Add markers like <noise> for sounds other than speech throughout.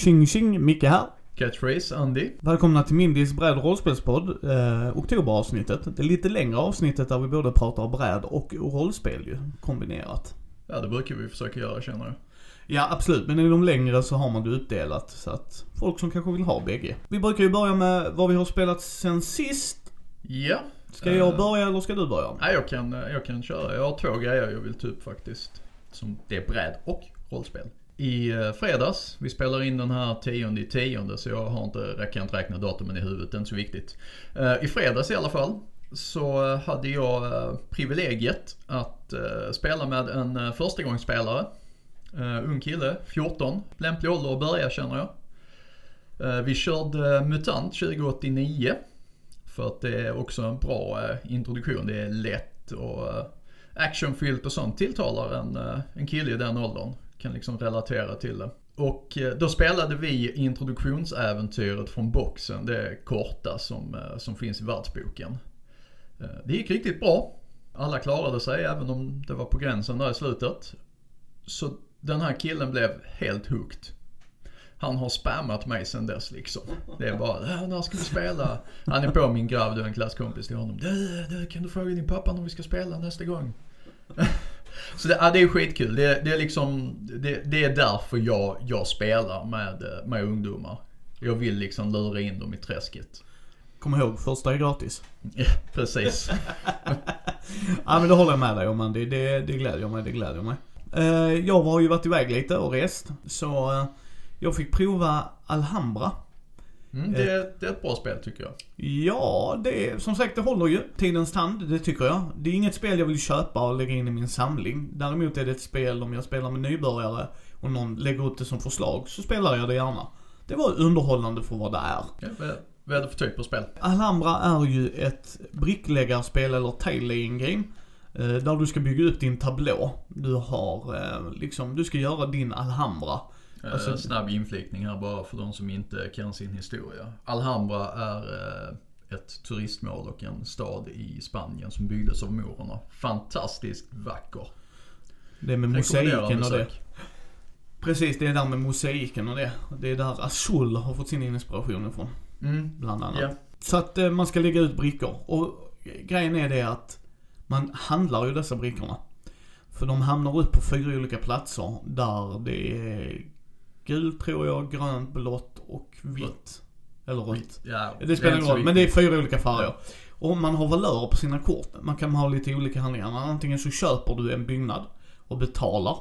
Tjing tjing, Micke här. Catchphrase, Andy. Välkomna till Mindys bräd och rollspelspodd, eh, oktoberavsnittet. Det lite längre avsnittet där vi både pratar bräd och rollspel ju, kombinerat. Ja, det brukar vi försöka göra känner jag. Ja, absolut. Men i de längre så har man det uppdelat så att folk som kanske vill ha bägge. Vi brukar ju börja med vad vi har spelat sen sist. Ja. Ska jag Eh, börja eller ska du börja? Nej, jag kan, jag kan köra. Jag har två grejer jag vill ta upp faktiskt. Som det är bräd och rollspel. I eh, fredags, vi spelar in den här tionde i tionde så jag har inte, jag kan inte räkna datumen i huvudet, det är inte så viktigt. Eh, I fredags i alla fall så eh, hade jag privilegiet att spela med en förstagångsspelare. Ung kille, 14. Lämplig ålder att börja känner jag. Vi körde MUTANT 2089. För att det är också en bra introduktion. Det är lätt och actionfyllt och sånt tilltalar en, en kille i den åldern. Kan liksom relatera till det. Och eh, då spelade vi introduktionsäventyret från boxen, det korta som, eh, som finns i världsboken. Eh, det gick riktigt bra. Alla klarade sig även om det var på gränsen där i slutet. Så den här killen blev helt hooked. Han har spammat mig sen dess liksom. Det är bara, "Äh, när ska vi spela? Han är på min grabb, du är en klasskompis till honom. Du, du, kan du fråga din pappa när vi ska spela nästa gång? Så det, ja, det är skitkul. Det, det är liksom, det, det är därför jag, jag spelar med, eh, med ungdomar. Jag vill liksom lura in dem i träsket. Kom ihåg, första är gratis. Ja, precis. <laughs> Ja men det håller jag med dig om Andy. Det, det glädjer mig, det glädjer mig. Eh, jag har ju varit iväg lite och rest. Så eh, jag fick prova Alhambra. Mm, det, är- det är ett bra spel tycker jag. Ja, det är, som sagt det håller ju tidens tand, det tycker jag. Det är inget spel jag vill köpa och lägga in i min samling. Däremot är det ett spel om jag spelar med nybörjare och någon lägger upp det som förslag, så spelar jag det gärna. Det var underhållande för vad det är. Ja, vad, vad är det för typ av spel? Alhambra är ju ett brickläggarspel eller tile-laying game. eh, Där du ska bygga upp din tablå. Du har eh, liksom, du ska göra din Alhambra. Alltså- Eh, snabb inflikning här bara för de som inte kan sin historia. Alhambra är eh, ett turistmål och en stad i Spanien som byggdes av morerna. Fantastiskt vacker. Det är med mosaiken och det. Precis, det är där med mosaiken och det. Det är där Azul har fått sin inspiration ifrån, Mm, bland annat. ja. Så att eh, man ska lägga ut brickor. Och grejen är det att man handlar ju dessa brickorna. För de hamnar upp på fyra olika platser där det är gult tror jag, grönt, blått och vitt. Eller rött. ja Det spelar ingen roll, men det är fyra olika färger. Och man har valörer på sina kort. Man kan ha lite olika handlingar. Antingen så köper du en byggnad och betalar.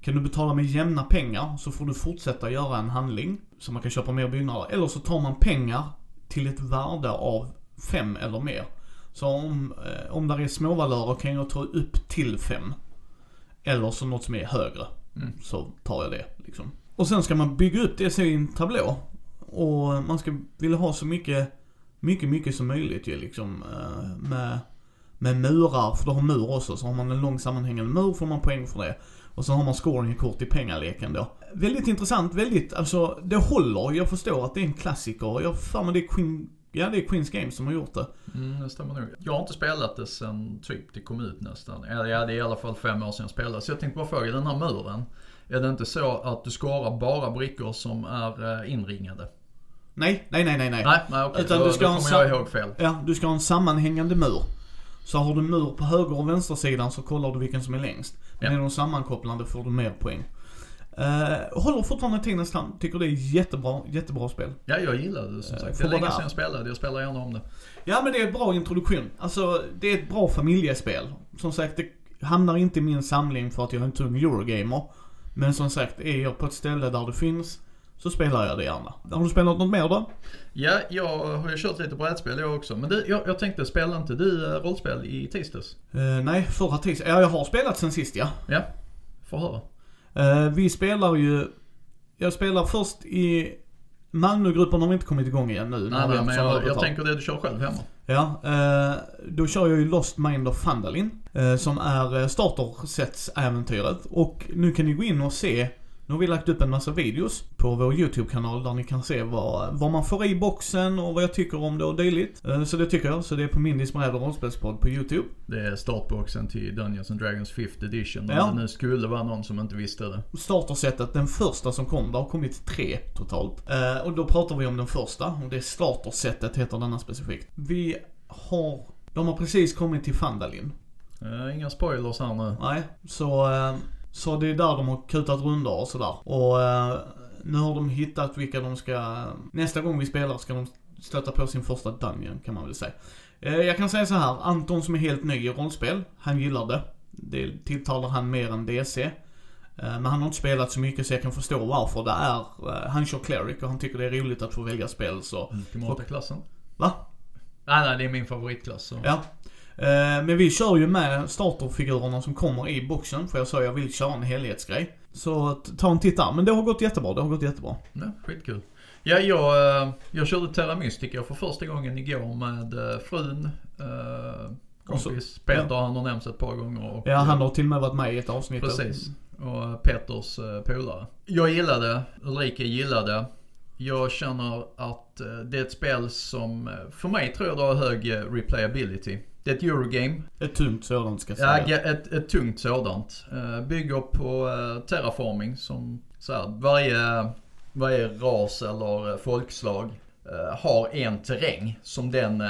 Kan du betala med jämna pengar så får du fortsätta göra en handling. Så man kan köpa mer byggnader. Eller så tar man pengar till ett värde av fem eller mer. Så om, eh, om där är småvalörer kan jag ta upp till fem. Eller så något som är högre. Mm. Så tar jag det liksom. Och sen ska man bygga upp det i en tablå. Och man ska vilja ha så mycket, mycket, mycket som möjligt ju liksom. Eh, med, med murar, för du har mur också. Så har man en lång sammanhängande mur får man poäng för det. Och så har man scoringkort i pengaleken då. Väldigt intressant, väldigt, alltså det håller. Jag förstår att det är en klassiker. Jag har för mig det är Queen, ja det är Queens Games som har gjort det. Mm, det stämmer nog. Jag har inte spelat det sen typ det kom ut nästan. Eller ja, det är i alla fall fem år sedan jag spelade. Så jag tänkte bara fråga, den här muren. Är det inte så att du skarar bara brickor som är eh, inringade? Nej, nej, nej, nej, nej. Nej, nej okej. Utan då, du ska då en kommer jag ihåg fel. Ja, du ska ha en sammanhängande mur. Så har du mur på höger och vänstersidan så kollar du vilken som är längst. Men Ja. är de sammankopplande får du mer poäng. Uh, håller fortfarande tidens tand. Tycker det är jättebra, jättebra spel. Ja, jag gillade det som Eh, sagt. Det får är länge sedan jag spelade. Jag spelar gärna om det. Ja men det är ett bra introduktion. Alltså det är ett bra familjespel. Som sagt, det hamnar inte i min samling för att jag är en tung Eurogamer. Men som sagt, är jag på ett ställe där det finns så spelar jag det gärna. Har du spelat något mer då? Ja, jag har ju kört lite brädspel jag också. Men du, jag, jag tänkte, spelar inte du eh, rollspel i tisdags? Eh, nej, förra tisdagen. Ja, jag har spelat sen sist ja. Ja, få höra. Eh, vi spelar ju... Jag spelar först i... Malmögruppen har vi inte kommit igång igen nu. Nej, nej, men jag, jag tänker det du kör själv hemma. Ja, eh, då kör jag ju Lost Mind of Fandalin. Eh, som är eh, starter-sets-äventyret. Och nu kan ni gå in och se. Nu har vi lagt upp en massa videos på vår YouTube-kanal där ni kan se vad, vad man får i boxen och vad jag tycker om det och dylikt. Eh, Så det tycker jag. Så det är på bräd och rollspelspodd på YouTube. Det är startboxen till Dungeons and Dragons 5th edition. Om Ja. det nu skulle vara någon som inte visste det. Startersetet, den första som kom, det har kommit tre totalt. Eh, och då pratar vi om den första, och det är startersetet heter denna specifikt. Vi har, de har precis kommit till Fandalin. Eh, inga spoilers här nu. Nej, så, så det är där de har kutat rundor och sådär. Och eh, nu har de hittat vilka de ska, nästa gång vi spelar ska de stöta på sin första dungeon kan man väl säga. Eh, jag kan säga så här, Anton som är helt ny i rollspel, han gillar det. Det tilltalar han mer än DC. Eh, Men han har inte spelat så mycket så jag kan förstå varför det är. Han kör Cleric och han tycker det är roligt att få välja spel så. Ultimata klassen. Va? Nej, nej, det är min favoritklass. Så. Ja. Eh, Men vi kör ju med starterfigurerna som kommer i boxen för jag sa jag vill köra en helhetsgrej. Så ta en titt där. Men det har gått jättebra, det har gått jättebra. Ja, skitkul. Ja, jag, eh, jag körde Terra Mystica för första gången igår med eh, frun, kompis. Peter han har nämnts ett par gånger. Och, Ja, han har till och med varit med i ett avsnitt. Precis. Och Peters polare. Jag gillade, Ulrika gillade. Jag känner att det är ett spel som, för mig tror jag det har hög replayability. Det är ett Eurogame. Ett tungt sådant ska Ja, säga. ge- ett, ett tungt sådant. Eh, bygger på eh, terraforming som så här, varje, varje ras eller eh, folkslag har en terräng som den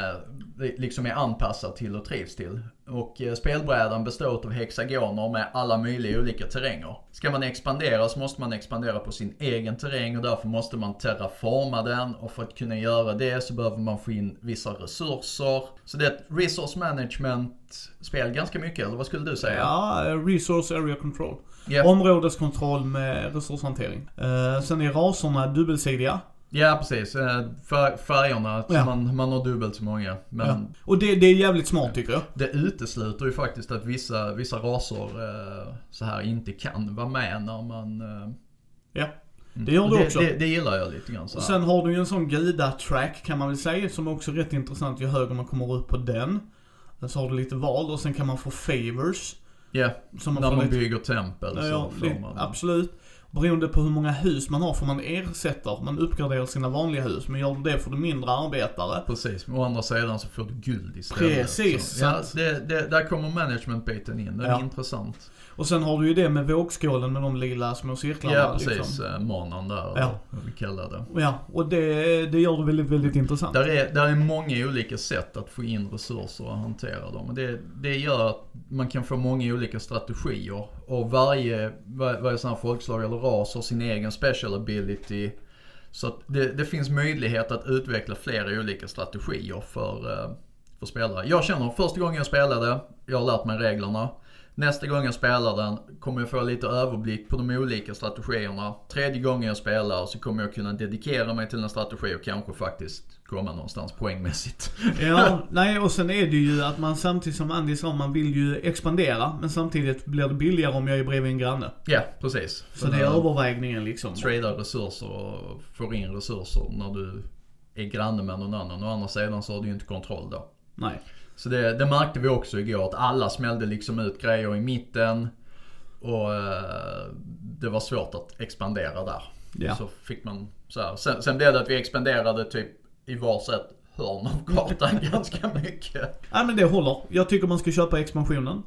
liksom är anpassad till och trivs till. Och eh, spelbrädan består av hexagoner med alla möjliga olika terränger. Ska man expandera så måste man expandera på sin egen terräng och därför måste man terraforma den och för att kunna göra det så behöver man få in vissa resurser. Så det är ett resource management spel ganska mycket, eller vad skulle du säga? Ja, resource area control. Ja. Områdeskontroll med resurshantering. Eh, sen är raserna dubbelsidiga. Ja precis, Eh, Fär- färgerna, Ja. man, man har dubbelt så många. Men Ja. Och det, det är jävligt smart tycker jag. det utesluter ju faktiskt att vissa, vissa raser eh, så här inte kan vara med när man... Eh, Ja. mm. Det gör du det, också. Det, det gillar jag lite grann så här. sen har du ju en sån guda-track kan man väl säga, som också är rätt intressant ju högre man kommer upp på den. Så har du lite val och sen kan man få favors. Ja, man när man lite, bygger tempel ja, så får det, man... absolut. Beroende på hur många hus man har får man ersätter, man uppgraderar sina vanliga hus. Men gör du det får du mindre arbetare. Precis, å andra sidan så får du guld istället. Precis, Så, ja, det, det, där kommer managementbiten in, det är Ja. intressant. Och sen har du ju det med vågskålen med de lila små cirklarna. Ja precis, Liksom. manan där, Ja. vad vi kallar det. Ja, och det, det gör det väldigt, väldigt intressant. Där är, där är många olika sätt att få in resurser och hantera dem. Det, det gör att man kan få många olika strategier. Och varje, varje sån här folkslag eller ras har sin egen special ability. Så att det, det finns möjlighet att utveckla flera olika strategier för, eh, för spelare. Jag känner första gången jag spelade, jag har lärt mig reglerna. Nästa gång jag spelar den kommer jag få lite överblick på de olika strategierna. Tredje gången jag spelar så kommer jag kunna dedikera mig till en strategi och kanske faktiskt komma någonstans poängmässigt. <laughs> Ja, <laughs> nej och sen är det ju att man samtidigt som Andy sa, man vill ju expandera. Men samtidigt blir det billigare om jag är bredvid en granne. Ja, precis. Så det är övervägningen liksom. Tradar resurser och får in resurser när du är granne med någon annan. Å andra sidan så har du ju inte kontroll då. Nej. Så det, det märkte vi också igår att alla smällde liksom ut grejer i mitten. Och eh, det var svårt att expandera där. Ja. Så fick man så här. Sen, sen blev det att vi expanderade typ i varsitt hörn av kartan <laughs> ganska mycket. Nej men det håller. Jag tycker man ska köpa expansionen.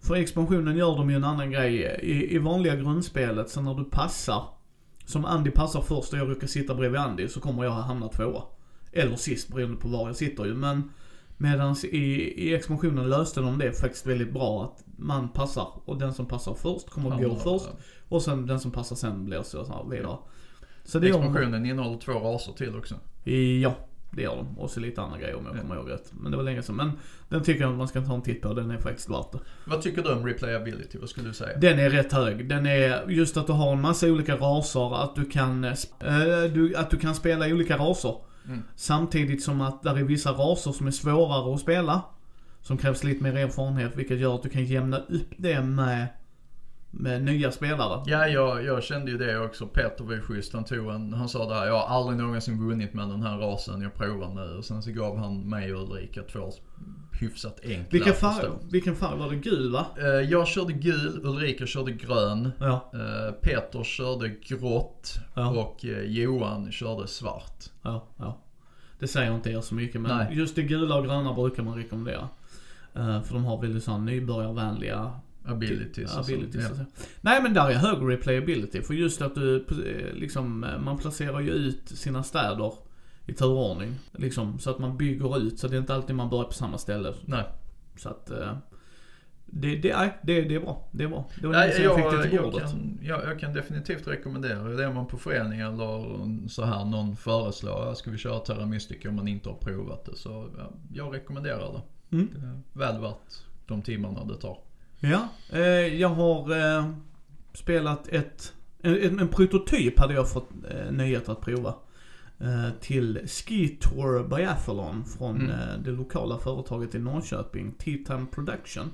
För expansionen gör de ju en annan grej. I, i vanliga grundspelet, så när du passar. Som Andy passar först och jag råkar sitta bredvid Andy så kommer jag hamna tvåa. Eller sist beroende på var jag sitter ju. Men medans i, i expansionen löste de det faktiskt väldigt bra. Att man passar och den som passar först kommer att gå Hamnar, först. Och sen den som passar sen blir så, så här vidare. Så det de. Expansionen innehåller två raser till också. Ja, det gör de. Och så lite andra grejer om jag Ja. kommer ihåg rätt. Men det var länge sedan. Men den tycker jag att man ska ta en titt på. Den är faktiskt värt det. Vad tycker du om replayability? Vad skulle du säga? Den är rätt hög. Den är just att du har en massa olika raser. Att du kan, eh, du, att du kan spela i olika raser. Mm. Samtidigt som att där är vissa raser som är svårare att spela. Som krävs lite mer erfarenhet. Vilket gör att du kan jämna upp det med, med nya spelare. Ja, jag, jag kände ju det också. Peter var ju schysst. Han tog en, han sa det här, jag har aldrig någonsin vunnit med den här rasen, jag provar nu. Och sen så gav han mig och Ulrika två hyfsat enkla Vilken färg, vilken färg var det? Gul va? Eh, Jag körde gul, Ulrika körde grön, Ja. eh, Peter körde grått Ja. och eh, Johan körde svart. Ja, ja. Det säger inte er så mycket men Nej. just det gula och gröna brukar man rekommendera. För de har väldigt sådana nybörjarvänliga Abilities abilities. så. Nej men där är högre replayability för just att du eh, liksom, eh, man placerar ju ut sina städer i turordning. Liksom, så att man bygger ut så det är inte alltid man börjar på samma ställe. Nej. Så att eh, det, det, nej, det, det är bra. Det är bra. Det var Nej, jag, jag, fick det jag, kan, jag, jag kan definitivt rekommendera det. är man på förening eller så här någon föreslår, "Ja, ska vi köra Terra Mystica om man inte har provat det. Så ja, jag rekommenderar det. Mm. Det är väl värt de timmarna det tar. Ja, eh, jag har eh, spelat ett, en, en prototyp hade jag fått eh, nöjet att prova. Eh, till Ski Tour Biathlon från Mm. det lokala företaget i Norrköping, T-Time Production.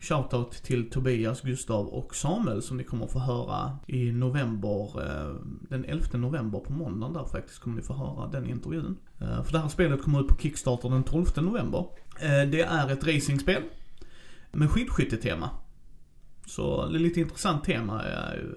Shoutout till Tobias, Gustav och Samuel som ni kommer få höra i november, den 11 november på måndagen där faktiskt kommer ni få höra den intervjun. För det här spelet kommer ut på Kickstarter den 12 november. Det är ett racingspel med skidskyttetema. Så det är lite intressant tema.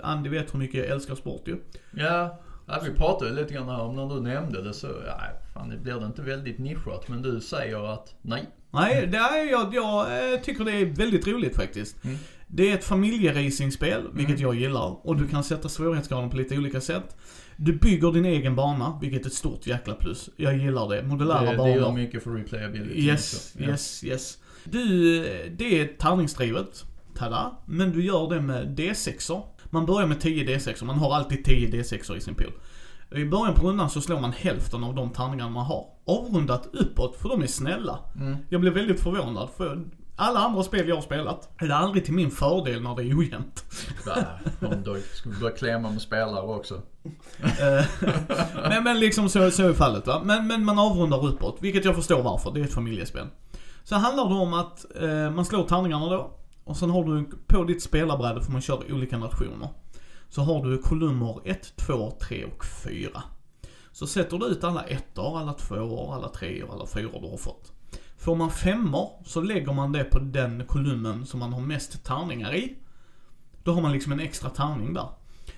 Andy vet hur mycket jag älskar sport ju. Ja, ja vi pratade lite grann här om när du nämnde det så, ja, fan det blir det inte väldigt nischat. Men du säger att nej. Nej, det är, jag, jag eh, tycker det är väldigt roligt faktiskt. Mm. Det är ett familjeracingspel, vilket jag gillar. Och du kan sätta svårighetsgraden på lite olika sätt. Du bygger din egen bana, vilket är ett stort jäkla plus. Jag gillar det. Modulära Det, det banor. gör mycket för replayability Yes, också. Yes, yes. Du, det är tärningsdrivet. Tada. Men du gör det med D6or. Man börjar med 10 D6or. Man har alltid 10 D6or i sin pool. I början på rundan så slår man hälften av de tärningarna man har. Avrundat uppåt, för de är snälla. Mm. Jag blev väldigt förvånad, för alla andra spel jag har spelat är det aldrig till min fördel när det är ojämnt. Om ska vi börja klämma med spelare också. Eh, <laughs> men, men liksom så, så är fallet va. Men, men man avrundar uppåt, vilket jag förstår varför. Det är ett familjespel. Så handlar det om att eh, man slår tärningarna då. Och sen har du, på ditt spelarbräde för man kör olika nationer. Så har du kolumner 1, 2, 3 och 4. Så sätter du ut alla ettor, alla tvåor, alla treor, alla fyror du har fått. Får man femmor så lägger man det på den kolumnen som man har mest tärningar i. Då har man liksom en extra tärning där.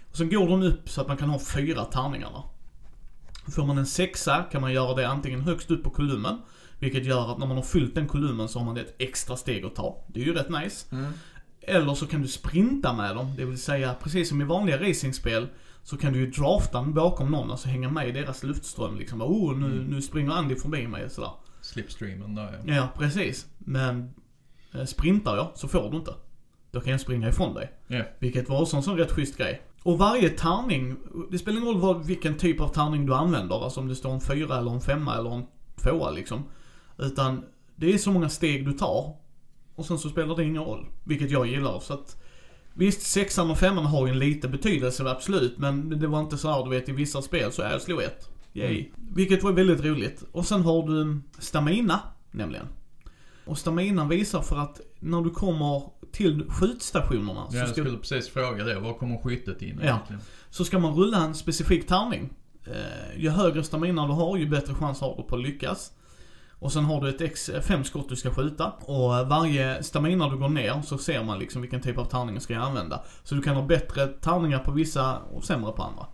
Och sen går de upp så att man kan ha fyra tärningar där. Får man en sexa kan man göra det antingen högst upp på kolumnen. Vilket gör att när man har fyllt den kolumnen så har man ett extra steg att ta. Det är ju rätt nice. Mm. Eller så kan du sprinta med dem. Det vill säga precis som i vanliga racingspel så kan du ju drafta bakom någon, alltså hänga med i deras luftström liksom. Oh, nu, nu springer Andy förbi mig och sådär. Slipstreamen där ja. Ja, precis. Men eh, sprintar jag så får du inte. Då kan jag springa ifrån dig. Ja. Vilket var också en sån rätt schysst grej. Och varje tärning, det spelar ingen roll vad, vilken typ av tärning du använder. Alltså om det står en fyra eller en femma eller en tvåa liksom. Utan det är så många steg du tar. Och sen så spelar det ingen roll. Vilket jag gillar. Så att Visst, sexan och femman har ju en liten betydelse, absolut. Men det var inte så här, du vet, i vissa spel så är jag slog ett. Yay. Vilket var väldigt roligt. Och sen har du stamina, nämligen. Och stamina visar för att när du kommer till skjutstationerna så Jag skulle precis fråga det. Var kommer skyttet in Ja. egentligen? så ska man rulla en specifik tärning. Eh, ju högre stamina du har, ju bättre chans har du på att lyckas. Och sen har du ett X, fem skott du ska skjuta. Och eh, varje stamina du går ner så ser man liksom vilken typ av tärning du ska använda. Så du kan ha bättre tärningar på vissa och sämre på andra.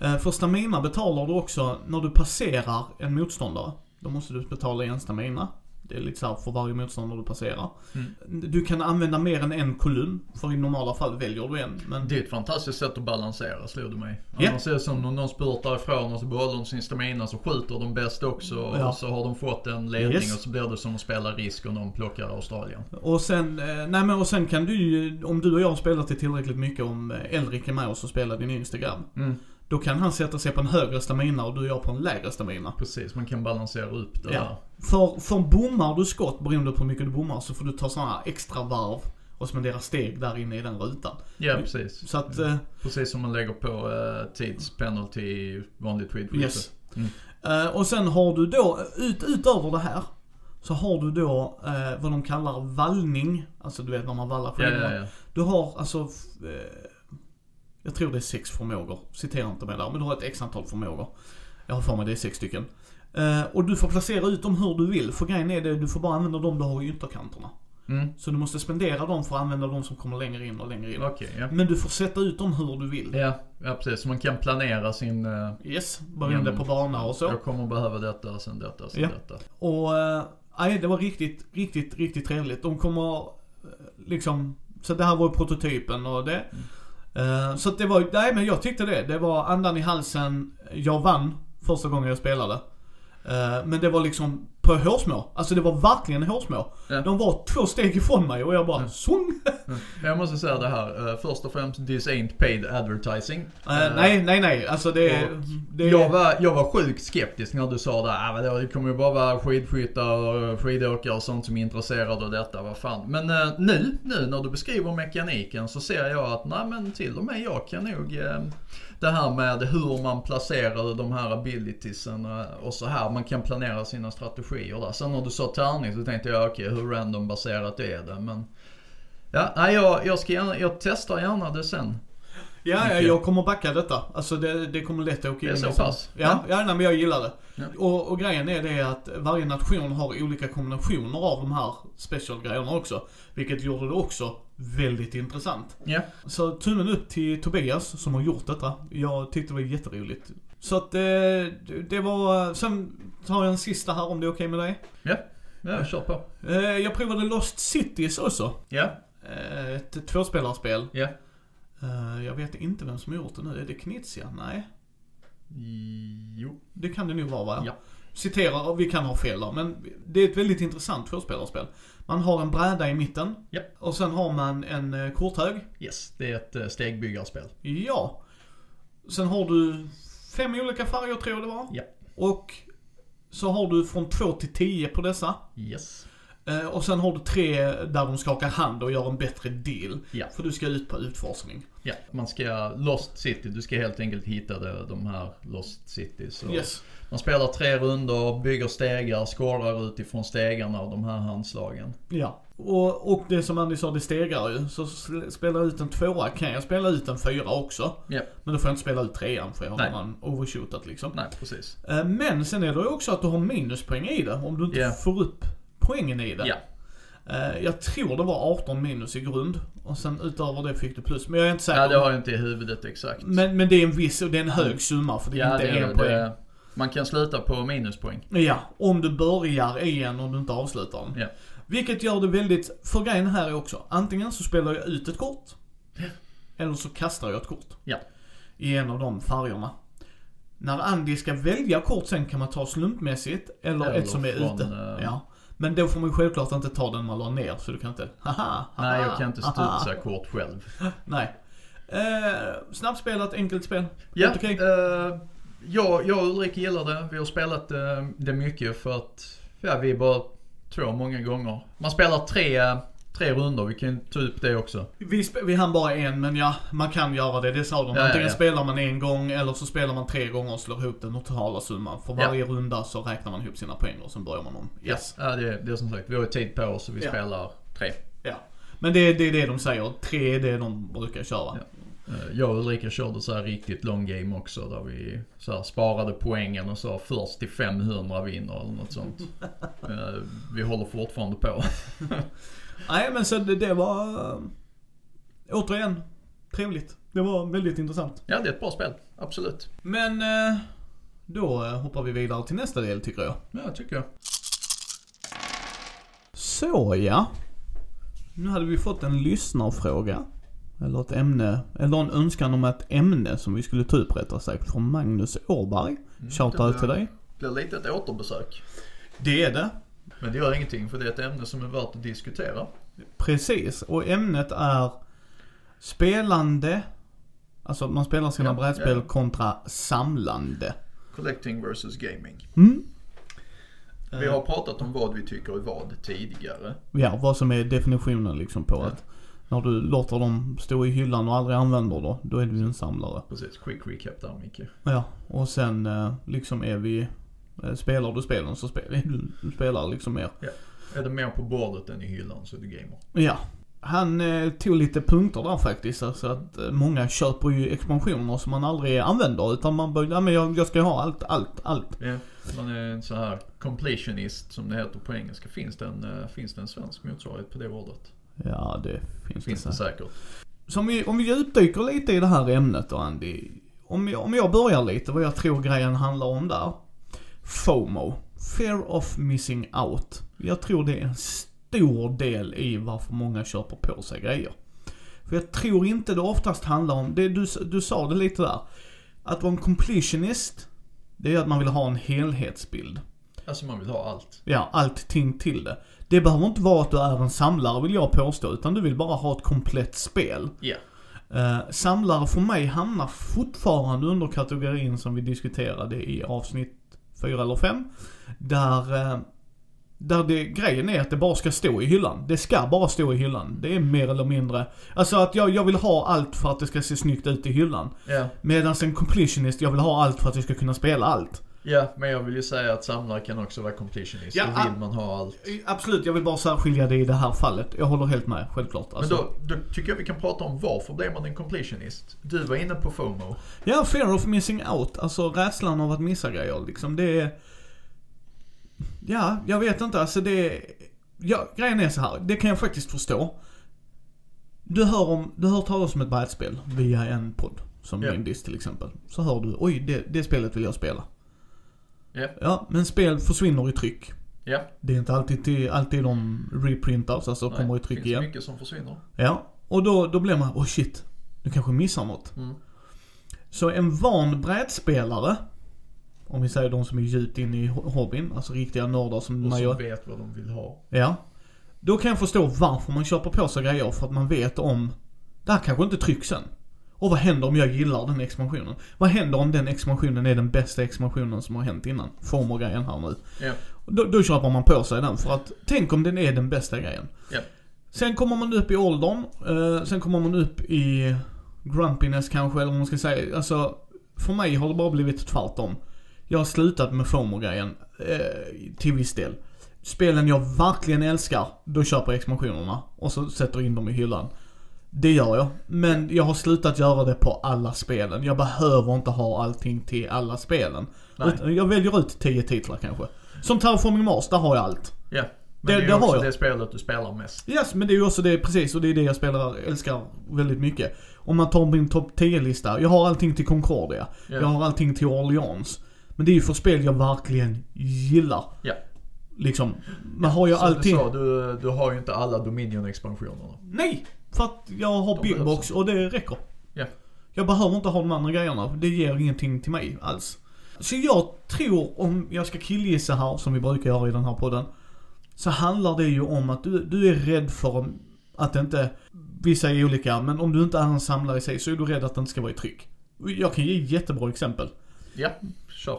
Eh, för stamina betalar du också när du passerar en motståndare. Då måste du betala en stamina. Det är lite så här för varje motståndare du passerar. Mm. Du kan använda mer än en kolumn. För i normala fall väljer du en. Men Det är ett fantastiskt sätt att balansera slog det mig. Ja. Annars är det som om någon spurtar ifrån och så behåller de sin stamina så skjuter de bäst också. Ja. Och så har de fått en ledning Yes. och så blir det som att spela risk och någon plockar Australien. Och sen, eh, nej men och sen kan du ju, om du och jag har spelat det tillräckligt mycket, om Elrik är med oss och spelar din yngste grabb. Mm. Då kan han sätta sig på en högre stamina och du och jag på en lägre stamina. Precis, man kan balansera upp det Ja. För, för bommar du skott, beroende på hur mycket du bommar, så får du ta sådana här extra varv och spendera steg där inne i den rutan. Ja, precis. Så att, eh, Precis som man lägger på uh, tidspenalty i vanligt skidskytte. yes. Mm. Eh, och sen har du då, ut, utöver det här, så har du då eh, vad de kallar vallning. Alltså du vet när man vallar Ja, skidorna. ja, ja. Du har alltså, eh, jag tror det är sex förmågor. Citera inte mig där, men du har ett x antal förmågor. Jag har för mig det är sex stycken. Eh, och du får placera ut dem hur du vill. För grejen är det, du får bara använda dem du har i ytterkanterna. Mm. Så du måste spendera dem för att använda de som kommer längre in och längre in. Okej, ja. Men du får sätta ut dem hur du vill. ja. Ja, precis. Så man kan planera sin... eh, Yes, beroende Genom- på bana och så. Jag kommer behöva detta, sen detta, sen Ja. detta. Och, eh, nej det var riktigt, riktigt, riktigt trevligt. De kommer, liksom, så det här var ju prototypen och det. Eh, Eh, så det var, nej men jag tyckte det. Det var andan i halsen. Jag vann första gången jag spelade. Eh, men det var liksom på hårsmån. Alltså det var verkligen hårsmån. Ja. De var två steg ifrån mig och jag bara swung. Jag måste säga det här. eh, Först och främst, this ain't paid advertising. Eh, nej, nej, nej. Alltså det, det Jag var, jag var sjukt skeptisk när du sa det. Vadå, det kommer ju bara vara skidskyttar och skidåkare och sånt som är intresserade av detta. Vad fan. Men eh, nu, nu när du beskriver mekaniken så ser jag att nej men till och med jag kan nog det här med hur man placerar de här abilitiesen eh, och så här. Man kan planera sina strategier där. Sen när du sa tärning så tänkte jag okej hur random baserat är det men Ja, nej, jag, jag, ska gärna, jag testar gärna det sen. Ja, ja, jag kommer backa detta. Alltså det, det kommer lätt att åka Det är in så sen. pass? Ja, ja nej, men jag gillar det. Ja. Och, och grejen är det att varje nation har olika kombinationer av de här special-grejerna också. Vilket gjorde det också väldigt intressant. Ja. Så tummen upp till Tobias som har gjort detta. Jag tyckte det var jätteroligt. Så att eh, det, var, sen tar jag en sista här om det är okej med dig. Ja, ja kör på. Eh, jag provade Lost Cities också. Ja, Eh, ett tvåspelarspel. ja. Eh, jag vet inte vem som har gjort det nu. Är det Knizia? Nej. Jo. Det kan det nog vara va? Ja. Citerar, vi kan ha fel där, men det är ett väldigt intressant tvåspelarspel. Man har en bräda i mitten. Ja. Och sen har man en eh, korthög. Yes, det är ett eh, stegbyggarspel. Ja. Sen har du fem olika färger tror jag det var. Ja. Och så har du från två till tio på dessa. Yes. Eh, och sen har du tre där de skakar hand och gör en bättre deal. Ja. För du ska ut på utforskning. Ja, man ska, Lost City, du ska helt enkelt hitta de här Lost Cities. Och Yes. Man spelar tre runder, bygger stegar, skårar utifrån stegarna och de här handslagen. Ja. Och, och det som Andy sa, det stegar ju. Så spelar jag ut en tvåa kan jag spela ut en fyra också. Ja. Men då får jag inte spela ut trean för jag har redan overshootat liksom. Nej, precis. Eh, Men sen är det ju också att du har minuspoäng i det om du inte Ja. får upp poängen i det. Eh, Jag tror det var 18 minus i grund. Och sen utöver det fick du plus. Men jag är inte säker. Ja, det har jag inte i huvudet exakt. men, men det är en viss, och det är en hög summa för det är ja, inte det, en poäng. det, man kan sluta på minuspoäng. Ja, om du börjar i en och du inte avslutar den. Ja. Vilket gör det väldigt, för grejen här är också, antingen så spelar jag ut ett kort. Eller så kastar jag ett kort. Ja. I en av de färgerna. När Andy ska välja kort sen kan man ta slumpmässigt eller, Eller ett som är från, ute. eh, Ja. Men då får man ju självklart inte ta den man la ner så du kan inte, haha, haha Nej, jag kan inte studsa kort själv. Nej. Eh, snabbspelat, enkelt spel. Ja, okej. eh, jag, jag och Ulrik gillar det. Vi har spelat eh, det mycket för att ja, vi är bara två många gånger. Man spelar tre, tre runder, vi kan ta upp det också. Vi, vi hann bara en, men ja, man kan göra det. Det sa de. Ja, ja, Antingen ja. spelar man en gång eller så spelar man tre gånger och slår ihop den totala summan. För Ja. varje runda så räknar man ihop sina poäng och sen börjar man om. Yes. Ja, det, det är som sagt, vi har ju tid på oss och vi Ja. spelar tre. Ja. Men det, det är det de säger. Tre är det de brukar köra. Eh, Jag och Ulrika körde så här riktigt long game också där vi så här sparade poängen och sa först till 500 vinner eller något sånt. <laughs> Eh, vi håller fortfarande på. <laughs> Nej, men så det, det var... äh, återigen, trevligt. Det var väldigt intressant. Ja, det är ett bra spel. Absolut. Men då hoppar vi vidare till nästa del tycker jag. Ja, tycker jag. Så ja. Nu hade vi fått en lyssnarfråga. Eller ett ämne, eller en önskan om ett ämne som vi skulle ta upp rättare sagt från Magnus Åberg. Shoutout det till dig. Det blir lite ett återbesök. Det är det. Men det gör ingenting för det är ett ämne som är värt att diskutera. Precis. Och ämnet är spelande, alltså man spelar sina Ja, brädspel ja. kontra samlande. Collecting versus gaming. Mm. Vi har pratat om vad vi tycker är vad tidigare. Ja, vad som är definitionen liksom på Ja. att när du låter dem stå i hyllan och aldrig använder då, då är du en samlare. Precis, quick recap där Micke. Ja, och sen eh, liksom är vi, eh, spelar du spelen så spelar <laughs> du, spelar liksom mer. Är det mer på bordet än i hyllan så är du gamer. Ja. han eh, tog lite punkter där faktiskt. Alltså att eh, många köper ju expansioner som man aldrig använder. Utan man bara, ja men jag, jag ska ha allt, allt, allt. Ja, man är en så här completionist som det heter på engelska. Finns det en, eh, finns det en svensk motsvarighet på det ordet? Ja det finns, Finns det. säkert. Så om vi, om vi djupdyker lite i det här ämnet då Andy. Om jag, om jag börjar lite vad jag tror grejen handlar om där. FOMO. Fear of missing out. Jag tror det är en stor del i varför många köper på sig grejer. För jag tror inte det oftast handlar om, det, du, du sa det lite där. Att vara en completionist, det är att man vill ha en helhetsbild. Alltså man vill ha allt. Ja, allting till det. Det behöver inte vara att du är en samlare vill jag påstå, utan du vill bara ha ett komplett spel. Ja. Eh, samlare för mig hamnar fortfarande under kategorin som vi diskuterade i avsnitt 4 eller 5. Där, eh, där det, grejen är att det bara ska stå i hyllan. Det ska bara stå i hyllan. Det är mer eller mindre, alltså att jag, jag vill ha allt för att det ska se snyggt ut i hyllan. Ja. Medan en completionist, jag vill ha allt för att jag ska kunna spela allt. Ja, men jag vill ju säga att samlare kan också vara completionist. Ja, Då ah. vill man ha allt. Eh, Absolut, jag vill bara särskilja det i det här fallet. Jag håller helt med, självklart. Men Alltså, då, då tycker jag vi kan prata om varför blir man en completionist? Du var inne på FOMO. Ja, fear of missing out. Alltså rädslan av att missa grejer liksom. Det är... Ja, jag vet inte. Alltså det är... Ja, grejen är så här. Det kan jag faktiskt förstå. Du hör, om, du hör talas om ett brädspel via en podd. Som Ja. Indis till exempel. Så hör du, oj det, det spelet vill jag spela. Ja. Ja, men spel försvinner i tryck. Ja. Det är inte alltid, till, alltid de reprintas, alltså Nej, kommer i tryck finns igen. mycket som försvinner. Ja, och då, då blir man, oh shit. Du kanske missar något. Mm. Så en van brädspelare, om vi säger de som är djupt inne i ho- hobbyn, alltså riktiga nördar som Och man som gör. vet vad de vill ha. Ja. Då kan jag förstå varför man köper på sig grejer, för att man vet om, det här kanske inte trycks sen. Och vad händer om jag gillar den expansionen? Vad händer om den expansionen är den bästa expansionen som har hänt innan? Former-grejen här nu. Ja. Då, då köper man på sig den för att, tänk om den är den bästa grejen. Ja. Sen kommer man upp i åldern, eh, sen kommer man upp i grumpiness kanske, eller vad man ska säga. Alltså, för mig har det bara blivit tvärtom. Jag har slutat med FOMO-grejen, eh, till viss del. Spelen jag verkligen älskar, då köper jag expansionerna och så sätter in dem i hyllan. Det gör jag. Men jag har slutat göra det på alla spelen. Jag behöver inte ha allting till alla spelen. Nej. Jag väljer ut 10 titlar kanske. Som Terraforming Mars, där har jag allt. Ja. Men Det- det, är det har också det spelet du spelar mest. Yes, men det är ju också det, precis, och det är det jag spelar, älskar väldigt mycket. Om man tar min topp 10-lista, jag har allting till Concordia. Ja. Jag har allting till Orleans. Men det är ju för spel jag verkligen gillar. Ja. Liksom, man har ju Som allting... du sa, du, du har ju inte alla Dominion-expansionerna. Nej! För att jag har Big Box och det räcker. Ja. Jag behöver inte ha de andra grejerna, det ger ingenting till mig alls. Så jag tror, om jag ska killgissa här, som vi brukar göra i den här podden. Så handlar det ju om att du, du är rädd för att det inte, vissa är olika, men om du inte är en samlare i sig så är du rädd att det inte ska vara i tryck. Jag kan ge jättebra exempel. Ja, kör.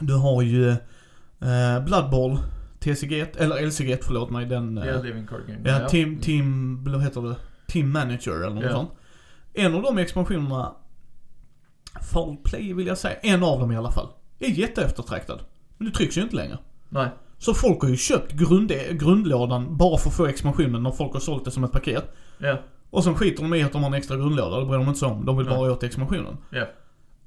Du har ju eh, Blood Bowl, TCG, eller LCG, förlåt mig, den... eh, Ja, Living Card Game. Ja, team, team, vad heter det? Team Manager eller något Ja. sånt. En av de expansionerna, Fall Play vill jag säga, en av dem i alla fall, är jätteeftertraktad. Men det trycks ju inte längre. Nej. Så folk har ju köpt grund, grundlådan bara för att få expansionen när folk har sålt det som ett paket. Ja. Och sen skiter de i att de har en extra grundlåda, det bryr de inte sig om. De vill bara åt expansionen. Ja.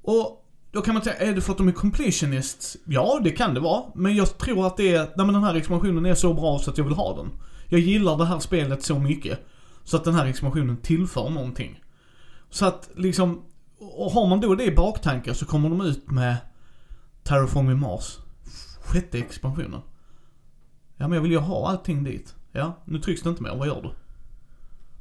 Och då kan man säga, är det för att de är completionists? Ja, det kan det vara. Men jag tror att det är, nej men den här expansionen är så bra så att jag vill ha den. Jag gillar det här spelet så mycket. Så att den här expansionen tillför någonting. Så att liksom, och har man då det i baktankar så kommer de ut med Terraforming Mars. Sjätte expansionen. Ja men jag vill ju ha allting dit. Ja, nu trycks det inte mer, vad gör du?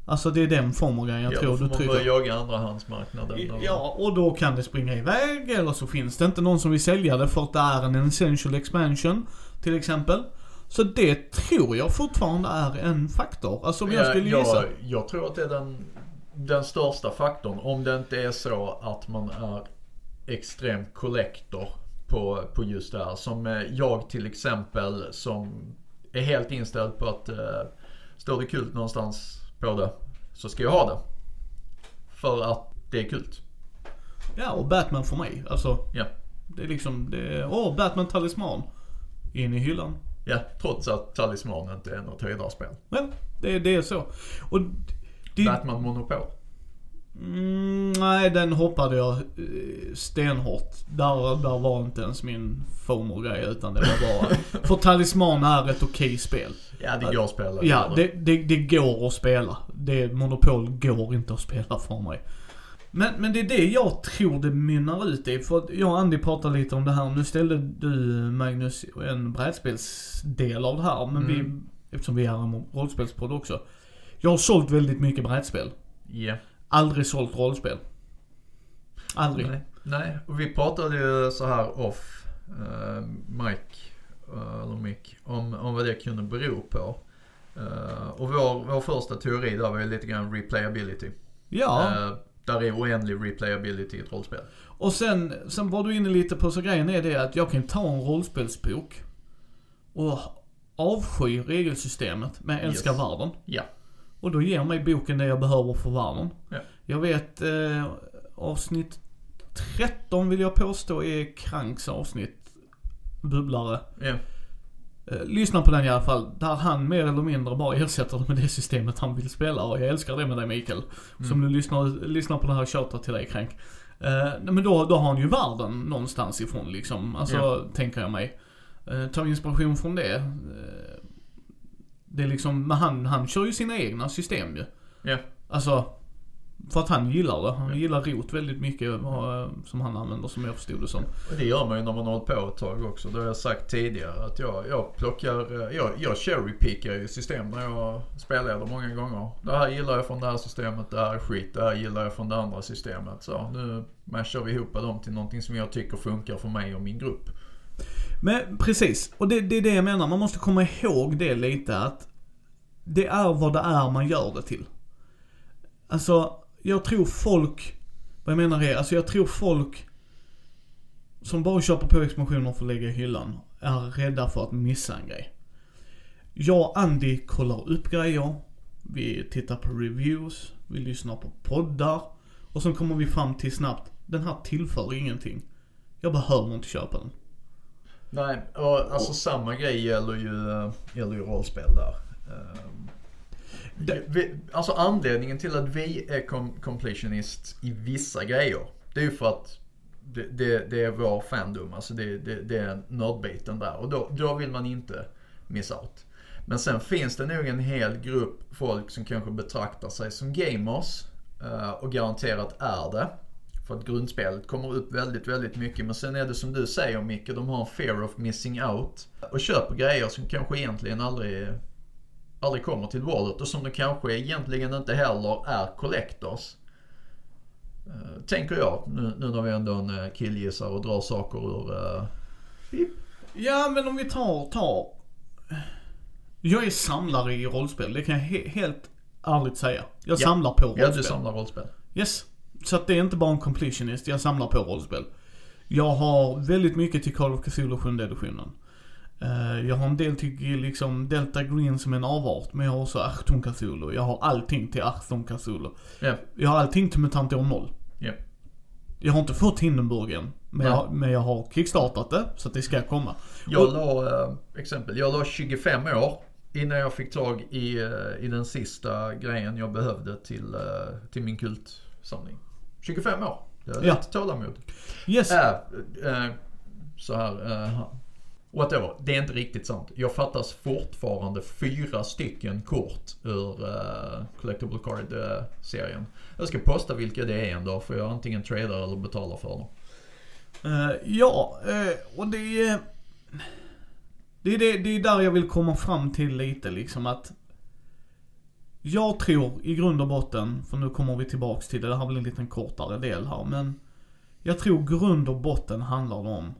Alltså det är den form av grejen jag ja, tror du trycker. börja jaga andrahandsmarknaden. eller- Ja, och då kan det springa iväg eller så finns det inte någon som vill sälja det för att det är en essential expansion till exempel. Så det tror jag fortfarande är en faktor. Alltså om jag skulle gissa. jag, jag tror att det är den, den största faktorn. Om det inte är så att man är extrem collector på, på just det här. Som eh, jag till exempel som är helt inställd på att eh, står det kult någonstans på det så ska jag ha det. För att det är kult. Ja, och Batman för mig. Alltså, Ja. det är liksom, åh, Batman talisman. In i hyllan. Ja, trots att Talisman inte är något höjdarspel. Men det, det är så. Och det, Batman Monopol. Mm, nej, den hoppade jag eh, stenhårt. Där, där var inte ens min FOMO-grej utan det var bara... <laughs> för Talisman är ett okej spel. Ja, det går att spela. Ja, det, det, det går att spela. Det, Monopol går inte att spela för mig. Men, men det är det jag tror det mynnar ut i. För jag och Andy pratade lite om det här. Nu ställde du Magnus en brädspelsdel av det här. Men vi, Mm. eftersom vi är en rollspelspodd också. Jag har sålt väldigt mycket brädspel. Ja. Aldrig sålt rollspel. Aldrig. Nej. Nej, och vi pratade ju så här off, uh, Mike, eh, eller Mick, om, om vad det kunde bero på. Eh, och vår, vår första teori där var ju lite grann replayability. Ja. Eh, där är oändlig replayability i ett rollspel. Och sen, sen var du inne lite på, så grejen är det att jag kan ta en rollspelsbok och avsky regelsystemet men jag älskar Yes. världen. Ja. Och då ger mig boken det jag behöver för världen. Ja. Jag vet eh, avsnitt 13 vill jag påstå är Kranks avsnitt. Bubblare. Ja. Eh, lyssna på den i alla fall. Där han mer eller mindre bara ersätter det med det systemet han vill spela. Och jag älskar det med dig Mikael. Som du lyssnar, lyssnar på det här tjatar till dig Krank. Eh, nej, men då, då har han ju världen någonstans ifrån liksom. Alltså, Ja. tänker jag mig. Eh, ta inspiration från det. Eh, det är liksom, men han, han kör ju sina egna system ju. Ja. Alltså, för att han gillar det. Han gillar rot väldigt mycket eh, som han använder som jag förstod det som. Och det gör man ju när man har hållit på ett tag också. Det har jag sagt tidigare att jag, jag plockar, eh, jag, jag cherrypickar ju system när jag spelar många gånger. Det här gillar jag från det här systemet, det här är skit, det här gillar jag från det andra systemet. Så nu mashar vi ihop dem till någonting som jag tycker funkar för mig och min grupp. Men precis, och det, det är det jag menar. Man måste komma ihåg det lite att det är vad det är man gör det till. Alltså, jag tror folk, vad jag menar är, alltså jag tror folk som bara köper på expansioner för att lägga i hyllan är rädda för att missa en grej. Jag och Andy kollar upp grejer, vi tittar på reviews, vi lyssnar på poddar och sen kommer vi fram till snabbt, den här tillför ingenting. Jag behöver inte köpa den. Nej, och alltså samma grej gäller ju, eh, gäller ju rollspel där. Ehm, det- vi, alltså anledningen till att vi är com- completionist i vissa grejer, det är ju för att det, det, det är vår fandom, alltså det, det, det är nördbiten där. Och då, då vill man inte missa out. Men sen finns det nog en hel grupp folk som kanske betraktar sig som gamers eh, och garanterat är det. För att grundspelet kommer upp väldigt, väldigt mycket. Men sen är det som du säger Micke, de har en fear of missing out. Och köper grejer som kanske egentligen aldrig, aldrig kommer till bordet och som de kanske egentligen inte heller är collectors. Eh, tänker jag, nu, nu när vi ändå en eh, killgissar och drar saker ur... eh, Ja, men om vi tar, tar. Jag är samlare i rollspel, det kan jag he- helt ärligt säga. Jag Ja. samlar på rollspel. Ja, du samlar rollspel. Yes. Så att det är inte bara en completionist, jag samlar på rollspel. Jag har väldigt mycket till Call of Cthulhu 7 editionen. Eh, jag har en del till liksom Delta Green som en avart, men jag har också Achtung Cthulhu. Jag har allting till Achtung Cthulhu. Ja. Jag har allting till MUTANT år 0. Ja. Jag har inte fått Hindenburg än. Men Nej. jag, men jag har kickstartat det, så att det ska komma. Jag Och- la, eh, exempel, jag la 25 år innan jag fick tag i, eh, i den sista grejen jag behövde till, till min kultsamling. 25 år. Det är Ja. lite tålamod. Yes. Äh, eh, så här, eh, whatever. Det är inte riktigt sant. Jag fattas fortfarande fyra stycken kort ur uh, Collectible Card-serien. Eh, jag ska posta vilka det är en dag för jag antingen tradar eller betalar för dem. Uh, ja, uh, och det är... Det är, det, det är där jag vill komma fram till lite liksom att... Jag tror i grund och botten, för nu kommer vi tillbaks till det, det här blir en liten kortare del här, men... Jag tror grund och botten handlar om...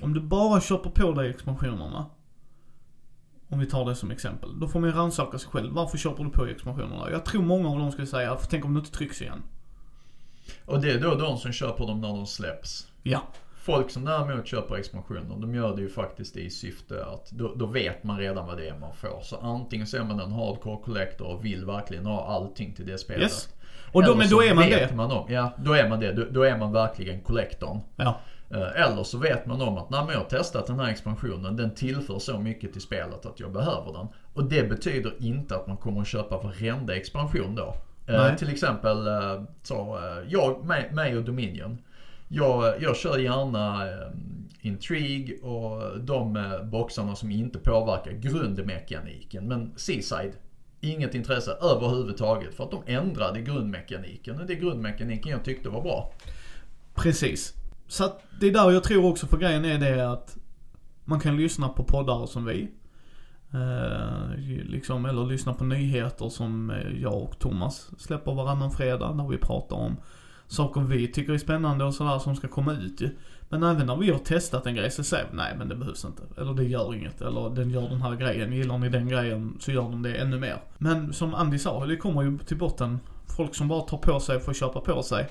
Om du bara köper på dig expansionerna. Om vi tar det som exempel. Då får man ju rannsaka sig själv. Varför köper du på expansionerna? Jag tror många av dem skulle säga, tänk om det inte trycks igen. Och det är då de som köper dem när de släpps. Ja. Folk som däremot köper expansioner, de gör det ju faktiskt i syfte att då, då vet man redan vad det är man får. Så antingen så är man en hardcore collector och vill verkligen ha allting till det spelet. Yes. Och då, men då är man det. Man om, ja, då är man det. Då, då är man verkligen collectorn. Ja. Eh, Eller så vet man om att när jag har testat den här expansionen, den tillför så mycket till spelet att jag behöver den. Och det betyder inte att man kommer att köpa varenda expansion då. Eh, till exempel eh, så, eh, jag, mig, mig och Dominion. Jag, jag kör gärna eh, Intrigue och de eh, boxarna som inte påverkar grundmekaniken. Men Seaside, inget intresse överhuvudtaget för att de ändrade grundmekaniken och det är grundmekaniken jag tyckte var bra. Precis. Så att det är där jag tror också för grejen är det att man kan lyssna på poddar som vi. Eh, liksom, eller lyssna på nyheter som eh, jag och Thomas släpper varannan fredag när vi pratar om saker vi tycker är spännande och sådär som ska komma ut ju. Men även när vi har testat en grej så säger vi nej men det behövs inte. Eller det gör inget. Eller den gör den här grejen. Gillar ni den grejen så gör de det ännu mer. Men som Andy sa, det kommer ju till botten. Folk som bara tar på sig för att köpa på sig.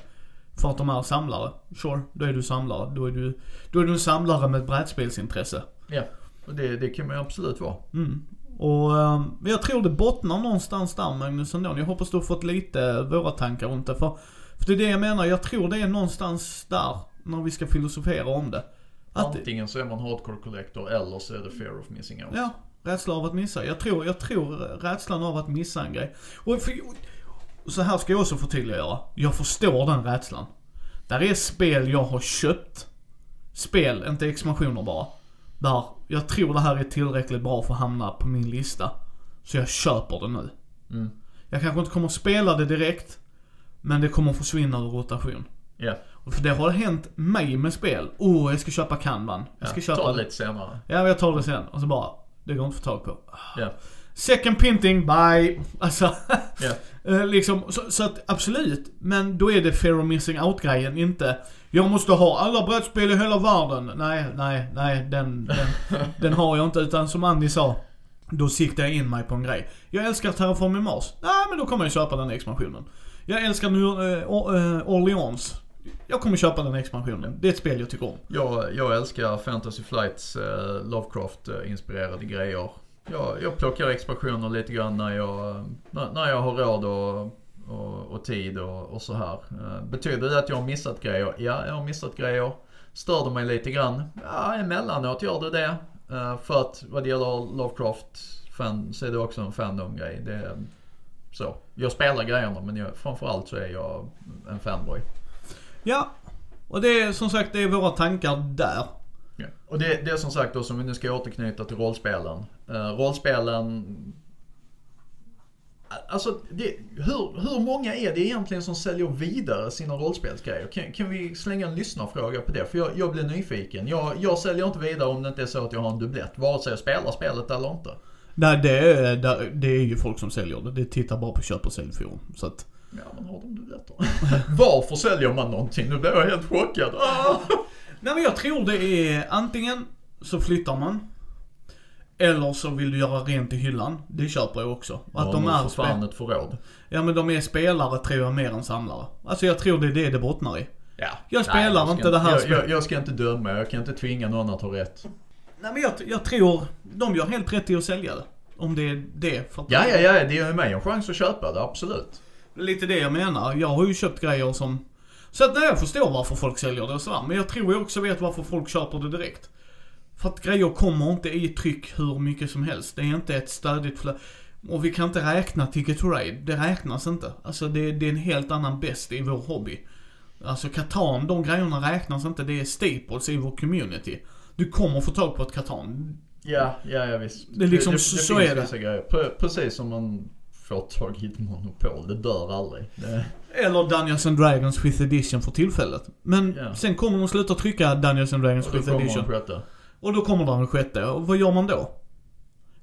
För att de är samlare. Sure, då är du samlare. Då är du, då är du en samlare med ett brädspelsintresse. Ja, och det, det kan man ju absolut vara. Mm. Och eh, jag tror det bottnar någonstans där Magnus ändå. Jag hoppas du har fått lite våra tankar runt det. För, för det är det jag menar. Jag tror det är någonstans där. När vi ska filosofera om det. Att, Antingen så är man hardcore collector eller så är det fear of missing out. Ja, rädsla av att missa. Jag tror, jag tror rädslan av att missa en grej. Och för, så här ska jag också förtydliggöra. Jag förstår den rädslan. Där är spel jag har köpt. Spel, inte expansioner bara. Där jag tror det här är tillräckligt bra för att hamna på min lista. Så jag köper det nu. Mm. Jag kanske inte kommer att spela det direkt. Men det kommer försvinna ur rotation. Ja, Och för det har hänt mig med spel. Oh, jag ska köpa Kanban. Jag ska ja. köpa... ta det lite senare. Ja, jag tar det sen. Och så bara, det går inte att få tag på. Ja, Second printing, bye. Alltså, ja. <laughs> eh, liksom, så, så att absolut. Men då är det fear of missing out grejen, inte jag måste ha alla brädspel i hela världen. Nej, nej, nej, den, den, <laughs> den har jag inte. Utan som Andy sa, då siktar jag in mig på en grej. Jag älskar Terraform i Mars. Nej, men då kommer jag köpa den expansionen. Jag älskar New, eh, eh, Orleans. Jag kommer köpa den expansionen. Det är ett spel jag tycker om. Jag, jag älskar Fantasy Flights eh, Lovecraft-inspirerade grejer. Jag, jag plockar expansioner lite grann när jag, när, jag har råd och, och, och tid och, och så här. Eh, betyder det att jag har missat grejer? Ja, jag har missat grejer. Stör det mig lite grann? Ja, emellanåt gör det det. Eh, för att vad det gäller Lovecraft-fan så är det också en fandom-grej. Det är så. Jag spelar grejerna men jag, framförallt så är jag en fanboy. Ja. Och det är som sagt, det är våra tankar där. Ja. Och det, det är som sagt då som vi nu ska återknyta till rollspelen. Uh, rollspelen... Alltså, det, hur, hur många är det egentligen som säljer vidare sina rollspelsgrejer? Kan, kan vi slänga en lyssnarfråga på det? För jag, jag blir nyfiken. Jag, jag säljer inte vidare om det inte är så att jag har en dubblett. Vare sig jag spelar spelet eller inte. Nej, det är, det- är ju folk som säljer det. Det tittar bara på köp och säljforum. Så att, Ja, man har de dubbletter. <laughs> Varför säljer man någonting? Nu blir jag helt chockad. Ah! Nej men jag tror det är antingen så flyttar man. Eller så vill du göra rent i hyllan. Det köper jag också. Att de är fan ett förråd. Ja men de är spelare tror jag mer än samlare. Alltså jag tror det är det det bottnar i. Ja. Jag spelar jag ska inte det här jag, spelet. jag, jag ska inte döma, jag kan inte tvinga någon att ha rätt. Nej men jag, jag tror de gör helt rätt i att sälja det. Om det är det. För Ja, ja, ja, det ger ju mig en chans att köpa det, absolut. Är lite det jag menar. Jag har ju köpt grejer som... Så att nej, jag förstår varför folk säljer det och sådär. Men jag tror jag också vet varför folk köper det direkt. För att grejer kommer inte i tryck hur mycket som helst. Det är inte ett stadigt flöde. Och vi kan inte räkna Ticket to Ride. Det räknas inte. Alltså det, det är en helt annan bäst i vår hobby. Alltså Catan, de grejerna räknas inte. Det är staples i vår community. Du kommer få tag på ett Catan. Ja, ja, ja visst. Det är liksom- så finns är det. Grejer. Pre- Precis som man får tag i ett monopol, det dör aldrig. Det, Eller Dungeons and Dragons 5th edition för tillfället. Men Ja. sen kommer de sluta trycka Dungeons and Dragons och då 5th kommer edition. sjätte. Och då kommer den sjätte. Och vad gör man då?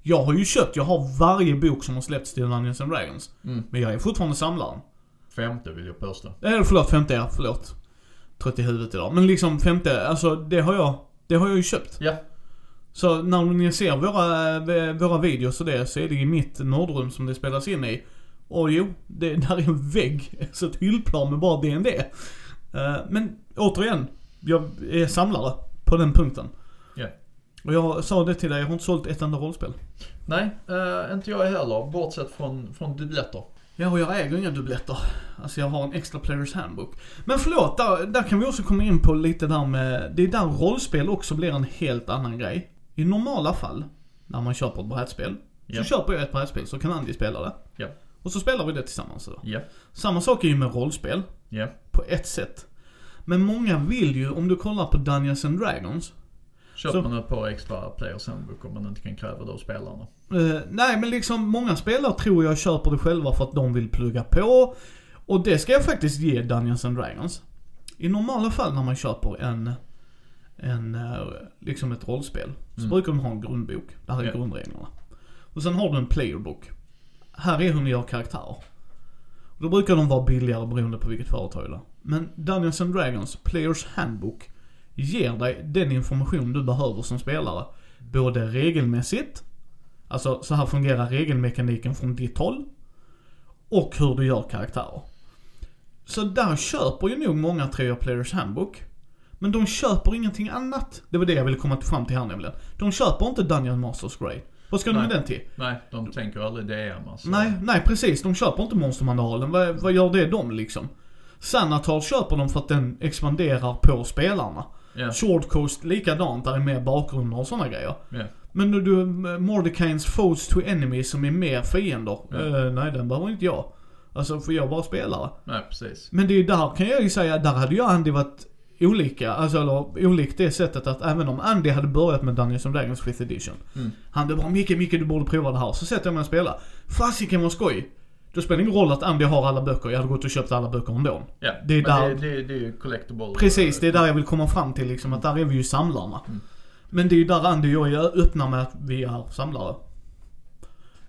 Jag har ju köpt, jag har varje bok som har släppts till Dungeons and Dragons. Mm. Men jag är fortfarande samlaren. Femte vill jag påstå. Eller förlåt, femte ja, förlåt. Trött i huvudet idag. Men liksom femte, alltså det har jag, det har jag ju köpt. Ja. Så när ni ser våra, eh, våra videos och det så är det i mitt nordrum som det spelas in i. Och jo, det där är en vägg. <laughs> Så ett hyllplan med bara D&D. Eh, Men återigen, jag är samlare på den punkten. Ja. Och jag sa det till dig, jag har inte sålt ett enda rollspel. Nej, eh, inte jag heller. Bortsett från, från dubbletter. Ja, och jag äger inga dubbletter. Alltså jag har en extra players handbook. Men förlåt, där, där kan vi också komma in på lite där med, det är där rollspel också blir en helt annan grej. I normala fall, när man köper ett brädspel, så köper jag ett brädspel så kan Andy spela det. Ja. Och så spelar vi det tillsammans då. Ja. Samma sak är ju med rollspel, Ja. på ett sätt. Men många vill ju, om du kollar på Dungeons and Dragons, Köper Så- man ett par extra players handbook om man inte kan kräva det av spelarna. Eh, nej men liksom många spelare tror jag köper det själva för att de vill plugga på. Och det ska jag faktiskt ge Dungeons and Dragons. I normala fall när man köper en, en eh, liksom ett rollspel. Så brukar de ha en grundbok. Det här är Ja. grundreglerna. Och sen har du en playerbook. Här är hur ni gör karaktärer. Då brukar de vara billigare beroende på vilket företag det är. Men Dungeons and Dragons Players Handbook ger dig den information du behöver som spelare. Både regelmässigt, alltså så här fungerar regelmekaniken från ditt håll. Och hur du gör karaktärer. Så där köper ju nog många tror jag Players Handbook. Men de köper ingenting annat. Det var det jag ville komma till fram till här nämligen. De köper inte Dungeon Masters Grey. Vad ska de med den till? Nej, de tänker aldrig DM alltså. Nej, nej precis. De köper inte monstermanualen. Vad, vad gör det de liksom? Sanatal köper de för att den expanderar på spelarna. Ja. Sword Coast likadant, där är mer bakgrunder och sådana grejer. Ja. Men du, du Mordekains Foes to Enemies som är mer fiender. Ja. Eh, nej, den behöver inte jag. Alltså, för jag bara spelare. Nej, precis. Men det är där kan jag ju säga, där hade jag Andy varit olika. Alltså, eller olikt det sättet att även om Andy hade börjat med Dungeons and Dragons 5th edition. Mm. Han blev bara Micke, Micke du borde prova det här. Så sätter jag mig och spelar. Fasiken vad skoj. Då spelar det ingen roll att Andy har alla böcker. Jag hade gått och köpt alla böcker ändå. Ja, Det är men där- det, det, det är ju collectible. Precis, det är där jag vill komma fram till liksom. Att där är vi ju samlarna. Mm. Men det är ju där Andy och jag är öppna med att vi är samlare.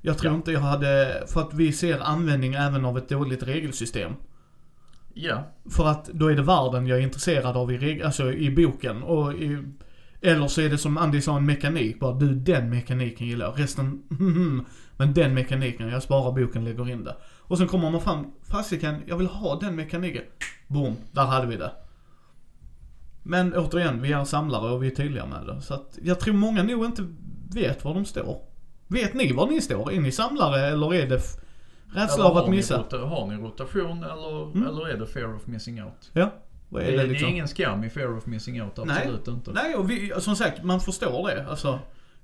Jag tror Ja. inte jag hade, för att vi ser användning även av ett dåligt regelsystem. Ja, För att då är det världen jag är intresserad av i, reg- alltså i boken. Och i, eller så är det som Andy sa, en mekanik. Bara du, den mekaniken gillar jag. Resten, mhm. Men den mekaniken, jag sparar boken, lägger in det. Och sen kommer man fram, fasiken, jag vill ha den mekaniken. Boom, där hade vi det. Men återigen, vi är samlare och vi är tydliga med det. Så att jag tror många nog inte vet var de står. Vet ni var ni står? Är ni samlare eller är det rädsla av att har ni missa? rota- har ni rotation eller, Mm. eller är det fear of missing out? Ja, är Det, det, det, liksom? är ingen skam i fear of missing out, Nej. absolut inte. Nej, och vi, som sagt, man förstår det. Alltså,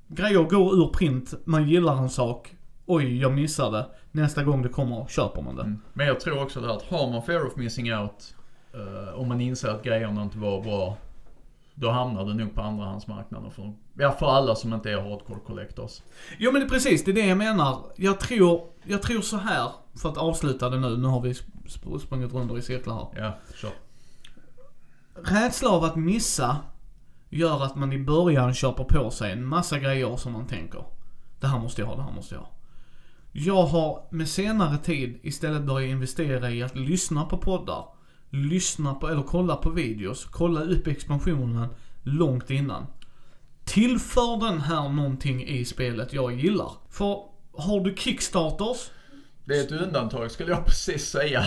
grejer går ur print, man gillar en sak. Oj, jag missade. Nästa gång det kommer köper man det. Mm. Men jag tror också det att har man fear of missing out, uh, om man inser att grejerna inte var bra, då hamnar det nog på andrahandsmarknaden för, ja, för alla som inte är hardcore collectors. Jo men det är precis, det är det jag menar. Jag tror, jag tror så här för att avsluta det nu. Nu har vi sp- sprungit runt i cirklar här. Ja, kör. Rädsla av att missa gör att man i början köper på sig en massa grejer som man tänker. Det här måste jag ha, det här måste jag ha. Jag har med senare tid istället börjat investera i att lyssna på poddar. Lyssna på, eller kolla på videos. Kolla upp expansionen långt innan. Tillför den här någonting i spelet jag gillar? För har du kickstarters det är ett undantag skulle jag <laughs> precis säga.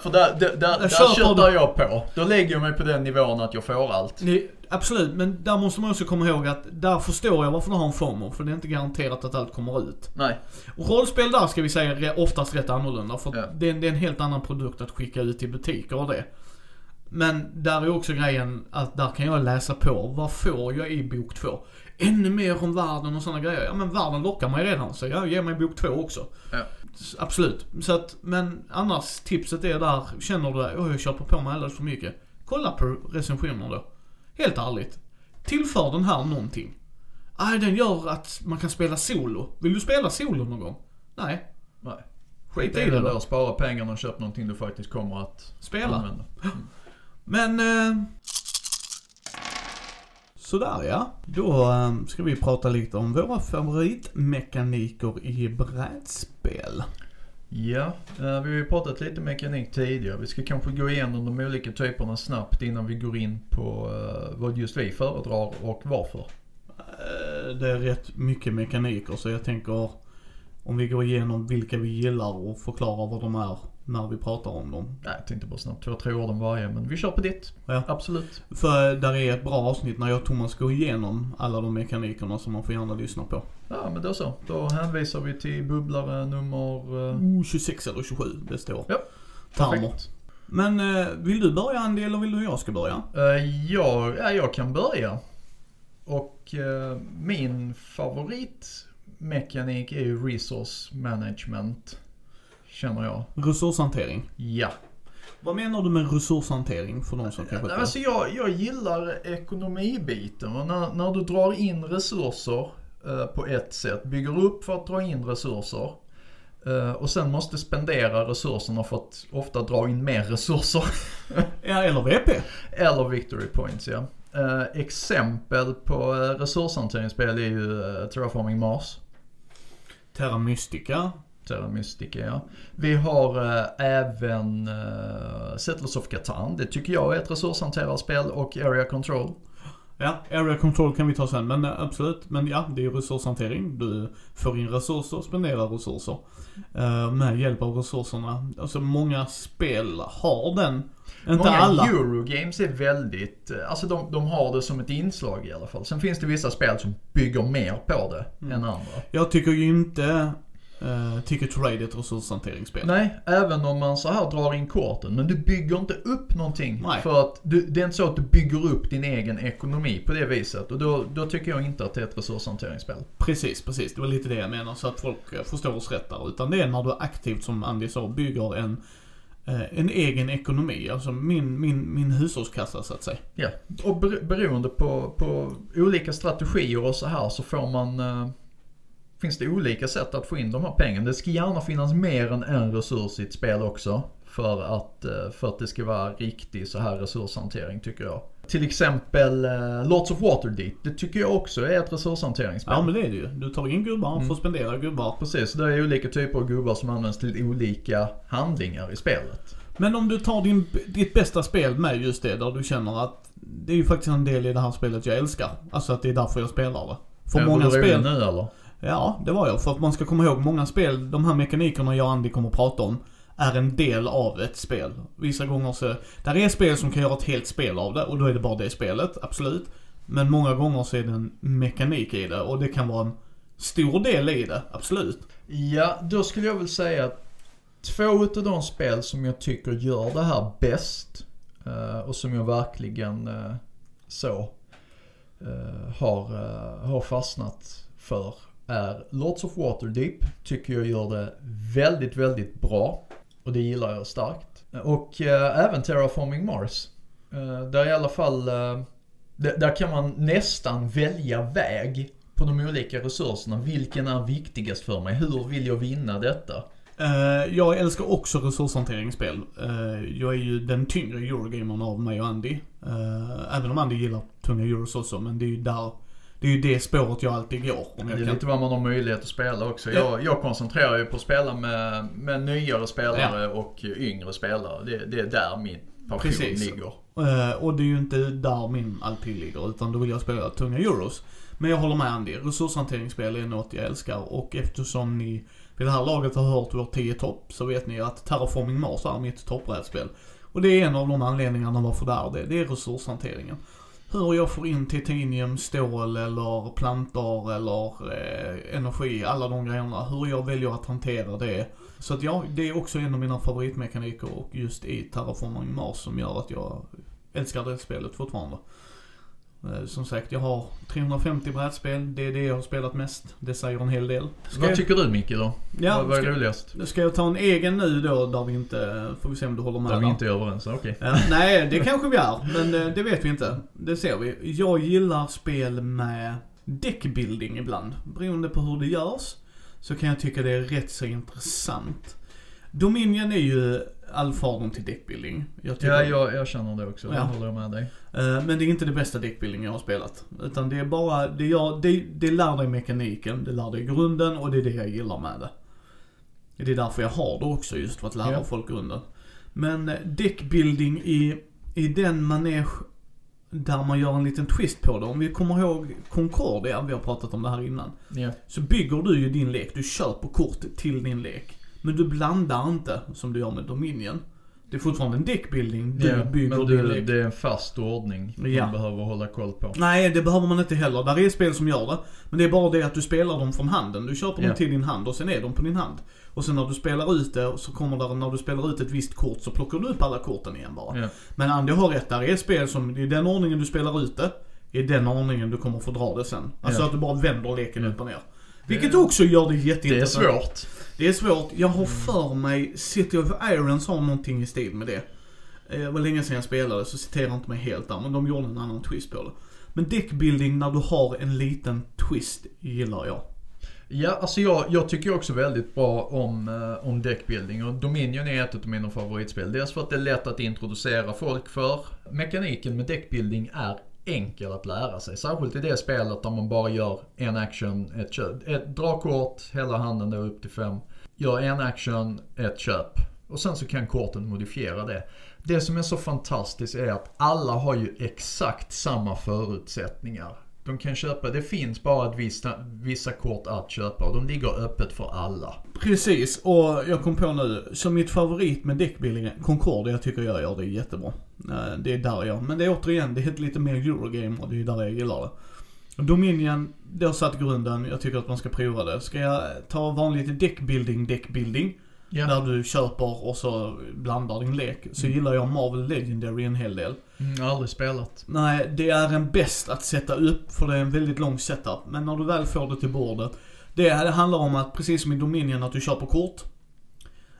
för där, där, där, där köttar du- jag på. Då lägger jag mig på den nivån att jag får allt. Det, absolut, men där måste man också komma ihåg att där förstår jag varför du har en FOMO. För det är inte garanterat att allt kommer ut. Nej. Och rollspel där ska vi säga är oftast rätt annorlunda. För Ja. det, är, det är en helt annan produkt att skicka ut till butiker och det. Men där är också grejen att där kan jag läsa på. Vad får jag i bok två? Ännu mer om världen och sådana grejer. Ja men världen lockar mig redan så jag ger mig bok två också. Ja. Absolut. Så att, men annars tipset är där, känner du att jag köper på mig alldeles för mycket. Kolla på recensioner då. Helt ärligt. Tillför den här någonting. Nej, den gör att man kan spela solo. Vill du spela solo någon gång? Nej. Nej. Skit i det då. spara pengarna och köp någonting du faktiskt kommer att Spela. använda. Men... Eh, sådär ja. Då eh, ska vi prata lite om våra favoritmekaniker i brädspel. Ja, eh, vi har ju pratat lite mekanik tidigare. Vi ska kanske gå igenom de olika typerna snabbt innan vi går in på eh, vad just vi föredrar och varför. Eh, det är rätt mycket mekaniker så jag tänker om vi går igenom vilka vi gillar och förklarar vad de är när vi pratar om dem. Nej, jag tänkte bara snabbt två, tre ord om varje, men vi kör på ditt. Ja. Absolut. För där är ett bra avsnitt när jag och Thomas går igenom alla de mekanikerna som man får gärna lyssna på. Ja, men då så. Då hänvisar vi till bubblare nummer... eh, Oh, 26 eller 27, det står. Ja, Termer. Men eh, vill du börja Andy eller vill du jag ska börja? Eh, ja, ja, jag kan börja. Och eh, min favoritmekanik är ju resource management. Känner jag. Resurshantering. Ja. Vad menar du med resurshantering för de som kanske. Alltså jag, jag gillar ekonomibiten. När, när du drar in resurser eh, på ett sätt, bygger upp för att dra in resurser. eh, och sen måste spendera resurserna för att ofta dra in mer resurser. <laughs> Ja, eller VP. Eller victory points ja. Eh, exempel på uh, resurshanteringsspel är ju eh, Terraforming Mars. Terra Mystica. Terra Mystica ja. Vi har eh, även uh, Settlers of Catan. Det tycker jag är ett resurshanterarspel och Area Control. Ja, area control kan vi ta sen. Men eh, absolut. Men ja, det är resurshantering. Du får in resurser, spenderar resurser. Eh, med hjälp av resurserna. Alltså många spel har den. Inte Många alla. Eurogames är väldigt, eh, alltså de, de har det som ett inslag i alla fall. Sen finns det vissa spel som bygger mer på det Mm. än andra. Jag tycker ju inte uh, Ticket to Ride är ett resurshanteringsspel. Nej, även om man så här drar in korten. Men du bygger inte upp någonting. Nej. För att du, det är inte så att du bygger upp din egen ekonomi på det viset. Och då, då tycker jag inte att det är ett resurshanteringsspel. Precis, precis. Det var lite det jag menar. Så att folk eh, förstår oss rätt där. Utan det är när du aktivt, som Andy sa, bygger en, eh, en egen ekonomi. Alltså min, min, min hushållskassa så att säga. Ja, och ber, beroende på, på olika strategier och så här så får man... Finns det olika sätt att få in de här pengarna. Det ska gärna finnas mer än en resurs i ett spel också. För att, eh, för att det ska vara riktig så här resurshantering tycker jag. Till exempel eh, Lords of Waterdeep. Det tycker jag också är ett resurshanteringsspel. Ja men det är det ju. Du tar in gubbar, Mm. får spendera gubbar. Precis, det är olika typer av gubbar som används till olika handlingar i spelet. Men om du tar din, ditt bästa spel med just det, där du känner att det är ju faktiskt en del i det här spelet jag älskar. Alltså att det är därför jag spelar det. För många spel... nu eller? Ja, det var jag. För att man ska komma ihåg, många spel, de här mekanikerna jag och Andy kommer att prata om, är en del av ett spel. Vissa gånger så, där är spel som kan göra ett helt spel av det och då är det bara det spelet, absolut. Men många gånger så är det en mekanik i det och det kan vara en stor del i det, absolut. Ja, då skulle jag väl säga att två utav de spel som jag tycker gör det här bäst eh, och som jag verkligen eh, så eh, har, har fastnat för är Lords of Waterdeep. Tycker jag gör det väldigt, väldigt bra. Och det gillar jag starkt. Och eh, även Terraforming Mars. Eh, där i alla fall, eh, där, där kan man nästan välja väg på de olika resurserna. Vilken är viktigast för mig? Hur vill jag vinna detta? Eh, jag älskar också resurshanteringsspel. Eh, jag är ju den tyngre Eurogamern av mig och Andy. Eh, även om Andy gillar tunga Euros också, men det är ju där, det är ju det spåret jag alltid går. Om Det är kan. lite vad man har möjlighet att spela också. Ja. Jag, jag koncentrerar ju på att spela med, med nyare spelare och yngre spelare. Det, det är där min passion Precis. ligger. Eh, och det är ju inte där min alltid ligger, utan då vill jag spela tunga Euros. Men jag håller med Andy, resurshanteringsspel är något jag älskar och eftersom ni vid det här laget har hört vår 10 topp så vet ni att Terraforming Mars är mitt toppbrädspel. Och det är en av de anledningarna varför det är det, det är resurshanteringen. Hur jag får in titanium, stål eller plantor eller eh, energi, alla de grejerna. Hur jag väljer att hantera det. Så att ja, det är också en av mina favoritmekaniker och just i Terraforming Mars som gör att jag älskar det spelet fortfarande. Eh, Som sagt, jag har 350 brädspel. Det är det jag har spelat mest. Det säger en hel del. Ska Vad jag, tycker du Micke då? ja, vad vad är ska, roligast? ska jag ta en egen nu då där vi inte, får vi se om du håller med Där vi där. inte är överens, okej. Ja, nej, det kanske vi är. Men eh, det vet vi inte. Det ser vi. Jag gillar spel med deckbuilding ibland. Beroende på hur det görs. Så kan jag tycka det är rätt så intressant. Dominion är ju allfadern till deckbuilding. Jag tycker, Ja, jag, jag känner det också. Ja. Det håller jag med dig. Eh, Men det är inte det bästa deckbuilding jag har spelat. Utan det är bara, det, gör, det, det lär dig mekaniken, det lär dig grunden och det är det jag gillar med det. Det är därför jag har det också, just för att lära Ja. folk grunden. Men eh, deckbuilding i, i den manege där man gör en liten twist på det. Om vi kommer ihåg Concordia, vi har pratat om det här innan. Ja. Så bygger du ju din lek, du köper kort till din lek. Men du blandar inte som du gör med Dominion. Det är fortfarande en deckbuilding. Du Ja, bygger men lek. det är en fast ordning man behöver hålla koll på. Nej, det behöver man inte heller. Där är spel som gör det. Men det är bara det att du spelar dem från handen. Du köper Ja. dem till din hand och sen är de på din hand. Och sen när du spelar ut det så kommer där, när du spelar ut ett visst kort så plockar du upp alla korten igen bara. Ja. Men Andy har rätt, där är spel som, i den ordningen du spelar ut det, i den ordningen du kommer få dra det sen. Alltså att du bara vänder leken upp och ner. Vilket Det- också gör det Det är jätteintressant. svårt. Det är svårt. Jag har för mig City of Irons har någonting i stil med det. Eh, det var länge sedan jag spelade så citerar inte mig helt där, men de gjorde en annan twist på det. Men deckbuilding när du har en liten twist gillar jag. Ja, alltså jag, jag tycker också väldigt bra om, eh, om deckbuilding och Dominion är ett av mina favoritspel. Dels för att det är lätt att introducera folk för. Mekaniken med deckbuilding är enkel att lära sig. Särskilt i det spelet där man bara gör en action, ett köp. Ett, dra kort, hela handen då upp till fem. Gör en action, ett köp. Och sen så kan korten modifiera det. Det som är så fantastiskt är att alla har ju exakt samma förutsättningar. De kan köpa, det finns bara ett vissa, vissa kort att köpa och de ligger öppet för alla. Precis, och jag kom på nu, som mitt favorit med deckbuilding, Concordia tycker jag gör det jättebra. Eh, det är där jag, men det är återigen, det är lite mer Eurogame och det är där jag gillar det. Dominion, det har satt grunden, jag tycker att man ska prova det. Ska jag ta vanligt däckbildning, deckbuilding, Ja. där du köper och så blandar din lek, så Mm. gillar jag Marvel Legendary en hel del. Mm, aldrig spelat. Nej, det är en bäst att sätta upp för det är en väldigt lång setup. Men när du väl får det till bordet. Det här handlar om att, precis som i Dominion, att du köper kort.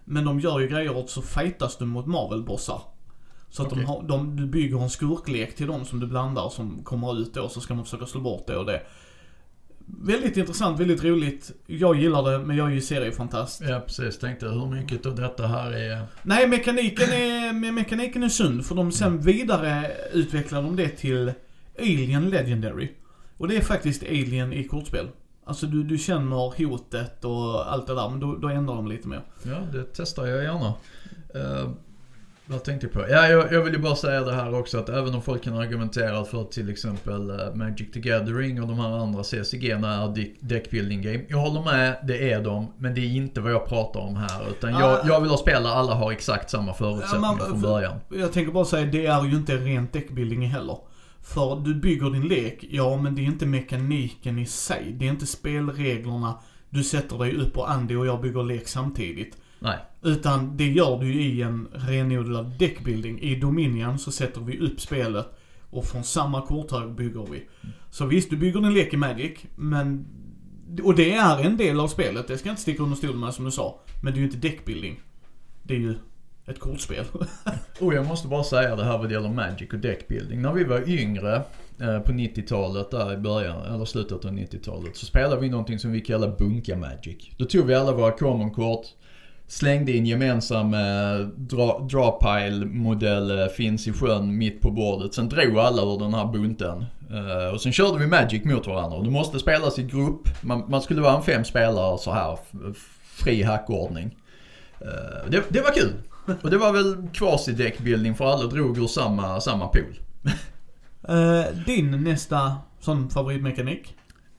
Men de gör ju grejer och så fightas du mot Marvel-bossar. Så att Okej. de har, de, du bygger en skurklek till dem som du blandar som kommer ut då, så ska man försöka slå bort det och det. Väldigt intressant, väldigt roligt. Jag gillar det, men jag är ju seriefantast. Ja precis, tänkte hur mycket av detta här är... Nej, mekaniken är, me- mekaniken är sund för de sen vidare utvecklar de det till Alien Legendary. Och det är faktiskt Alien i kortspel. Alltså du, du känner hotet och allt det där, men då, då ändrar de lite mer. Ja, det testar jag gärna. Uh, vad tänkte jag på? Ja, jag, jag vill ju bara säga det här också att även om folk kan argumentera för till exempel eh, Magic the Gathering och de här andra CCG-na är deck- deckbuilding game. Jag håller med, det är de, men det är inte vad jag pratar om här. Utan Ah. jag, jag vill ha spel där alla har exakt samma förutsättningar Ja, från början. Jag tänker bara säga, det är ju inte rent deckbuilding heller. För du bygger din lek, ja men det är inte mekaniken i sig. Det är inte spelreglerna. Du sätter dig upp och Andy och jag bygger lek samtidigt. Nej. Utan det gör du ju i en renodlad deckbuilding. I Dominion så sätter vi upp spelet och från samma korthög bygger vi. Så visst, du bygger din lek i Magic, men... Och det är en del av spelet, det ska jag inte sticka under stol med som du sa. Men det är ju inte deckbuilding. Det är ju ett kortspel. <laughs> Och jag måste bara säga det här vad det gäller Magic och deckbuilding. När vi var yngre eh, på 90-talet där i början, eller slutet av 90-talet, så spelade vi någonting som vi kallar bunka Magic. Då tog vi alla våra common-kort, slängde in gemensam eh, drawpile modell eh, finns i sjön mitt på bordet. Sen drog alla ur den här bunten. Eh, och sen körde vi Magic mot varandra. Och det måste spelas i grupp. Man, man skulle vara en fem spelare så här fri hackordning. Eh, det, det var kul. Och det var väl kvasi-däckbildning för alla drog ur samma, samma pool. Eh, din nästa sån favoritmekanik?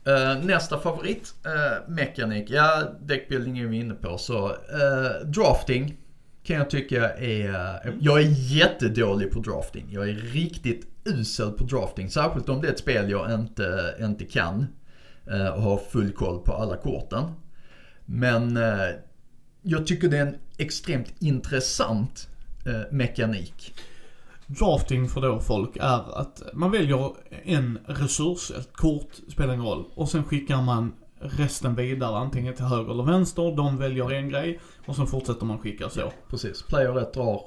Uh, nästa favorit, uh, mekanik. Ja, däckbildning är vi inne på. Så uh, drafting kan jag tycka är... eh, jag är jättedålig på drafting. Jag är riktigt usel på drafting. Särskilt om det är ett spel jag inte, inte kan. Eh, och har full koll på alla korten. Men jag tycker det är en extremt intressant mekanik. Drafting för då folk är att man väljer en resurs, ett kort, spelar ingen roll. Och sen skickar man resten vidare antingen till höger eller vänster. De väljer en grej och sen fortsätter man skicka så. Precis. Player 1 drar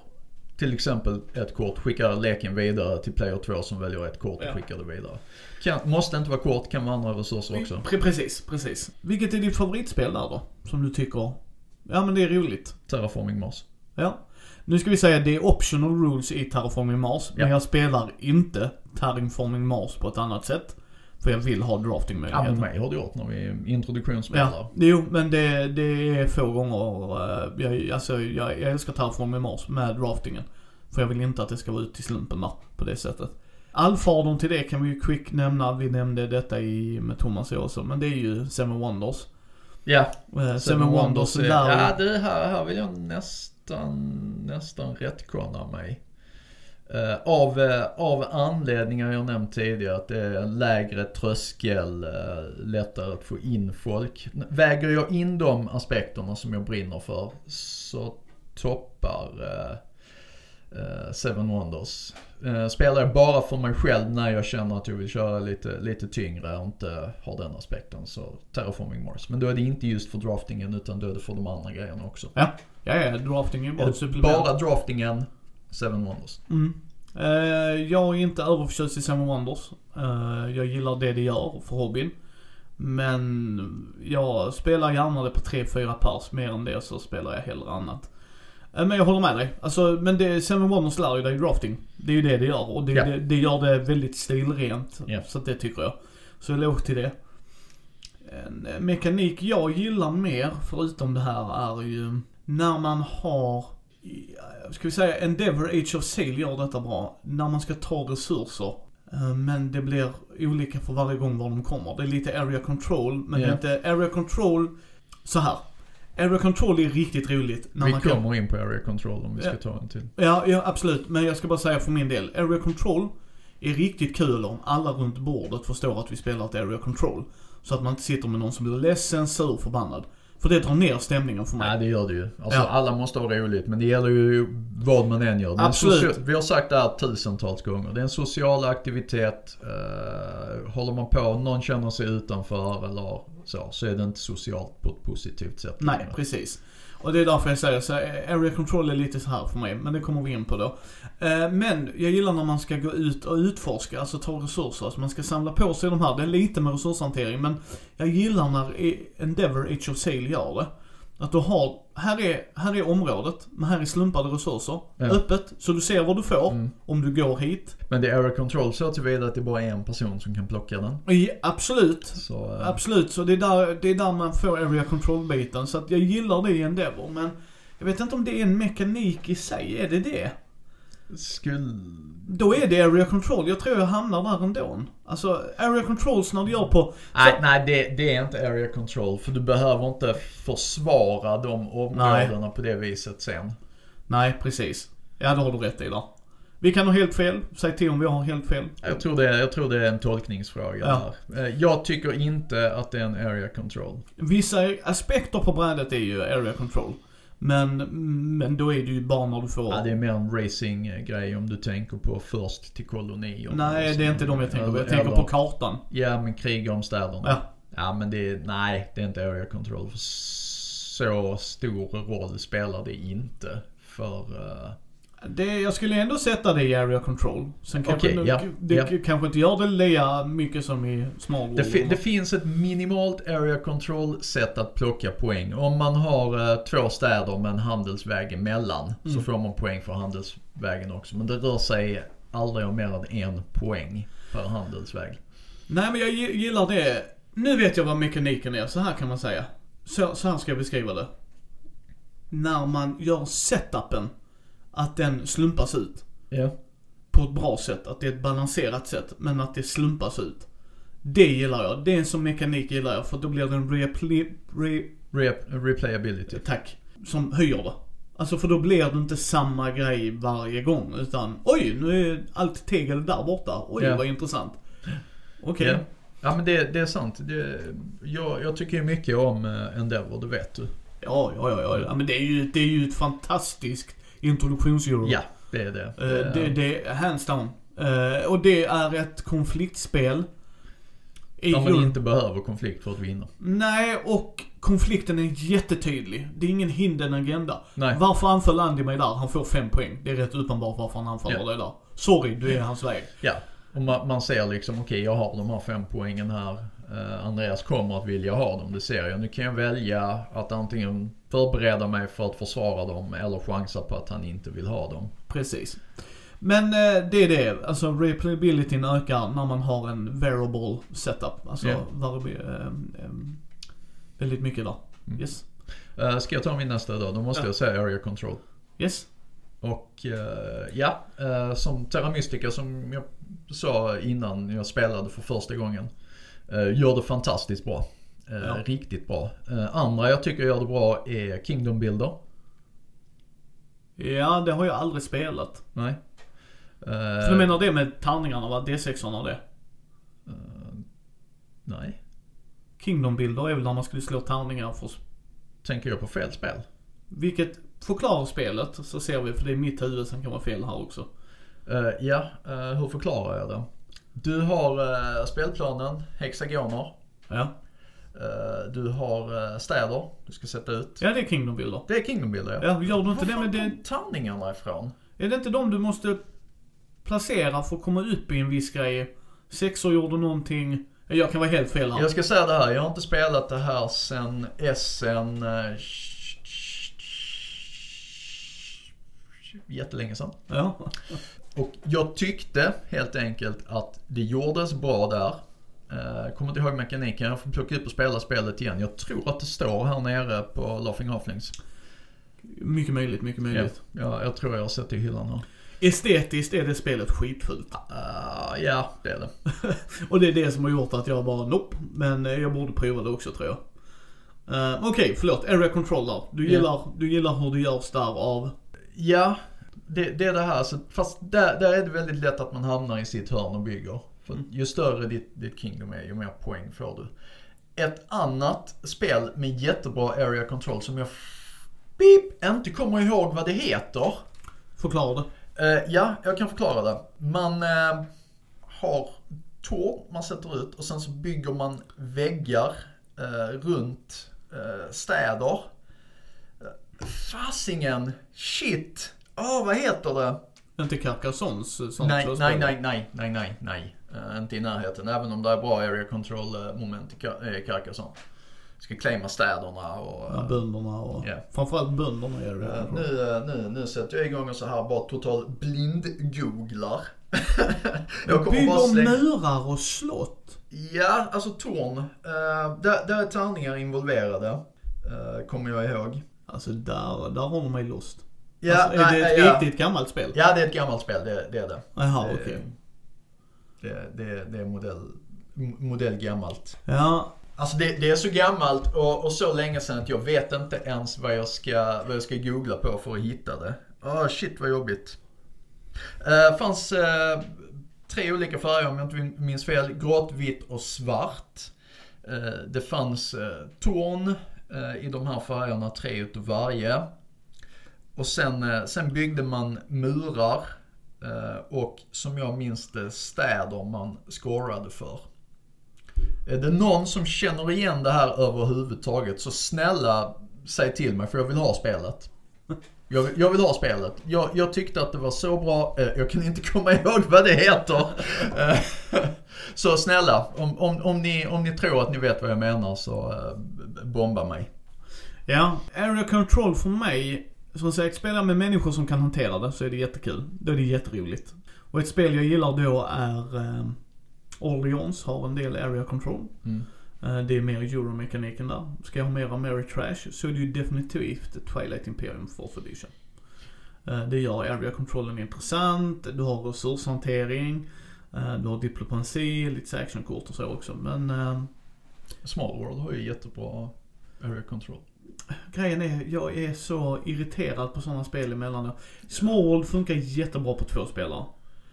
till exempel ett kort, skickar leken vidare till player 2 som väljer ett kort och Ja. skickar det vidare. Kan, måste inte vara kort, kan vara andra resurser också. Pre- precis, precis. Vilket är ditt favoritspel där då? Som du tycker, ja men det är roligt. Terraforming Mars. Ja. Nu ska vi säga att det är optional rules i Terraforming Mars. Men Ja. jag spelar inte Terraforming Mars på ett annat sätt. För jag vill ha Ja men draftingmöjligheter. mig har du gjort när vi introduktionsspelar. Ja, jo men det, det är få gånger. eh, Jag, alltså, jag, jag älskar Terraforming Mars med draftingen. För jag vill inte att det ska vara ut till slumpen där, på det sättet. Allfadern till det kan vi ju quick nämna. Vi nämnde detta i, med Thomas också. Men det är ju Seven Wonders. Ja, Eh, Seven Wonders är- där. Ja, det här, här vill jag nästan, nästan rättkonna mig. Eh, av, eh, av anledningar jag nämnt tidigare, att det är en lägre tröskel, eh, lättare att få in folk. Väger jag in de aspekterna som jag brinner för så toppar eh, eh, Seven Wonders. Uh, spelar jag bara för mig själv när jag känner att jag vill köra lite, lite tyngre och inte har den aspekten så Terraforming Mars. Men då är det inte just för draftingen utan då är det för de andra grejerna också. Ja, ja, ja drafting är Är bara ett bara draftingen, Seven Wonders. Mm. Eh, jag är inte överförtjust i Seven Wonders. Eh, jag gillar det det gör för hobbyn. Men jag spelar gärna det på 3-4 pers. Mer än det så spelar jag hellre annat. Eh, men jag håller med dig. Alltså, men det, Seven Wonders lär ju dig drafting. Det är ju det det gör. Och det, Ja. det, det gör det väldigt stilrent. Ja. Så det tycker jag. Så eloge till det. En eh, mekanik jag gillar mer, förutom det här, är ju när man har ja, ska vi säga Endeavor Age of Sail gör detta bra. När man ska ta resurser. eh, Men det blir olika för varje gång var de kommer. Det är lite area control, men Ja. inte area control så här. Area control är riktigt roligt. När Vi man kan, kommer in på Area Control om vi ska Ja. ta en till. ja, ja, absolut. Men jag ska bara säga för min del. Area control är riktigt kul om alla runt bordet förstår att vi spelar ett area control. Så att man inte sitter med någon som blir ledsen, sur, förbannad. För det drar ner stämningen för mig. Nej det gör det ju. Alltså Ja. alla måste ha roligt men det gäller ju vad man än gör. Absolut. Vi har sagt det här tusentals gånger. Det är en social aktivitet. Uh, håller man på, någon känner sig utanför eller så, så är det inte socialt på ett positivt sätt. Nej, precis. Och det är därför jag säger så area control är lite så här för mig, men det kommer vi in på då. Eh, men jag gillar när man ska gå ut och utforska, alltså ta resurser. Alltså man ska samla på sig de här, det är lite med resurshantering, men jag gillar när Endeavor Age of Sale gör det. Att du har, här är, här är området, men här är slumpade resurser. Ja. Öppet, så du ser vad du får Mm. om du går hit. Men det är Area Control så tillvida att det bara är en person som kan plocka den. Ja, absolut. Så, eh, Absolut, så det är där, det är där man får area control-biten. Så att jag gillar det i Endeavor, men jag vet inte om det är en mekanik i sig. Är det det? Skulle... Då är det area control. Jag tror jag hamnar där ändå. Alltså, area controls när du gör på... Nej, nej det, det är inte Area Control. För du behöver inte försvara de områdena på det viset sen. Nej, precis. Ja, det har du rätt i där. Vi kan ha helt fel. Säg till om vi har helt fel. Jag tror det, jag tror det är en tolkningsfråga Ja. där. Eh, Jag tycker inte att det är en area control. Vissa aspekter på brädet är ju area control. Men, men då är det ju bara när du får... Ja, det är mer en racing-grej om du tänker på först till kolonier. Nej, det är inte de jag tänker på. Jag tänker på kartan. Ja, men kriga om städerna. Ja. Ja, men det är, nej, det är inte area control. Så stor roll spelar det inte för... eh, Det, jag skulle ändå sätta det i area control. Sen kanske Okej, det, ja, det ja. kanske inte gör det lika mycket som i small Det, World. fi- det finns ett minimalt area control sätt att plocka poäng. Om man har eh, två städer med en handelsväg emellan så Mm. får man poäng för handelsvägen också. Men det rör sig aldrig om mer än en poäng per handelsväg. Nej men jag gi- gillar det. Nu vet jag vad mekaniken är, så här kan man säga. Så, så här ska jag beskriva det. När man gör setupen, att den slumpas ut. Ja. På ett bra sätt, att det är ett balanserat sätt, men att det slumpas ut. Det gillar jag. Det är en sån mekanik gillar jag, för då blir det en repli... Re, Re- replayability. tack. Som höjer det. Alltså för då blir det inte samma grej varje gång, utan oj, nu är allt tegel där borta. Oj, Ja. vad intressant. Okej. Ja. ja men det, det är sant. Det, jag, jag tycker ju mycket om uh, Endeavor, det vet du. Ja, ja, ja, ja. ja. Men det är ju, det är ju ett fantastiskt introduktionseuro. Ja, det är det. Eh, det, det är hands down. Eh, och det är ett konfliktspel. Där man grund- inte behöver konflikt för att vinna. Nej, och konflikten är jättetydlig. Det är ingen hidden agenda. Nej. Varför anföll Andy mig där? Han får fem poäng. Det är rätt uppenbart varför han anfaller Ja. dig där. Sorry, du är hans väg. Ja, och man, man ser liksom, okej jag har de här fem poängen här. Eh, Andreas kommer att vilja ha dem, det ser jag. Nu kan jag välja att antingen förbereda mig för att försvara dem eller chansa på att han inte vill ha dem. Precis. Men eh, det är det. Alltså replayabilityn ökar när man har en variable setup. Alltså Ja. variabi- eh, väldigt mycket där. Mm. Yes. Ska jag ta min nästa då? Då måste Ja. jag säga Area Control. Yes. Och ja, som Terra Mystica som jag sa innan jag spelade för första gången. Eh, gör det fantastiskt bra. Eh, Ja. Riktigt bra. Eh, andra jag tycker gör det bra är Kingdom Builder. Ja, det har jag aldrig spelat. Nej. För du menar det med tärningarna va? D6 och det? Nej. Kingdom Builder är väl när man skulle slå tärningar för... Tänker jag på fel spel? Vilket förklarar spelet så ser vi, för det är mitt huvud som kan vara fel här också. Eh, ja, eh, hur förklarar jag det? Du har eh, spelplanen, hexagoner. Ja. Eh, du har eh, städer du ska sätta ut. Ja, det är Kingdom Builder. Det är Kingdom Builder ja. Ja, gör du Var inte det fan med det? tärningarna ifrån? Är det inte de du måste placera för att komma upp i en viss grej? Sexor gjorde någonting. Jag kan vara helt fel här. Jag ska säga det här, jag har inte spelat det här sen SN... Jättelänge sedan. Ja. <laughs> Och jag tyckte helt enkelt att det gjordes bra där. Eh, kommer inte ihåg mekaniken, jag får plocka upp och spela spelet igen. Jag tror att det står här nere på Laughing Halflings. Mycket möjligt, mycket Ja, möjligt. ja, jag tror jag har sett det i hyllan här. Estetiskt är det spelet skitfult. Uh, ja, det är det. <laughs> Och det är det som har gjort att jag bara, nope. Men eh, jag borde prova det också tror jag. Uh, Okej, förlåt. Area controller. Du Ja. gillar, du gillar hur det görs där av... Ja, det, det är det här. Så, fast där, där är det väldigt lätt att man hamnar i sitt hörn och bygger. För ju större ditt, ditt kingdom är, ju mer poäng får du. Ett annat spel med jättebra area control som jag beep, inte kommer ihåg vad det heter. Förklara det. Eh, ja, jag kan förklara det. Man eh, har torn man sätter ut och sen så bygger man väggar eh, runt eh, städer. Eh, Fasingen, shit, åh vad heter det? Inte Carcassons eh, sånt Nej, nej, nej, nej, nej, nej, nej. Eh, inte i närheten, även om det är bra area control eh, moment i eh, Carcassonne. Ska claima städerna och... Ja, bönderna och... Ja. Framförallt bönderna är det. Eh, nu, nu, nu sätter jag igång och så här bara total blind-googlar. <laughs> jag kommer bara Bygger slänga... murar och slott. Ja, alltså torn. Uh, där, där är tärningar involverade. kommer jag ihåg. Alltså där, där har de mig lost. Ja, alltså, är det ett ja. riktigt gammalt spel? Ja, det är ett gammalt spel. Det, det är det. Jaha, okej. Det, det, det är modell, modell gammalt. Ja, Alltså det, det är så gammalt och, och så länge sedan att jag vet inte ens vad jag ska, vad jag ska googla på för att hitta det. Åh shit vad jobbigt. Det fanns eh, tre olika färger om jag inte minns fel. Grått, vitt och svart. Eh, det fanns eh, torn i de här färgerna, tre utav varje. Och sen, eh, sen byggde man murar eh, och som jag minns det städer man scorade för. Eh, är det någon som känner igen det här överhuvudtaget så snälla säg till mig för jag vill ha spelet. Jag vill, jag vill ha spelet. Jag, jag tyckte att det var så bra, jag kan inte komma <laughs> ihåg vad det heter. <laughs> Så snälla, om, om, om, ni, om ni tror att ni vet vad jag menar så bomba mig. Ja, area control för mig, som sagt, spela med människor som kan hantera det så är det jättekul. Då är det jätteroligt. Och ett spel jag gillar då är eh, Orleans, har en del area control. Mm. Eh, det är mer euromekaniken där. Ska jag ha mer Mary Trash så är det ju definitivt Twilight Imperium 4th edition. Eh, det gör area controllen intressant, du har resurshantering, eh, du har diplomati, lite actionkort och så också. Men eh, Small World har ju jättebra area control. Grejen är, jag är så irriterad på sådana spel emellanåt. Small World funkar jättebra på två spelare.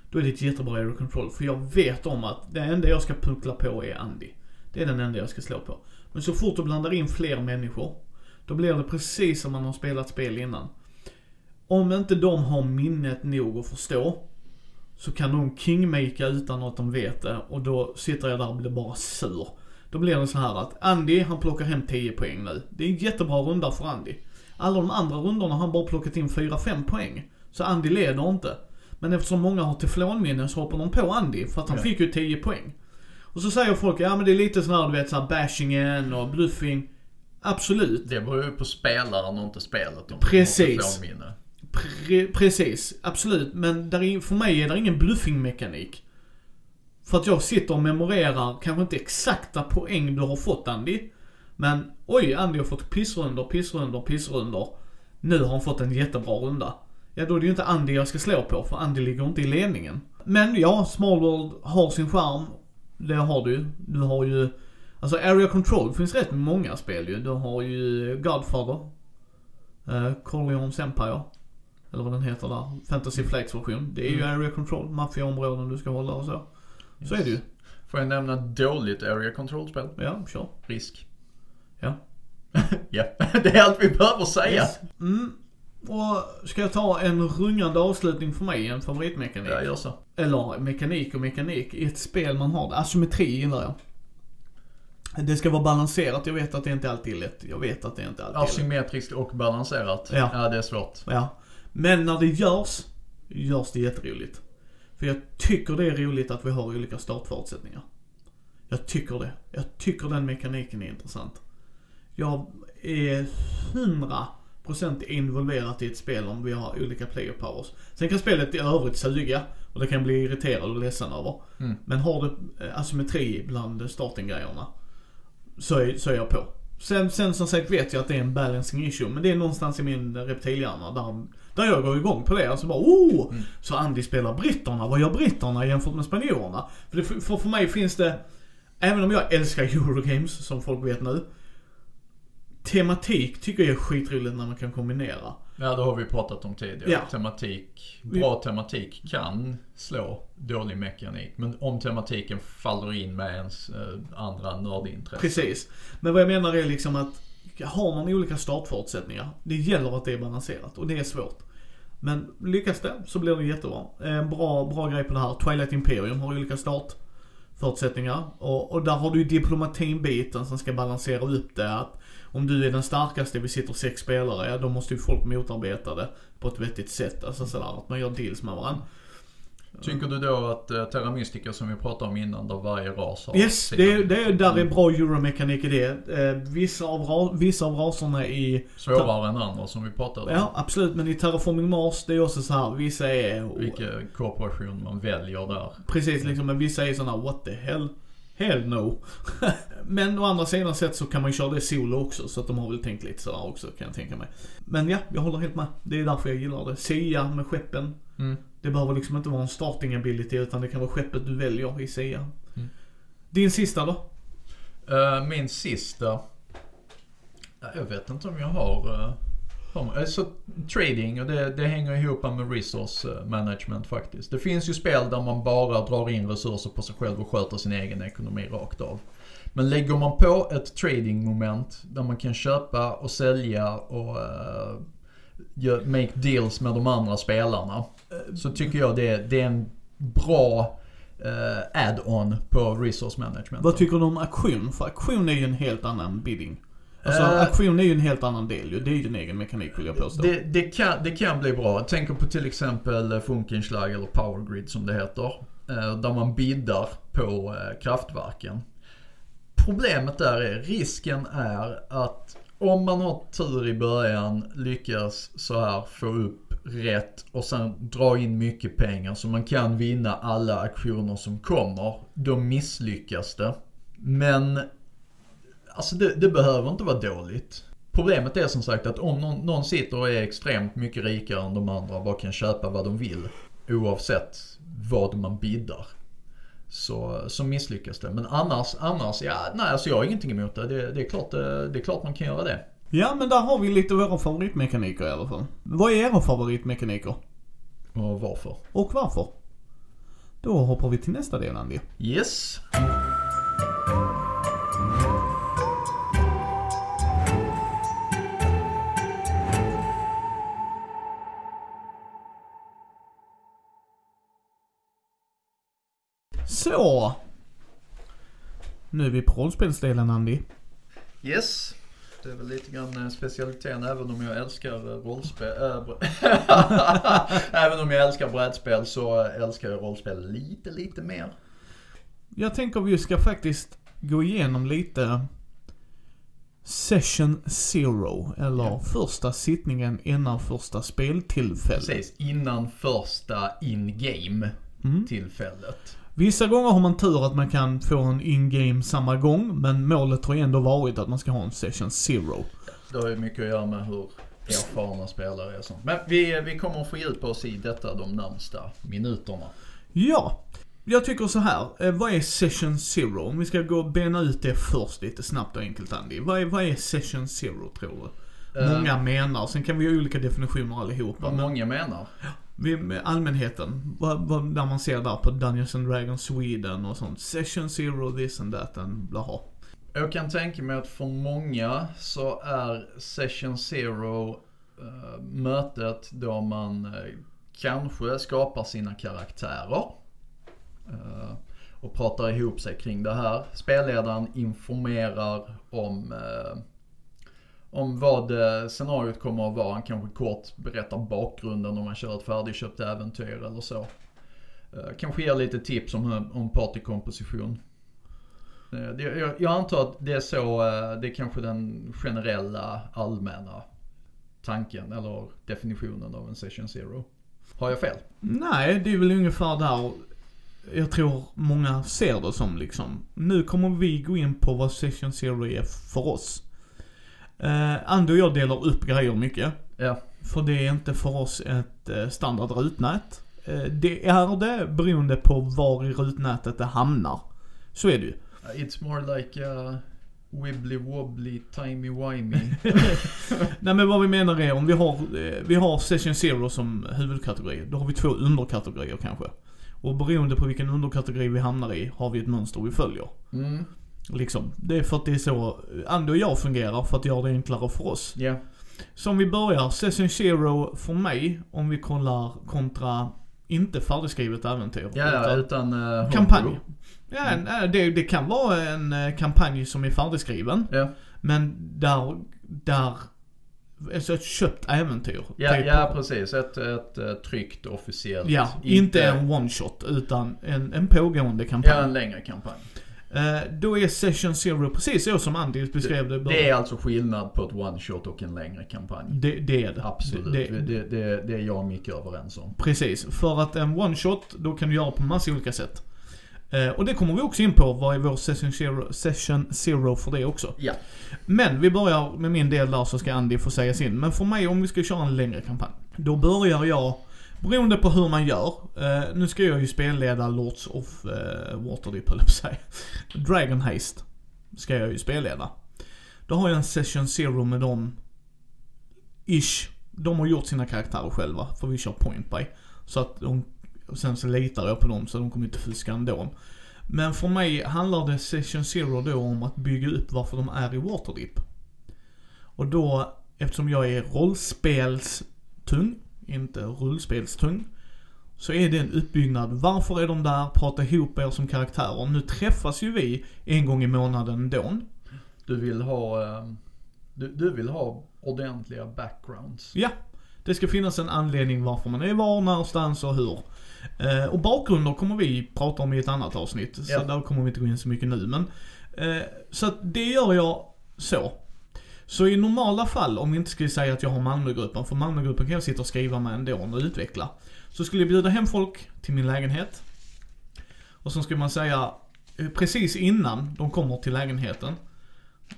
Då är det ett jättebra aero control. För jag vet om att det enda jag ska puckla på är Andy. Det är den enda jag ska slå på. Men så fort du blandar in fler människor, då blir det precis som man har spelat spel innan. Om inte de har minnet nog att förstå, så kan de kingmaka utan att de vet det. Och då sitter jag där och blir bara sur. Då blir det så här att Andy, han plockar hem 10 poäng nu. Det är en jättebra runda för Andy. Alla de andra rundorna har han bara plockat in 4-5 poäng. Så Andy leder inte. Men eftersom många har teflonminne så hoppar de på Andy för att han Ja. fick ju 10 poäng. Och så säger folk, ja men det är lite sån här du vet såhär bashingen och bluffing. Absolut. Det beror ju på spelaren och inte spelet. Om Precis. Pre- precis, absolut. Men där är, för mig är det ingen bluffingmekanik. För att jag sitter och memorerar, kanske inte exakta poäng du har fått Andy. Men oj, Andy har fått pissrundor, pissrundor, pissrundor. Nu har han fått en jättebra runda. Ja, då är det ju inte Andy jag ska slå på, för Andy ligger inte i ledningen. Men ja, Small World har sin charm. Det har du. Du har ju Alltså Area Control finns rätt många spel ju. Du har ju Godfather. Uh, Corleone's Empire. Eller vad den heter där. Fantasy Flights version. Det är ju Mm. Area Control. Maffiaområden du ska hålla och så. Så är det ju. Får jag nämna dåligt area control-spel? Ja, kör. Risk. Ja. <laughs> ja, det är allt vi behöver säga. Yes. Mm. Och ska jag ta en rungande avslutning för mig, en favoritmekanik? Ja, gör så. Eller mekanik och mekanik. I ett spel man har det. Asymmetri gillar jag. Det ska vara balanserat. Jag vet att det inte alltid är lätt. Jag vet att det inte alltid är lätt. Asymmetriskt och balanserat. Ja. ja, det är svårt. Ja. Men när det görs, görs det jätteroligt. För jag tycker det är roligt att vi har olika startförutsättningar. Jag tycker det. Jag tycker den mekaniken är intressant. Jag är 100% involverat i ett spel om vi har olika player powers. Sen kan spelet i övrigt suga och det kan bli irriterad och ledsen över. Mm. Men har du eh, asymmetri bland starting-grejerna så är, så är jag på. Sen, sen som sagt vet jag att det är en balancing issue men det är någonstans i min reptilhjärna där, där jag går igång på det. Alltså bara oh! Mm. Så Andy spelar britterna, vad gör britterna jämfört med spanjorerna? För, det, för, för mig finns det, även om jag älskar Eurogames som folk vet nu. Tematik tycker jag är skitroligt när man kan kombinera. Ja, det har vi pratat om tidigare. Ja. Tematik, bra tematik kan slå dålig mekanik. Men om tematiken faller in med ens eh, andra nördintresse. Precis. Men vad jag menar är liksom att har man olika startförutsättningar, det gäller att det är balanserat och det är svårt. Men lyckas det så blir det jättebra. En bra, bra grej på det här, Twilight Imperium har olika startförutsättningar. Och, och där har du ju diplomatin-biten som ska balansera upp det. Att om du är den starkaste, vi sitter sex spelare, ja, då måste ju folk motarbeta det på ett vettigt sätt. Alltså sådär, att man gör deals med varandra. Tycker du då att uh, Terra Mystica som vi pratade om innan, där varje ras har Yes, sina- det, är- det är, där är bra euromekanik i det. Eh, vissa, av, ra- vissa av raserna i Svårare än andra som vi pratade om. Ja, absolut. Men i Terraforming Mars, det är också så här. Vissa är... Vilken korporation man väljer där. Precis, liksom. Men vissa är såna what the hell? Hell no. <laughs> men å andra sidan sett så kan man ju köra det solo också. Så att de har väl tänkt lite sådär också, kan jag tänka mig. Men ja, jag håller helt med. Det är därför jag gillar det. Sia med skeppen. Mm. Det behöver liksom inte vara en starting ability, utan det kan vara skeppet du väljer i Sia. Mm. Din sista då? Eh, min sista. Ja, Jag vet inte om jag har... Uh, har alltså, trading och det, det hänger ihop med resource eh, management faktiskt. Det finns ju spel där man bara drar in resurser på sig själv och sköter sin egen ekonomi rakt av. Men lägger man på ett trading moment där man kan köpa och sälja och uh, make deals med de andra spelarna. Så tycker jag det, det är en bra eh, add-on på resource management. Vad tycker du om auktion? För auktion är ju en helt annan bidding. Alltså Eh. auktion är ju en helt annan del ju. Det är ju din egen mekanik vill jag påstå. Det, det, kan, det kan bli bra. Jag tänker på till exempel eh, Funkenschlag eller Powergrid som det heter. eh, Där man biddar på kraftverken. Problemet där är, risken är att om man har tur i början, lyckas så här få upp rätt och sen dra in mycket pengar så man kan vinna alla auktioner som kommer. Då misslyckas det. Men Alltså det, det behöver inte vara dåligt. Problemet är som sagt att om någon, någon sitter och är extremt mycket rikare än de andra och bara kan köpa vad de vill oavsett vad man biddar. Så, så misslyckas det. Men annars, annars, ja, nej alltså jag har ingenting emot det. Det, det, är klart, det, det är klart man kan göra det. Ja, men där har vi lite våra favoritmekaniker i alla fall. Vad är era favoritmekaniker? Och varför? Och varför? Då hoppar vi till nästa del, Andy. Yes. Så. Nu är vi på rollspelsdelen, Andy. Yes. Det är väl lite grann eh, specialiteten även om jag älskar eh, rollspel. Br- <laughs> även om jag älskar brädspel så älskar jag rollspel lite, lite mer. Jag tänker vi ska faktiskt gå igenom lite Session Zero, eller Ja. första sittningen innan första speltillfället. Precis, innan första in-game Mm. tillfället. Vissa gånger har man tur att man kan få en in-game samma gång, men målet har ju ändå varit att man ska ha en Session Zero. Det har ju mycket att göra med hur erfarna spelare är och sånt. Men vi, vi kommer att fördjupa oss i detta de närmsta minuterna. Ja. jag tycker så här. Eh, vad är session zero? Om vi ska gå och bena ut det först lite snabbt och enkelt Andy. Vad är, vad är session zero tror du? Eh, Många menar, sen kan vi ha olika definitioner allihopa. Vad Men många menar allmänheten, vad, vad, när man ser där på Dungeons and Dragons Sweden och sånt. Session zero, this and that and blaha. Jag kan tänka mig att för många så är session zero eh, mötet då man eh, kanske skapar sina karaktärer. eh, och pratar ihop sig kring det här. Spelledaren informerar om, eh, om vad eh, scenariot kommer att vara. Han kanske kort berättar bakgrunden om man kör ett färdigköpt äventyr eller så. Eh, kanske ger lite tips om, om partykomposition. Eh, jag, jag antar att det är så, det är kanske den generella allmänna tanken eller definitionen av en session zero. Har jag fel? Nej, det är väl ungefär där jag tror många ser det som liksom. Nu kommer vi gå in på vad Session Zero är för oss. Uh, Andy och jag delar upp grejer mycket. Ja. För det är inte för oss ett eh, standard rutnät. Eh, det är det beroende på var i rutnätet det hamnar. Så är det ju. It's more like a wibbly wobbly timey wimey. <laughs> Nej men vad vi menar är om vi har, eh, vi har Session Zero som huvudkategori. Då har vi två underkategorier kanske. Och beroende på vilken underkategori vi hamnar i har vi ett mönster vi följer. Mm, Liksom. Det är för att det är så Andy och jag fungerar för att göra det enklare för oss. ja. Så om vi börjar, Session Zero för mig, om vi kollar kontra inte färdigskrivet äventyr. Ja, ja, utan utan uh, kampanj. Ja, nej, det, det kan vara en eh, kampanj som är färdigskriven. Ja, Men där, där, alltså ett köpt äventyr. ja, typ. ja precis. Ett, ett, eh, tryckt officiellt. Ja, inte en one shot utan en, en pågående Ja, kampanj. en längre kampanj. Eh, då är Session Zero precis så som Andy beskrev det. Det är alltså skillnad på ett one shot och en längre kampanj. det, det är det. Absolut. Det, Det, det, det, är jag och Micke överens om. Precis, för att en one shot, då kan du göra på massa olika sätt. Eh, och det kommer vi också in på, vad är vår session zero, session zero för det också. Ja. Men vi börjar med min del där så ska Andy få säga sin. Men för mig, om vi ska köra en längre kampanj. Då börjar jag, beroende på hur man gör. Eh, nu ska jag ju spelleda Lords of eh, Waterdeep höll jag på att säga. Dragon Heist ska jag ju spelleda. Då har jag en session zero med dem, ish. De har gjort sina karaktärer själva, för vi kör point by. Så att de, sen så litar jag på dem så de kommer inte fuska ändå. Men för mig handlar det Session Zero då om att bygga upp varför de är i Waterdeep. Och då, eftersom jag är rollspelstung, inte rullspelstung, så är det en uppbyggnad. Varför är de där? Prata ihop er som karaktärer. Nu träffas ju vi en gång i månaden då. Du vill ha, eh, du, du vill ha ordentliga backgrounds. Ja, det ska finnas en anledning varför man är var, någonstans och hur. Eh, och bakgrunder kommer vi prata om i ett annat avsnitt. Så Ja. där kommer vi inte gå in så mycket nu. Men, eh, så att det gör jag så. Så i normala fall, om vi inte skulle säga att jag har Malmögruppen, för Malmögruppen kan jag sitta och skriva med ändå och utveckla. Så skulle jag bjuda hem folk till min lägenhet. Och så skulle man säga, eh, precis innan de kommer till lägenheten,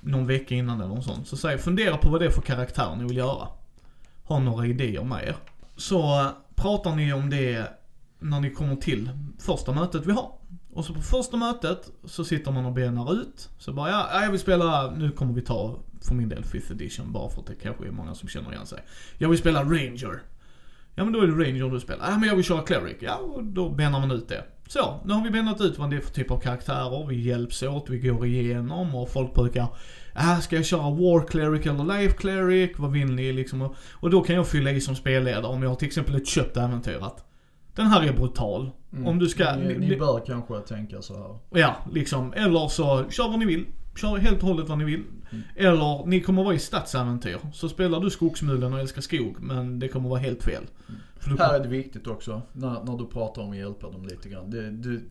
någon vecka innan eller något sånt, så säger fundera på vad det är för karaktär ni vill göra har några idéer med er. Så eh, pratar ni om det när ni kommer till första mötet vi har. Och så på första mötet så sitter man och benar ut. Så bara, ja, jag vill spela, nu kommer vi ta för min del 5th edition bara för att det kanske är många som känner igen sig. Jag vill spela Ranger. Ja men då är det Ranger du spelar. Ja men jag vill köra Cleric. Ja och då benar man ut det. Så, nu har vi benat ut vad det är för typ av karaktärer. Vi hjälps åt, vi går igenom och folk brukar Ah, ska jag köra War Cleric eller Life Cleric? Vad vill ni liksom? Och, och då kan jag fylla i som spelledare om jag har till exempel ett köpt äventyr att den här är brutal. Mm. Om du ska... Ni, ni- bör kanske tänka så här. Ja, liksom. Eller så, kör vad ni vill. Kör helt och hållet vad ni vill. Mm. Eller, ni kommer vara i stadsäventyr. Så spelar du skogsmulen och älskar skog, men det kommer vara helt fel. Du Här är det viktigt också, när, när du pratar om att hjälpa dem lite grann. Det, du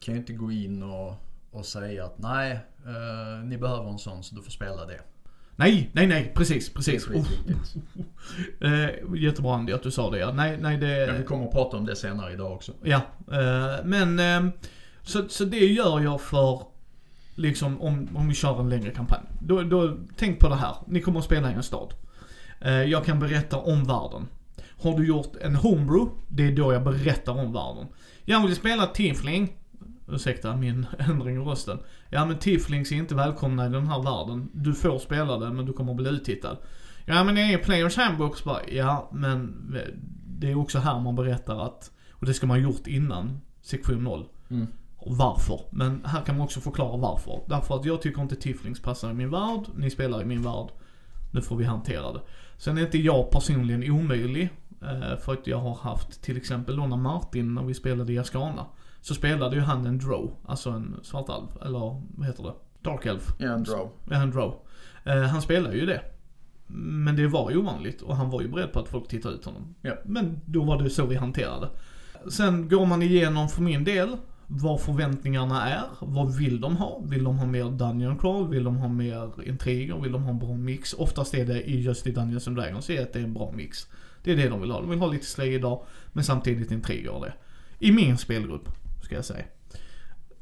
kan ju inte gå in och, och säga att nej, eh, ni behöver en sån så du får spela det. Nej, nej, nej, precis, precis. Det är skitviktigt. <laughs> Eh, jättebra Andy att du sa det ja. Nej, nej det... Men vi kommer att prata om det senare idag också. Ja, eh, men eh, så, så det gör jag för liksom om, om vi kör en längre kampanj. Då, då, tänk på det här. Ni kommer att spela i en stad. Jag kan berätta om världen. Har du gjort en homebrew, det är då jag berättar om världen. Jag vill spela Tiefling. Ursäkta min <laughs> ändring i rösten. Ja men tieflings är inte välkomna i den här världen. Du får spela det men du kommer bli uttittad. Ja men det är Players Handbooks bara. Ja men det är också här man berättar att, och det ska man ha gjort innan sektion 0. Mm. Och varför. Men här kan man också förklara varför. Därför att jag tycker inte tieflings passar i min värld. Ni spelar i min värld. Nu får vi hantera det. Sen är inte jag personligen omöjlig. eh, För att jag har haft till exempel då när Martin, när vi spelade i Ascana. Så spelade ju han en drow, alltså en svartalv, eller vad heter det? Dark Elf. Ja, en draw. Ja, en drow. Eh, han spelar ju det. Men det var ju ovanligt och han var ju beredd på att folk tittar ut honom. Ja. Men då var det så vi hanterade. Sen går man igenom för min del vad förväntningarna är. Vad vill de ha? Vill de ha mer Dungeon Crawl? Vill de ha mer intriger? Vill de ha en bra mix? Oftast är det i just i Dungeons and Dragons är att det är en bra mix. Det är det de vill ha. De vill ha lite slay idag men samtidigt intriger och det. I min spelgrupp, ska jag säga.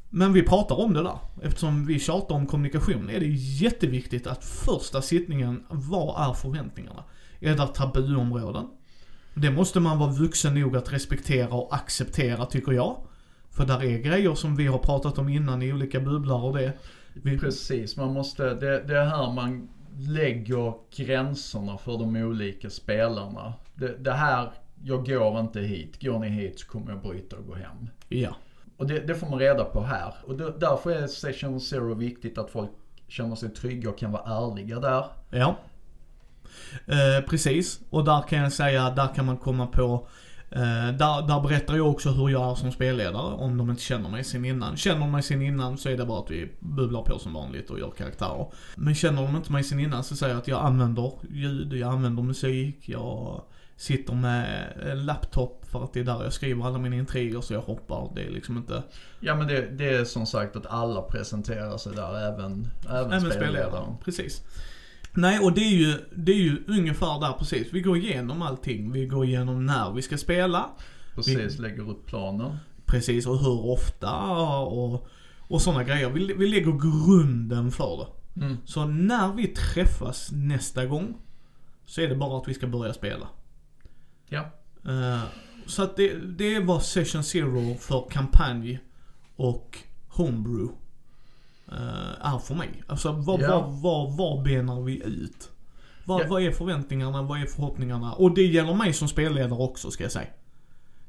Men vi pratar om det där. Eftersom vi tjatar om kommunikation är det jätteviktigt att första sittningen, vad är förväntningarna? Är det tabuområden? Det måste man vara vuxen nog att respektera och acceptera tycker jag. För där är grejer som vi har pratat om innan i olika bubblar och det. Vi, Precis, man måste, det, det är här man lägger gränserna för de olika spelarna. Det, det här, jag går inte hit. Går ni hit så kommer jag bryta och gå hem. ja. Och det, det får man reda på här. Och det, därför är Session Zero viktigt att folk känner sig trygga och kan vara ärliga där. Ja. Eh, precis. Och där kan jag säga, där kan man komma på eh, där, där berättar jag också hur jag är som spelledare om de inte känner mig sen innan. Känner de mig sen innan så är det bara att vi bubblar på som vanligt och gör karaktärer. Men känner de inte mig sen innan så säger jag att jag använder ljud, jag använder musik, jag sitter med en laptop för att det är där jag skriver alla mina intriger så jag hoppar. Det är liksom inte... Ja men det, det är som sagt att alla presenterar sig där, även, även, Även spelledaren. Precis. Nej, och det är, ju, det är ju ungefär där precis. Vi går igenom allting. Vi går igenom när vi ska spela. Precis, lägger upp planen. Precis, och hur ofta och, och sådana grejer. Vi, vi lägger grunden för det. Mm. Så när vi träffas nästa gång så är det bara att vi ska börja spela. Ja. Eh, så att det, det var session zero för kampanj och homebrew. Uh, är för mig. Alltså vad, Ja. vad, vad, vad benar vi ut? Vad, Ja. vad är förväntningarna? Vad är förhoppningarna? Och det gäller mig som spelledare också ska jag säga.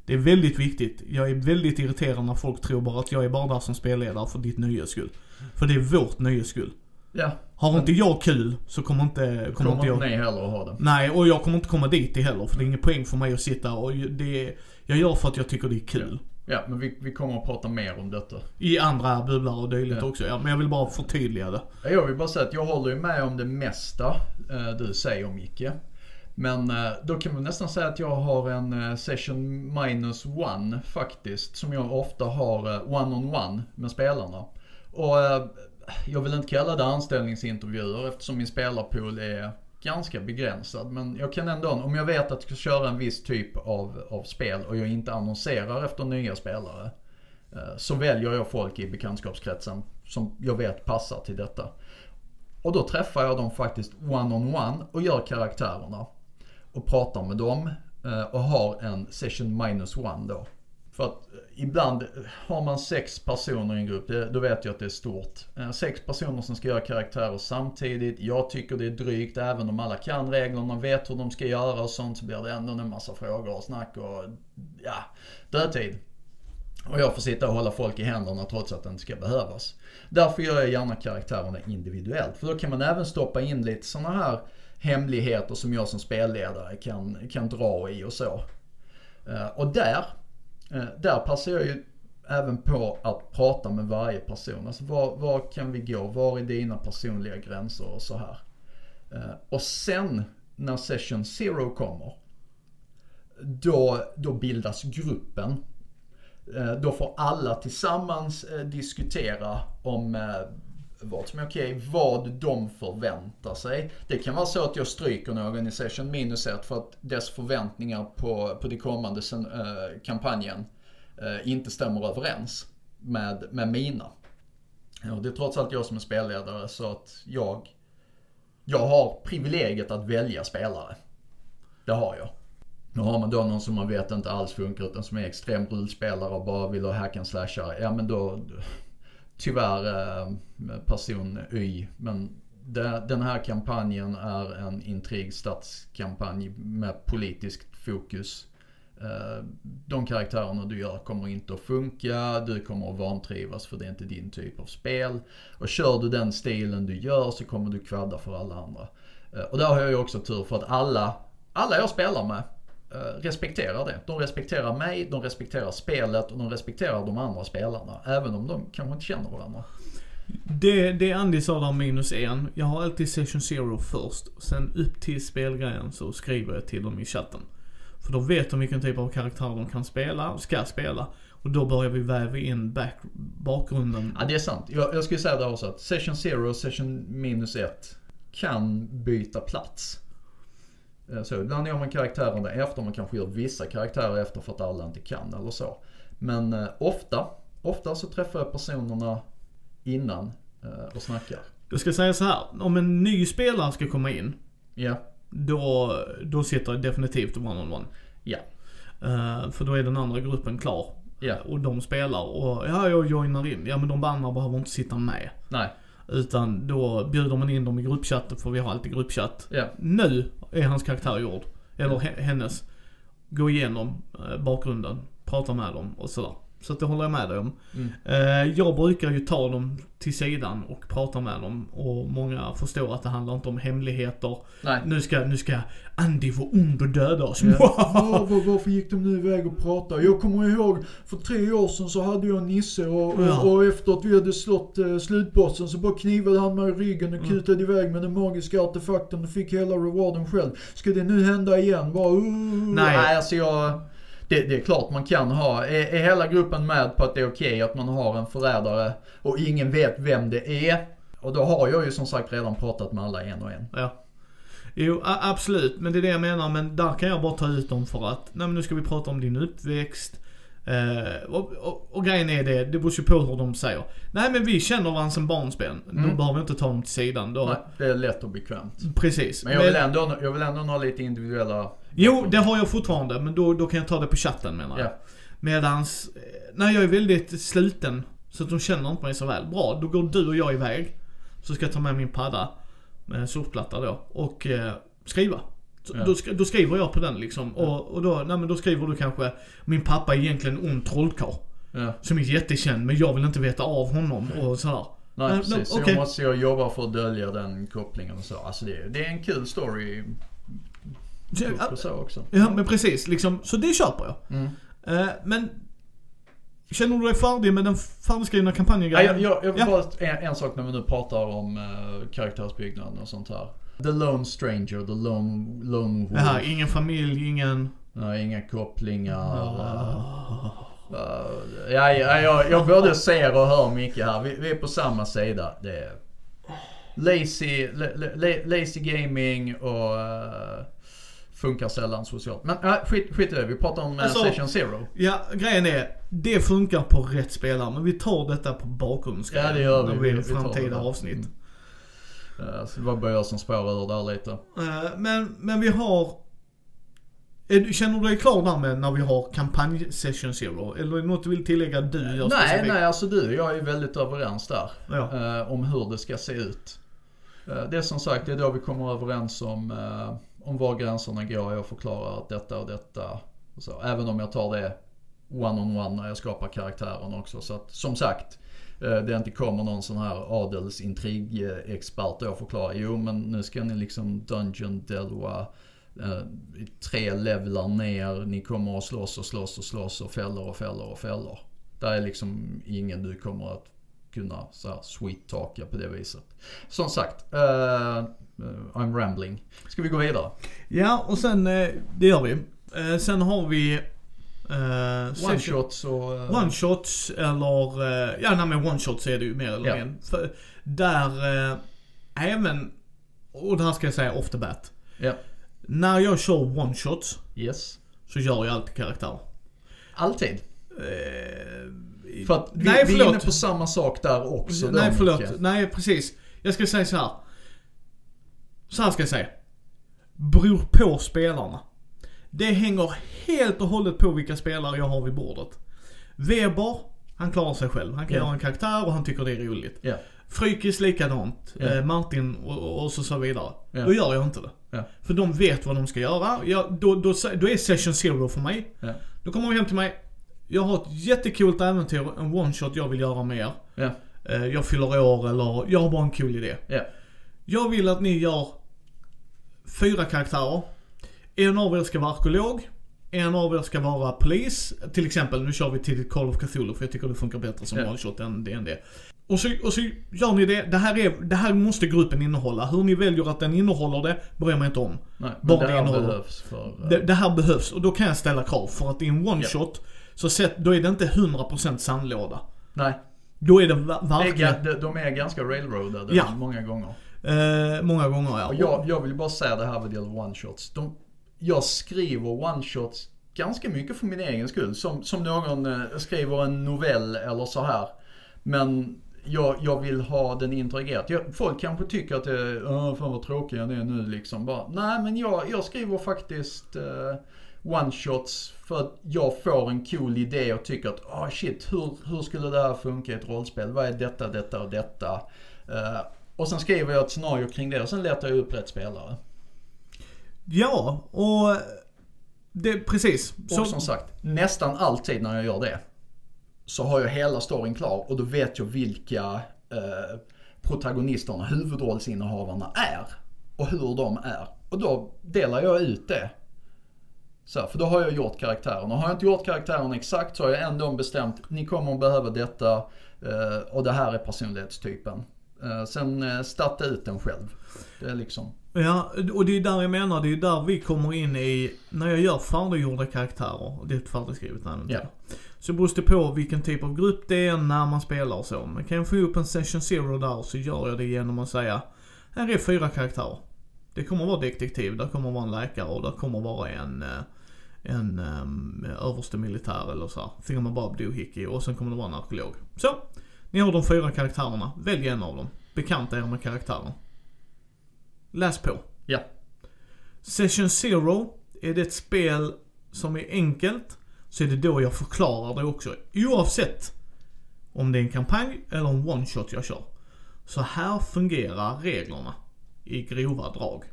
Det är väldigt viktigt. Jag är väldigt irriterad när folk tror bara att jag är bara där som spelledare för ditt nöjes skull. För det är vårt nöjes skull. Ja. Har inte jag kul så kommer inte, kommer inte jag... ni heller att ha det. Nej, och jag kommer inte komma dit heller för det är ingen poäng för mig att sitta och det Jag gör för att jag tycker det är kul. Ja, men vi, vi kommer att prata mer om detta. I andra bubblar och dylikt Ja. också. Ja, men jag vill bara förtydliga det. Jag vill bara säga att jag håller ju med om det mesta eh, du säger Micke. Men eh, då kan man nästan säga att jag har en eh, session minus one faktiskt. Som jag ofta har eh, one-on-one med spelarna. Och eh, jag vill inte kalla det anställningsintervjuer eftersom min spelarpool är ganska begränsad. Men jag kan ändå, om jag vet att jag ska köra en viss typ av, av spel och jag inte annonserar efter nya spelare. Eh, så väljer jag folk i bekantskapskretsen som jag vet passar till detta. Och då träffar jag dem faktiskt one-on-one och gör karaktärerna. Och pratar med dem eh, och har en session minus one då. För att ibland har man sex personer i en grupp, det, då vet jag att det är stort. Eh, sex personer som ska göra karaktärer samtidigt. Jag tycker det är drygt, även om alla kan reglerna, vet hur de ska göra och sånt, så blir det ändå en massa frågor och snack och ja, dödtid. Och jag får sitta och hålla folk i händerna trots att det inte ska behövas. Därför gör jag gärna karaktärerna individuellt. För då kan man även stoppa in lite sådana här hemligheter som jag som spelledare kan, kan dra i och så. Eh, och där, Eh, där passar jag ju även på att prata med varje person. Alltså var, var kan vi gå? Var är dina personliga gränser och så här. Eh, Och sen när session zero kommer, då, då bildas gruppen. Eh, Då får alla tillsammans eh, diskutera om eh, vad som är okej, vad de förväntar sig. Det kan vara så att jag stryker någon i session minus ett för att dess förväntningar på, på det kommande sen, eh, kampanjen eh, inte stämmer överens med, med mina. Och det är trots allt jag som är spelledare så att jag, jag har privilegiet att välja spelare. Det har jag. Nu har man då någon som man vet inte alls funkar utan som är extrem rullspelare och bara vill ha hack and slashare. Ja men då, tyvärr eh, person Y. Men den här kampanjen är en intrigstatskampanj med politiskt fokus. Eh, de karaktärerna du gör kommer inte att funka, du kommer att vantrivas för det är inte din typ av spel. Och kör du den stilen du gör så kommer du kvadda för alla andra. Eh, och där har jag ju också tur för att alla, alla jag spelar med respekterar det. De respekterar mig, de respekterar spelet och de respekterar de andra spelarna. Även om de kanske inte känner varandra. Det, det Andy sa där minus en. Jag har alltid session zero först. Sen upp till spelgrejen så skriver jag till dem i chatten. För då vet de vilken typ av karaktär de kan spela och ska spela. Och då börjar vi väva in back, bakgrunden. Ja det är sant. Jag, jag skulle säga där också att session zero och session minus ett kan byta plats. Eh, Så ibland gör man karaktärerna efter, man kanske gör vissa karaktärer efter för att alla inte kan eller så. Men eh, ofta, ofta så träffar jag personerna innan eh, och snackar. Jag ska säga så här. Om en ny spelare ska komma in. Ja, Då, då sitter det definitivt one-on-one. ja, Eh, för då är den andra gruppen klar. ja. Och de spelar och ja, jag joinar in. Ja men de andra behöver inte sitta med. Nej, Utan då bjuder man in dem i gruppchatten för vi har alltid gruppchatt. ja. Nu är hans karaktär gjord. Eller he- hennes. Gå igenom eh, bakgrunden, prata med dem och sådär. Så att det håller jag med dig om. Mm. Eh, jag brukar ju ta dem till sidan och prata med dem. Och många förstår att det handlar inte om hemligheter. Nej. Nu ska, nu ska Andy vara ond och döda oss. Ja, <laughs> var, varför gick de nu iväg och pratade? Jag kommer ihåg, för tre år sedan så hade jag Nisse och, Ja. och, efter att vi hade slått eh, slutbossen så bara knivade han mig i ryggen och kutade iväg med den magiska artefakten och fick hela rewarden själv. Ska det nu hända igen? Bara, uh, Nej. Nej, alltså jag... Det, det är klart man kan ha. Är, är hela gruppen med på att det är okej att man har en förrädare och ingen vet vem det är? Och då har jag ju som sagt redan pratat med alla en och en. Ja. Jo, absolut. Men det är det jag menar. Men där kan jag bara ta ut dem för att, nej men nu ska vi prata om din uppväxt. Eh, och, och, och grejen är det, det beror ju på hur de säger. Nej men vi känner varandra sen barnsben. Då Mm. behöver vi inte ta dem till sidan. Då, Nej, det är lätt och bekvämt. Precis. Men jag vill, ändå, jag vill ändå ha lite individuella... Jo, det har jag fortfarande. Men då, då kan jag ta det på chatten menar jag. Ja. Medans, eh, när jag är väldigt sluten, så att de känner inte mig så väl. Bra, då går du och jag iväg. Så ska jag ta med min padda, med surfplatta då, och eh, skriva. Ja. då, då skriver jag på den liksom. Och, och då, nej då skriver du kanske, min pappa är egentligen en ond trollkarl. Ja. Som är jättekänd, men jag vill inte veta av honom och sådär. Nej Nej, precis, så okej. jag måste jag jobba för att dölja den kopplingen och så. Alltså det, det är en kul story På så också. Ja men precis, liksom, så det köper jag. Mm. Eh, men, känner du dig färdig med den färdigskrivna Ja, kampanjen? jag, jag, jag vill Ja. bara en, en sak när vi nu pratar om uh, karaktärsbyggnaden och sånt här. The Lone Stranger, The Lone, lone Wolf. Jaha, ingen familj, ingen... Nej, inga kopplingar. Uh, ja, ja, jag, jag både ser och hör mycket här. Vi, vi är på samma sida. Det är lazy, la, la, lazy gaming och uh, funkar sällan socialt. Men uh, skit, skit i det. Vi pratar om uh, Alltså- Session Zero. Ja, grejen är, det funkar på rätt spelare, men vi tar detta på bakgrundsgrejen. Ja, det gör vi. När Vi- vi framtida avsnitt. Uh, så det var bara jag som spårade ur där lite. Eh, men, men vi har... Är, känner du dig klar där med när vi har kampanj session zero? Eller är det något du vill tillägga du gör Nej, specifikt? nej, alltså du och jag är väldigt överens där. Ja. eh, om hur det ska se ut. Eh, det är som sagt, det är då vi kommer överens om, eh, om var gränserna går. Jag förklarar att detta och detta. Och så. Även om jag tar det one-on-one när jag skapar karaktären också. Så att, som sagt, eh, det inte kommer någon sån här adelsintrigexpert och förklarar. Jo, men nu ska ni liksom Dungeon Delwa. Eh, tre levlar ner. Ni kommer att slåss och slåss och slåss och fäller och fäller och fäller. Där är liksom ingen du kommer att kunna så här sweet talka på det viset. Som sagt, eh, I'm rambling. Ska vi gå vidare? Ja, och sen, eh, det gör vi. Eh, sen har vi... Uh, One shots och... eh, One shots eller, eh, ja nej men one shots är det ju mer eller mindre. Där, eh, även, och det här ska jag säga off the bat. Ja. När jag kör one shots Yes. så gör jag alltid karaktär. Alltid. Eh, För att vi, nej vi är inne på samma sak där också. nej förlåt. Micke. Nej precis. Jag ska säga så här. Så här ska jag säga. Beror på spelarna. Det hänger helt och hållet på vilka spelare jag har vid bordet. Weber, han klarar sig själv. Han kan Ja. göra en karaktär och han tycker det är roligt. Ja. Frykis likadant. Eh, Martin och, och så, så vidare. Ja. Då gör jag inte det. Ja. För de vet vad de ska göra. Jag, då, då, då är session zero för mig. Ja. Då kommer de hem till mig. Jag har ett jättekult äventyr, en one shot jag vill göra med er. Eh, jag fyller år eller jag har bara en cool idé. Ja. Jag vill att ni gör fyra karaktärer. En av er ska vara arkeolog. En av er ska vara polis. Till exempel, nu kör vi till Call of Cthulhu för jag tycker det funkar bättre som one shot än D&D. Och så, och så gör ni det. Det här, är, det här måste gruppen innehålla. Hur ni väljer att den innehåller det bryr mig inte om. Nej, Bara det det här innehåller. behövs för... eh, Det, det här behövs och då kan jag ställa krav. För att i en one shot så set, då är det inte 100% sandlåda. Nej, Då är det verkligen, de är ganska railroadade Ja. många gånger eh, många gånger ja. Och jag, jag vill bara säga det här vad gäller one-shots. De, jag skriver one-shots ganska mycket för min egen skull. Som, som någon eh, skriver en novell eller så här. Men jag, jag vill ha den interagerat. Jag, folk kanske tycker att det är, Åh, fan vad tråkig jag är nu liksom. Bara, nej men jag, jag skriver faktiskt eh, one-shots för att jag får en cool idé och tycker att, ah shit, hur, hur skulle det här funka i ett rollspel? Vad är detta, detta och detta? Eh, och sen skriver jag ett scenario kring det och sen letar jag upp rätt spelare. Ja, och det, precis. Och som sagt, nästan alltid när jag gör det så har jag hela storyn klar och då vet jag vilka eh, protagonisterna, huvudrollsinnehavarna är. Och hur de är. Och då delar jag ut det. Så, här, för då har jag gjort karaktären. Och har jag inte gjort karaktären exakt så har jag ändå bestämt, ni kommer att behöva detta eh, och det här är personlighetstypen. Eh, sen eh, starta ut den själv. Det är liksom, Ja, och det är där jag menar, det är där vi kommer in i, när jag gör färdiggjorda karaktärer, det är ett färdigskrivet äventyr. Ja. Så beror det på vilken typ av grupp det är, när man spelar och så. Men kan jag få upp en session zero där så gör jag det genom att säga, här är fyra karaktärer. Det kommer vara detektiv, där kommer vara en läkare och där kommer vara en, eh, en um, överste militär eller så här. Thingamabob doohickey och sen kommer det vara en arkeolog. Så, ni har de fyra karaktärerna. Välj en av dem. Bekanta er med karaktären. Läs på. ja. Session Zero, är det ett spel som är enkelt så är det då jag förklarar det också. Oavsett om det är en kampanj eller en one shot jag kör. Så här fungerar reglerna i grova drag.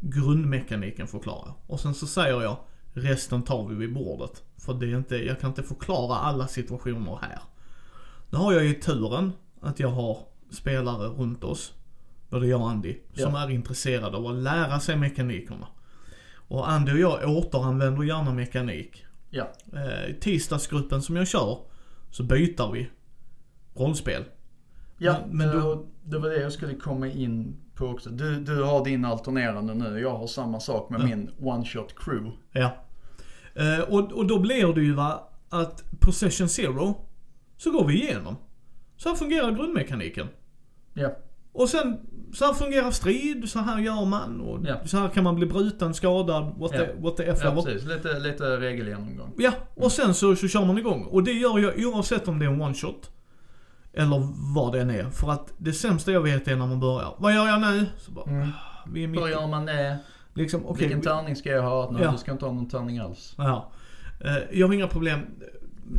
Grundmekaniken förklarar jag. Och sen så säger jag resten tar vi vid bordet. För det är inte, jag kan inte förklara alla situationer här. Nu har jag ju turen att jag har spelare runt oss, både jag och Andy, som Ja. är intresserade av att lära sig mekanikerna. Och Andy och jag återanvänder gärna mekanik. Ja. Eh, I tisdagsgruppen som jag kör, så byter vi rollspel. Ja, Men- men då- det var det jag skulle komma in på också. Du, du har din alternerande nu. Jag har samma sak med Ja. min one shot crew. Ja. Eh, och, och då blir det ju va, att på session zero, så går vi igenom. Så här fungerar grundmekaniken. Ja, Och sen, så här fungerar strid, så här gör man och Ja. så här kan man bli bruten, skadad, what the, Ja. what the F ja precis. Lite, lite regelgenomgång. Ja, och sen så, så kör man igång. Och det gör jag oavsett om det är en one shot. Eller vad det än är. För att det sämsta jag vet är när man börjar. Vad gör jag nu? Så bara, Mm. vi är mitt Hur gör man det? Liksom, okej. Vilken vi- tärning ska jag ha? Nej, Ja. du ska inte ha någon tärning alls. Ja. Eh, Jag har inga problem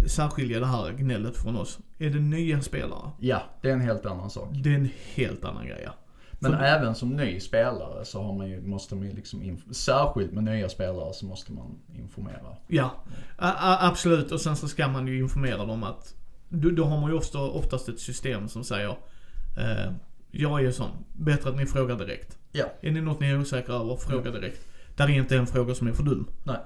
särskilja det här gnället från oss. Är det nya spelare? Ja, det är en helt annan sak. Det är en helt annan grej. ja. Men För- även som ny spelare så har man ju, måste man ju liksom, särskilt med nya spelare så måste man informera. Ja, a- a- absolut. Och sen så ska man ju informera dem att då, då har man ju ofta, oftast ett system som säger eh, Jag är sån, bättre att ni frågar direkt. Ja. Är det något ni är osäkra över, fråga direkt. Där är inte en fråga som är för dum. Nej.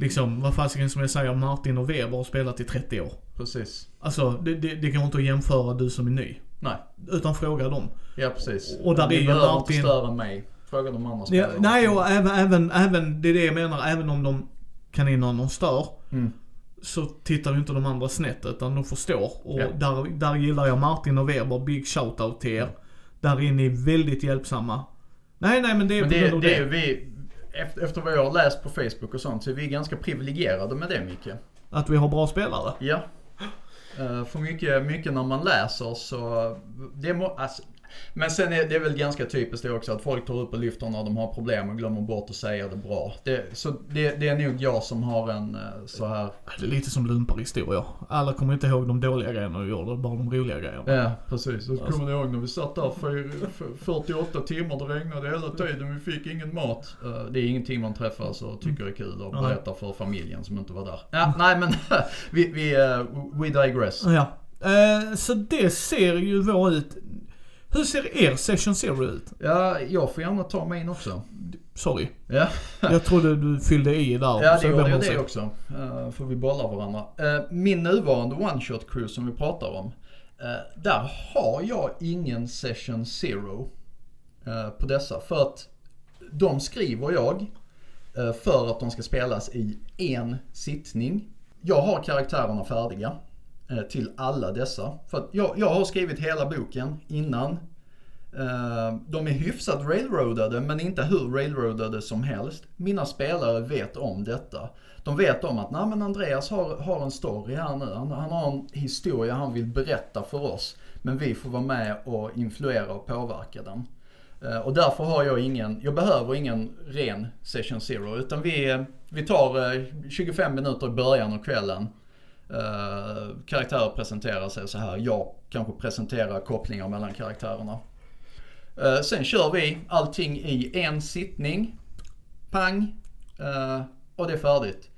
Liksom, vad fasiken som jag säger, Martin och Weber har spelat i 30 år. Precis. Alltså, det, det, det går inte att jämföra du som är ny. Nej. Utan fråga dem. Ja, precis. Och där Ni är ju behöver Martin- inte störa mig. Fråga de andra Ja, spelarna. nej, och även, även, även, det är det jag menar, även om de kaninerna stör. Mm. Så tittar ju inte de andra snett utan de förstår. Och Ja. där, där gillar jag Martin och Weber, big shoutout till er. Där är ni väldigt hjälpsamma. Nej, nej men det är Men det, det det. vi, efter, efter vad jag har läst på Facebook och sånt så är vi ganska privilegierade med det Micke. Att vi har bra spelare. Ja. Eh, för mycket, mycket när man läser så, det må, alltså, Men sen är det väl ganska typiskt det också att folk tar upp och lyfter när de har problem och glömmer bort att säga det bra. Det, så det, det är nog jag som har en eh, så här. Det är lite som lumparhistorier. Alla kommer inte ihåg de dåliga grejerna du gjorde, bara de roliga grejerna. Ja, precis. Och så Alltså. kommer ni ihåg när vi satt där för för 48 timmar, det regnade hela tiden, vi fick ingen mat. Eh, Det är ingenting man träffas och tycker är kul och Nej. berättar för familjen som inte var där. Ja, nej men <laughs> vi, vi eh, we digress. Ja. Så det ser ju vår ut. Hur ser er Session Zero ut? Ja, jag får gärna ta min också. Sorry. Ja. Jag trodde du fyllde i där. Ja, det gjorde jag det också. Uh, för vi bollar varandra. Eh, min nuvarande one shot crew som vi pratar om. eh, där har jag ingen session zero eh, på dessa. För att de skriver jag eh, för att de ska spelas i en sittning. Jag har karaktärerna färdiga eh, Eh, till alla dessa. För att jag, jag har skrivit hela boken innan. Eh, de är hyfsat railroadade men inte hur railroadade som helst. Mina spelare vet om detta. De vet om att Nej, men Andreas har, har en story här nu. Han, han har en historia han vill berätta för oss. Men vi får vara med och influera och påverka den. Eh, och därför har jag ingen, jag behöver ingen ren session zero. Utan vi, vi tar 25 minuter i början av kvällen. Eh, karaktärer presenterar sig så här. Jag kanske presenterar kopplingar mellan karaktärerna. Eh, sen kör vi allting i en sittning. Pang. Eh, och det är färdigt.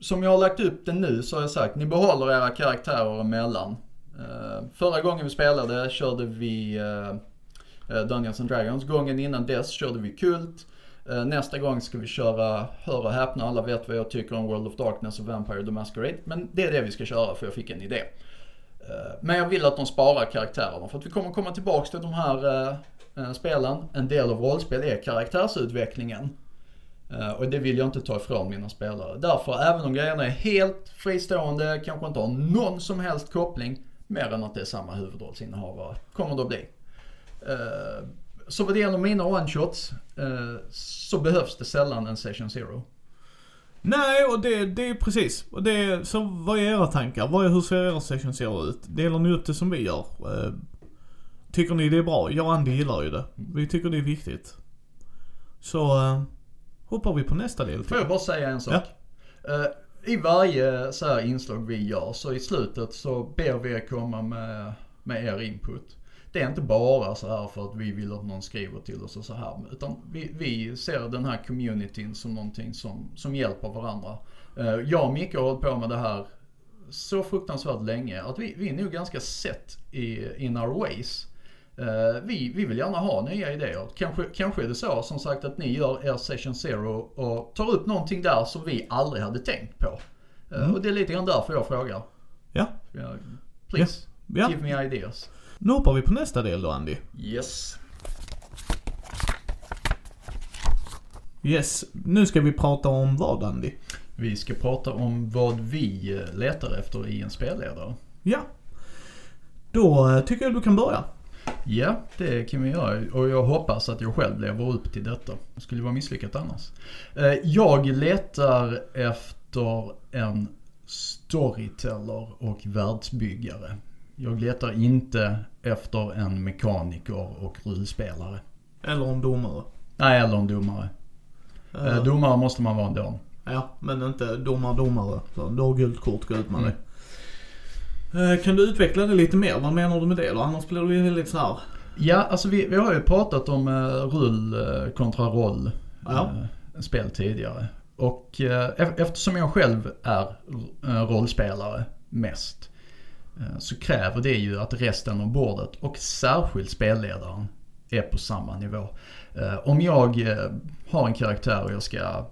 Som jag har lagt upp det nu så har jag sagt, ni behåller era karaktärer emellan. Uh, förra gången vi spelade körde vi uh, Dungeons and Dragons. Gången innan dess körde vi Kult. Eh, nästa gång ska vi köra, hör och häpna, alla vet vad jag tycker om World of Darkness och Vampire the Masquerade. Men det är det vi ska köra för jag fick en idé. Eh, men jag vill att de sparar karaktärerna för att vi kommer komma tillbaks till de här eh, spelen. En del av rollspel är karaktärsutvecklingen. Och det vill jag inte ta ifrån mina spelare. Därför, även om grejerna är helt fristående, kanske inte har någon som helst koppling, mer än att det är samma huvudrollsinnehavare, kommer det att bli. Så vad det gäller mina one-shots, eh, så behövs det sällan en session zero. Nej, och det, det är precis. Och det, så vad är era tankar? Vad är, hur ser era Session Zero ut? Delar ni upp det som vi gör? Eh, tycker ni det är bra? Jag och Andy gillar ju det. Vi tycker det är viktigt. Så eh, hoppar vi på nästa del. Får jag bara säga en sak? Eh, I varje så här inslag vi gör så i slutet så ber vi er komma med, med er input. Det är inte bara så här för att vi vill att någon skriver till oss och så här. Utan vi, vi ser den här communityn som någonting som, som hjälper varandra. Eh, Jag och Micke har hållit på med det här så fruktansvärt länge att vi, vi är nog ganska set i, in our ways. Eh, vi, vi vill gärna ha nya idéer. Kanske, kanske är det så som sagt att ni gör er session zero och tar upp någonting där som vi aldrig hade tänkt på. Eh, Mm. Och det är lite grann därför jag frågar. Ja. Ja, please, Ja. give me ideas. Nu hoppar vi på nästa del då Andy. Yes. Yes, nu ska vi prata om vad Andy? Vi ska prata om vad vi eh, letar efter i en spelledare. Ja. Då eh, tycker jag du kan börja. Ja, det kan vi göra och jag hoppas att jag själv lever upp till detta. Det skulle vara misslyckat annars. Eh, Jag letar efter en storyteller och världsbyggare. Jag letar inte efter en mekaniker och rullspelare. Eller om domare. Nej, eller en domare. Eh, Domare måste man vara ändå. Ja, men inte domare, domare. Så du har gult kort, gå ut med dig. Eh, Kan du utveckla det lite mer? Vad menar du med det då? Annars blir det ju väldigt så här. Ja, alltså vi, vi har ju pratat om eh, rull kontra roll Ja. spel tidigare. Och ef- eftersom jag själv är rollspelare mest Eh, så kräver det ju att resten av bordet och särskilt spelledaren är på samma nivå. Eh, om jag eh, har en karaktär och jag ska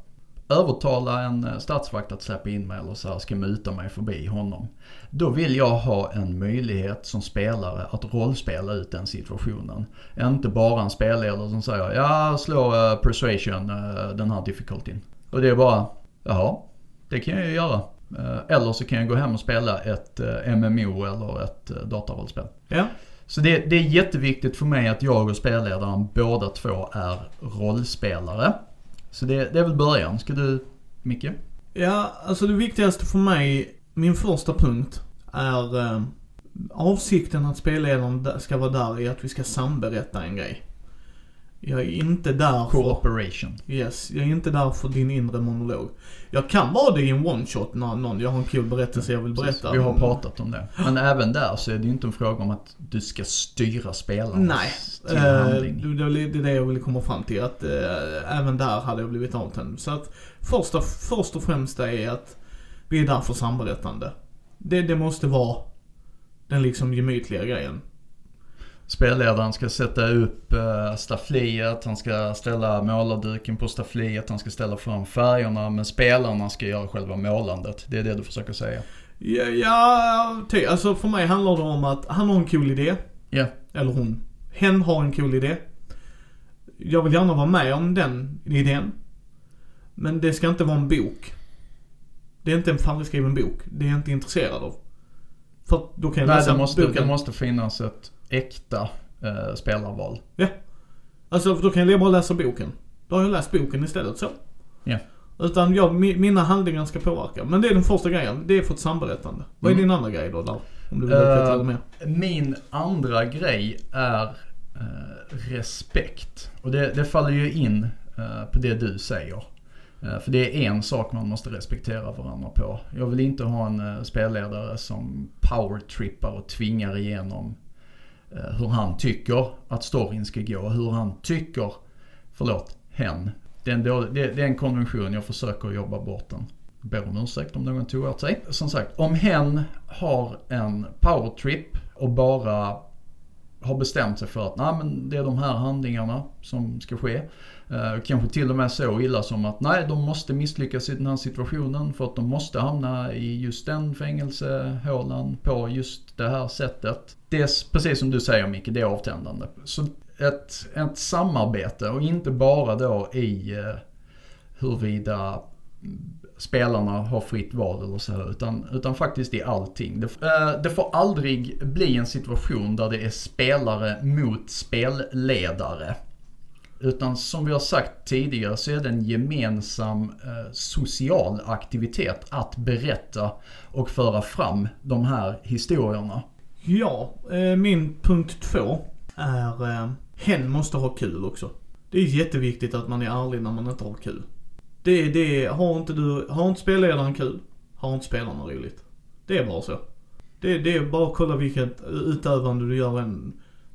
övertala en statsvakt att släppa in mig eller så här ska muta mig förbi honom. Då vill jag ha en möjlighet som spelare att rollspela ut den situationen. Inte bara en spelledare som säger ja slå uh, persuasion uh, den här difficultyn. Och det är bara jaha, det kan jag ju göra. Eh, eller så kan jag gå hem och spela ett eh, MMO eller ett eh, datarollspel. Ja. Så det, det är jätteviktigt för mig att jag och spelledaren båda två är rollspelare. Så det, det är väl början. Ska du, Micke? Ja, alltså det viktigaste för mig, min första punkt är eh, avsikten att spelledaren ska vara där är att vi ska samberätta en grej. Jag är inte där för... Cooperation. Yes, jag är inte där för din inre monolog. Jag kan vara det i en one shot när någon, jag har en kul berättelse jag vill berätta. Vi har pratat om det. Men även där så är det ju inte en fråga om att du ska styra spelarna Nej. till Eh, handling. det, är det jag ville komma fram till. Att eh, även där hade jag blivit avtänd. Så att första, först och främst är att vi är där för samberättande. Det, det måste vara den liksom gemytliga grejen. Spelledaren ska sätta upp uh, staffliet, han ska ställa målarduken på staffliet, han ska ställa fram färgerna. Men spelarna ska göra själva målandet. Det är det du försöker säga. Ja, ja ty, alltså för mig handlar det om att han har en cool idé. Ja. Eller hon. Hen har en cool idé. Jag vill gärna vara med om den idén. Men det ska inte vara en bok. Det är inte en färdigskriven bok. Det är jag inte intresserad av. För då kan jag Nej, läsa det måste, boken. det måste finnas ett äkta uh, spelarval. Alltså för då kan jag bara läsa boken. Då har jag läst boken istället så. Ja. Utan jag, mi- mina handlingar ska påverka. Men det är den första grejen. Det är för ett samberättande. Vad är Mm. din andra grej då där? Om du vill Eh, utveckla det mer. Min andra grej är eh, respekt. Och det, det faller ju in eh, på det du säger. Eh, för det är en sak man måste respektera varandra på. Jag vill inte ha en eh, spelledare som powertrippar och tvingar igenom eh, Eh, hur han tycker att storyn ska gå. Hur han tycker, förlåt, hen. Det är en, dålig, det, det är en konvention, jag försöker jobba bort den. Ber om ursäkt om någon tog åt sig. Som sagt, om hen har en powertrip och bara har bestämt sig för att nej men det är de här handlingarna som ska ske. Eh, kanske till och med så illa som att nej de måste misslyckas i den här situationen för att de måste hamna i just den fängelsehålan på just det här sättet. Det är precis som du säger Micke, det är avtändande. Så ett, ett samarbete och inte bara då i eh, huruvida spelarna har fritt val eller så här, utan, utan faktiskt i allting. Det, eh, det får aldrig bli en situation där det är spelare mot spelledare. Utan som vi har sagt tidigare så är det en gemensam eh, social aktivitet att berätta och föra fram de här historierna. Ja, eh, min punkt två är eh, hen måste ha kul också. Det är jätteviktigt att man är ärlig när man inte har kul. Det, det, har inte du, har inte spelledaren kul, har inte spelarna roligt. Det är bara så. Det, det är bara att kolla vilket utövande du gör en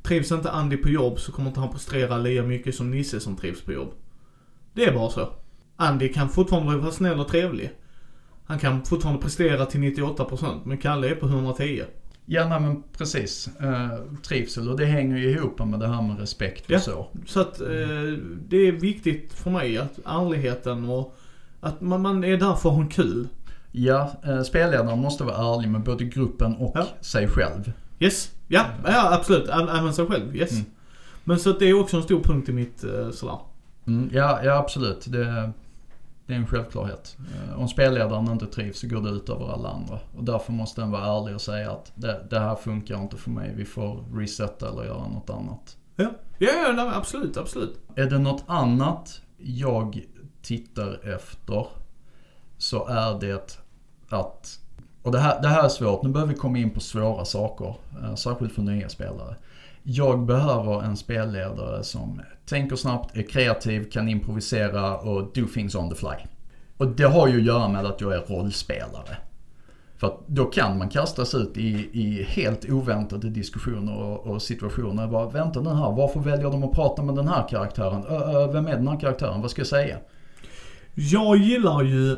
Trivs inte Andy på jobb så kommer inte han prestera lika mycket som Nisse som trivs på jobb. Det är bara så. Andy kan fortfarande vara snäll och trevlig. Han kan fortfarande prestera till 98% men Kalle är på 110. Ja, nej, men precis. Eh, trivsel och det hänger ju ihop med det här med respekt och Ja. så. Så att eh, det är viktigt för mig att ärligheten och att man, man är där för att ha kul. Ja, eh, spelledaren måste vara ärlig med både gruppen och Ja. sig själv. Yes, ja, ja absolut. Även sig själv, yes. Mm. Men så att det är också en stor punkt i mitt eh, sådär. Mm, ja, ja, absolut. Det, det är en självklarhet. Eh, Om spelledaren inte trivs så går det ut över alla andra. Och därför måste den vara ärlig och säga att det, det här funkar inte för mig. Vi får resetta eller göra något annat. Ja, ja, ja absolut, absolut. Är det något annat jag tittar efter så är det att, och det här, det här är svårt, nu behöver vi komma in på svåra saker, eh, särskilt för nya spelare. Jag behöver en spelledare som tänker snabbt, är kreativ, kan improvisera och do things on the fly. Och det har ju att göra med att jag är rollspelare. För att då kan man kastas ut i, i helt oväntade diskussioner och, och situationer. Bara, vänta nu här, varför väljer de att prata med den här karaktären? Ö, ö, vem är den här karaktären? Vad ska jag säga? Jag gillar ju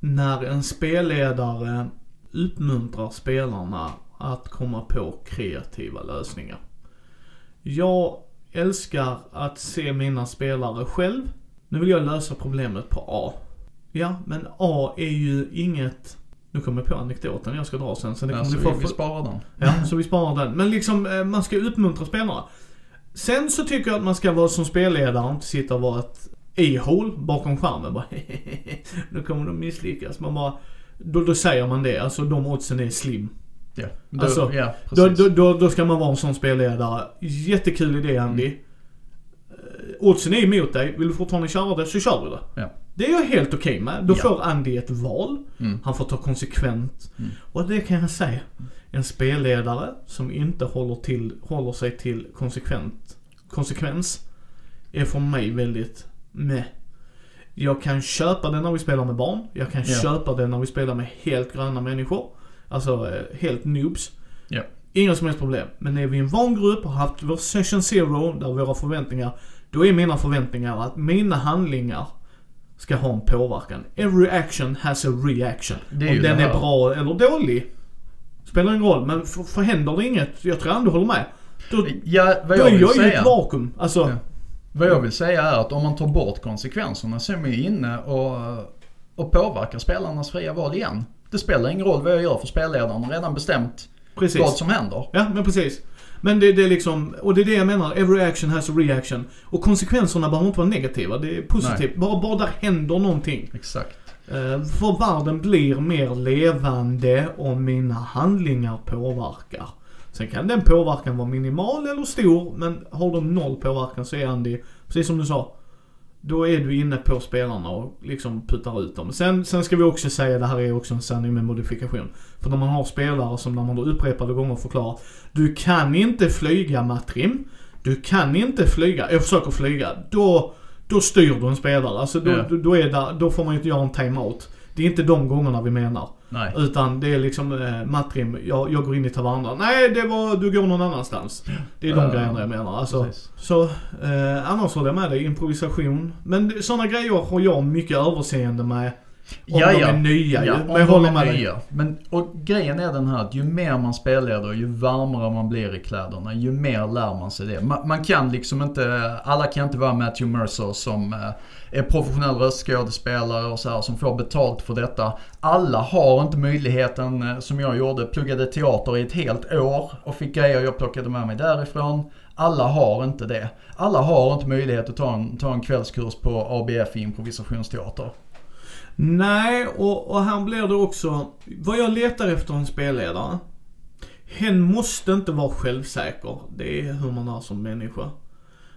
när en spelledare uppmuntrar spelarna att komma på kreativa lösningar. Jag älskar att se mina spelare själv. Nu vill jag lösa problemet på A. Ja, men A är ju inget... Nu kommer jag på anekdoten jag ska dra sen, så det kommer Alltså, ni vi, få... vi sparar den. Ja, så vi sparar den. Men liksom, eh, man ska uppmuntra spelarna. Sen så tycker jag att man ska vara som spelledare, inte sitta och vara ett a-hole bakom skärmen. Bara <laughs> nu kommer de misslyckas. Man bara, då, då säger man det. Alltså de oddsen är slim. Ja, då, Alltså, ja Då, då, då, då ska man vara en sån spelledare. Jättekul idé Andy. Mm. Oddsen är emot dig. Vill du fortfarande köra det så kör vi det. Ja. Det är jag helt okej med. Då Ja. får Andy ett val. Mm. Han får ta konsekvent. Mm. Och det kan jag säga. En spelledare som inte håller, till, håller sig till konsekvent, konsekvens är för mig väldigt med. Jag kan köpa det när vi spelar med barn. Jag kan Ja. köpa det när vi spelar med helt gröna människor. Alltså eh, helt noobs. Ja. Inga som helst problem. Men är vi en van grupp och har haft vår session zero, där våra förväntningar, då är mina förväntningar att mina handlingar ska ha en påverkan. Every action has a reaction. Det är Om den det är bra eller dålig spelar ingen roll. Men för, för händer det inget, jag tror ändå håller med. Då, Ja, vad då jag är vill jag i ett vakuum. Alltså, Ja. Vad jag vill säga är att om man tar bort konsekvenserna så är man ju inne och, och påverkar spelarnas fria val igen. Det spelar ingen roll vad jag gör för spelledaren har redan bestämt precis. vad som händer. Ja, men precis. Men det, det är liksom, och det är det jag menar, every action has a reaction. Och konsekvenserna behöver inte vara negativa, det är positivt. Bara, bara där händer någonting. Exakt. Eh, för världen blir mer levande om mina handlingar påverkar. Sen kan den påverkan vara minimal eller stor, men har de noll påverkan så är Andy, precis som du sa, då är du inne på spelarna och liksom puttar ut dem. Sen, sen ska vi också säga, det här är också en sanning med modifikation. För när man har spelare som när man då upprepade gånger förklarar, du kan inte flyga Matrim, du kan inte flyga, jag försöker flyga, då, då styr du en spelare. Alltså då, Ja. då, då, är det, då får man ju inte göra en timeout. Det är inte de gångerna vi menar. Nej. Utan det är liksom eh, Matrim, jag, jag går in i tavernan. Nej, det var, du går någon annanstans. Det är de Ja. grejerna jag menar. Alltså, Precis. så eh, annars håller jag med dig, improvisation. Men sådana grejer har jag mycket överseende med. Om Ja, de ja. är nya Ja, ju. om Men jag de håller är dig. nya. Men, och grejen är den här att ju mer man spelleder, ju varmare man blir i kläderna, ju mer lär man sig det. Man, man kan liksom inte, alla kan inte vara Matthew Mercer som eh, är professionell röstskådespelare och så här, som får betalt för detta. Alla har inte möjligheten, eh, som jag gjorde, pluggade teater i ett helt år och fick grejer jag plockade med mig därifrån. Alla har inte det. Alla har inte möjlighet att ta en, ta en kvällskurs på ABF i improvisationsteater. Nej, och, och här blir det också, vad jag letar efter en spelledare. Hen måste inte vara självsäker. Det är hur man är som människa.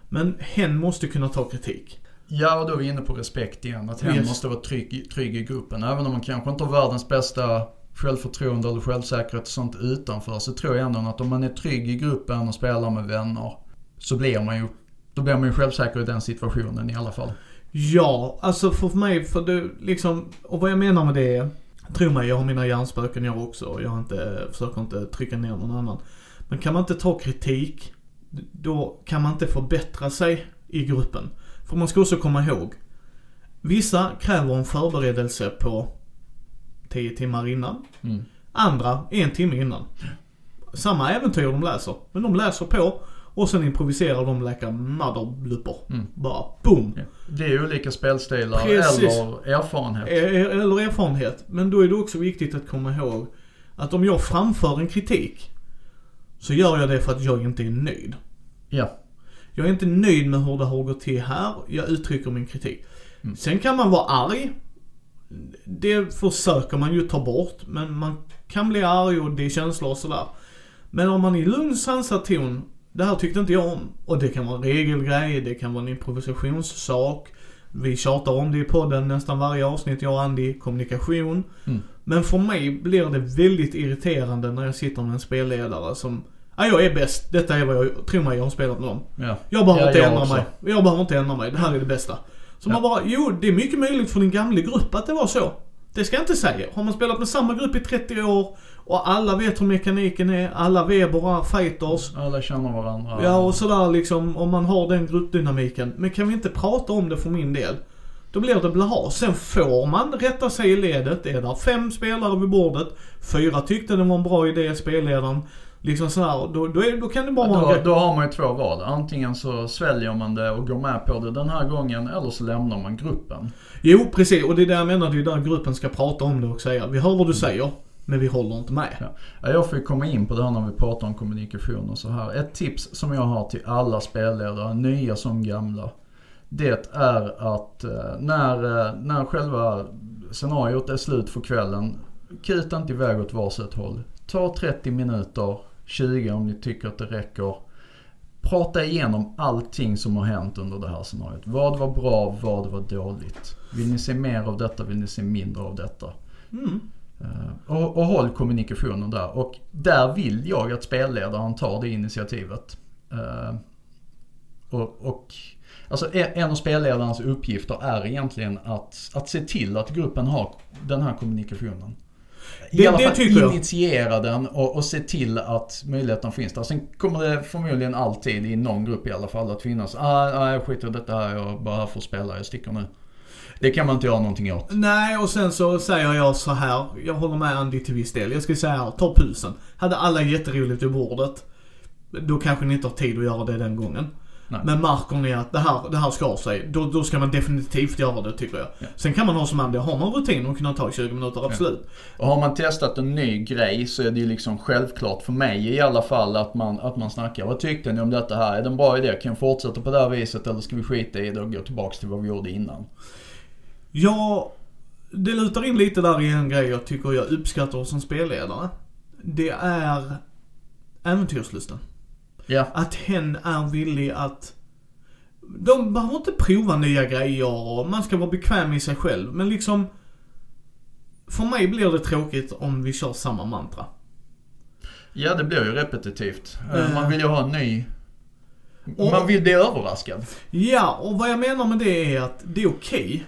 Men hen måste kunna ta kritik. Ja, och då är vi inne på respekt igen. Att hen Yes. måste vara trygg, trygg i gruppen. Även om man kanske inte har världens bästa självförtroende eller självsäkerhet och sånt utanför. Så tror jag ändå att om man är trygg i gruppen och spelar med vänner. Så blir man ju, då blir man ju självsäker i den situationen i alla fall. Ja, alltså för mig, för det liksom, och vad jag menar med det är, tro mig, jag har mina hjärnspöken jag också och jag har inte, försöker inte trycka ner någon annan. Men kan man inte ta kritik, då kan man inte förbättra sig i gruppen. För man ska också komma ihåg, vissa kräver en förberedelse på 10 timmar innan. Mm. Andra en timme innan. Samma äventyr de läser, men de läser på och sen improviserar de läkar motherblupper. Mm. Bara boom! Ja. Det är olika spelstilar Precis. eller erfarenhet. Eh, Eller erfarenhet. Men då är det också viktigt att komma ihåg att om jag framför en kritik så gör jag det för att jag inte är nöjd. Ja. Jag är inte nöjd med hur det har gått till här. Jag uttrycker min kritik. Mm. Sen kan man vara arg. Det försöker man ju ta bort. Men man kan bli arg och det är känslor och sådär. Men om man i lugn sansad ton. Det här tyckte inte jag om. Och det kan vara en regelgrej, det kan vara en improvisationssak. Vi tjatar om det i podden nästan varje avsnitt, jag och Andy. Kommunikation. Mm. Men för mig blir det väldigt irriterande när jag sitter med en spelledare som Ja, jag är bäst. Detta är vad jag tror mig jag har spelat med dem. Ja. Jag behöver Ja, inte jag ändra också. mig. Jag behöver inte ändra mig. Det här är det bästa. Så Ja. man bara, jo det är mycket möjligt för din gamla grupp att det var så. Det ska jag inte säga. Har man spelat med samma grupp i 30 år och alla vet hur mekaniken är, alla Weber är fighters. Alla känner varandra. Ja och sådär liksom, om man har den gruppdynamiken. Men kan vi inte prata om det för min del? Då blir det blaha. Sen får man rätta sig i ledet. Det är där fem spelare vid bordet. Fyra tyckte det var en bra idé, spelledaren. Liksom sådär. Då, då, är, då kan det bara vara en Då, då har man ju två val. Antingen så sväljer man det och går med på det den här gången eller så lämnar man gruppen. Jo, precis. Och det är där jag menar, det är där gruppen ska prata om det och säga. Vi hör vad du säger, men vi håller inte med. Ja. Ja, Jag får ju komma in på det här när vi pratar om kommunikation och så här. Ett tips som jag har till alla spelledare, nya som gamla. Det är att eh, när, eh, när själva scenariot är slut för kvällen, kuta inte iväg åt varsitt håll. Ta 30 minuter, 20 om ni tycker att det räcker. prata igenom allting som har hänt under det här scenariot. Vad var bra, vad var dåligt? Vill ni se mer av detta, vill ni se mindre av detta? Mm. Eh, och, och håll kommunikationen där. Och där vill jag att spelledaren tar det initiativet. Eh, och, och Alltså en av spelledarens uppgifter är egentligen att, att se till att gruppen har den här kommunikationen. I Det- alla fall tycker jag. initiera den och, och se till att möjligheten finns där. Sen kommer det förmodligen alltid i någon grupp i alla fall att finnas. Ah, ah, jag skiter i detta här, jag bara här att spela, jag sticker nu. Det kan man inte göra någonting åt. Nej, och sen så säger jag så här. Jag håller med Andy till viss del. Jag ska säga här, ta pulsen. Hade alla jätteroligt vid bordet, då kanske ni inte har tid att göra det den gången. Nej. Men märker ni att det här, det här skar sig, då, då ska man definitivt göra det tycker jag. Ja. Sen kan man ha som Andy, har man rutin och kunna ta 20 minuter, absolut. Och har man testat en ny grej så är det ju liksom självklart för mig i alla fall att man, att man snackar. Vad tyckte ni om detta här? Är det en bra idé? Kan jag fortsätta på det här viset eller ska vi skita i det och gå tillbaks till vad vi gjorde innan? Ja, det lutar in lite där i en grej jag tycker jag uppskattar som spelledare. Det är äventyrslusten. Ja, Att hen är villig att... De behöver inte prova nya grejer och man ska vara bekväm i sig själv. Men liksom... För mig blir det tråkigt om vi kör samma mantra. ja det blir ju repetitivt. Eh. Man vill ju ha en ny... Och- Man vill bli överraskad. Ja, och vad jag menar med det är att det är okej.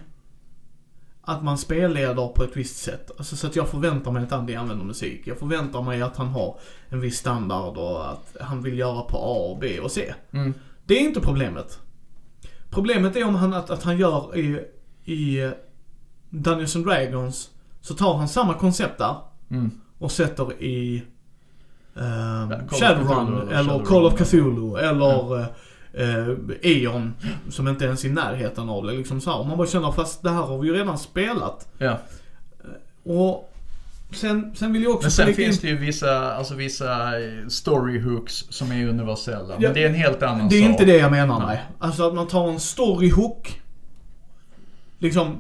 Att man spelleder på ett visst sätt. Alltså så att jag förväntar mig att Andy använder musik. Jag förväntar mig att han har en viss standard och att han vill göra på A, B och C. Mm. Det är inte problemet. Problemet är om han, att, att han gör i, i Dungeons and Dragons, så tar han samma koncept där Mm. och sätter i of Shadowrun eller eller. Call of Cthulhu eller eh, eh, Eon som inte ens är i närheten av det. Liksom så här. Och man bara känner fast det här har vi ju redan spelat. Ja. Och sen, sen vill jag också Men sen flika in- finns det ju vissa, alltså vissa eh, story hooks som är universella. Ja, Men det är en helt annan Det är sak. inte det jag menar Nej. nej. Alltså att man tar en storyhook. Liksom,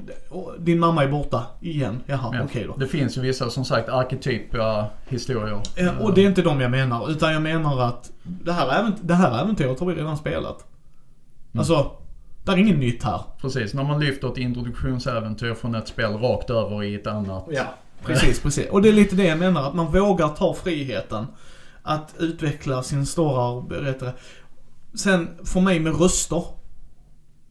din mamma är borta igen. Jaha, Ja. okej då. Det finns ju vissa, som sagt, arketypiska historier. Ja, och det är inte de jag menar. Utan jag menar att det här, ävent- det här äventyret har vi redan spelat. Mm. Alltså, det är inget nytt här. Precis, när man lyfter ett introduktionsäventyr från ett spel rakt över i ett annat. Ja. Precis, precis. Och det är lite det jag menar. Att man vågar ta friheten. Att utveckla sin story berättare. Sen, för mig med röster.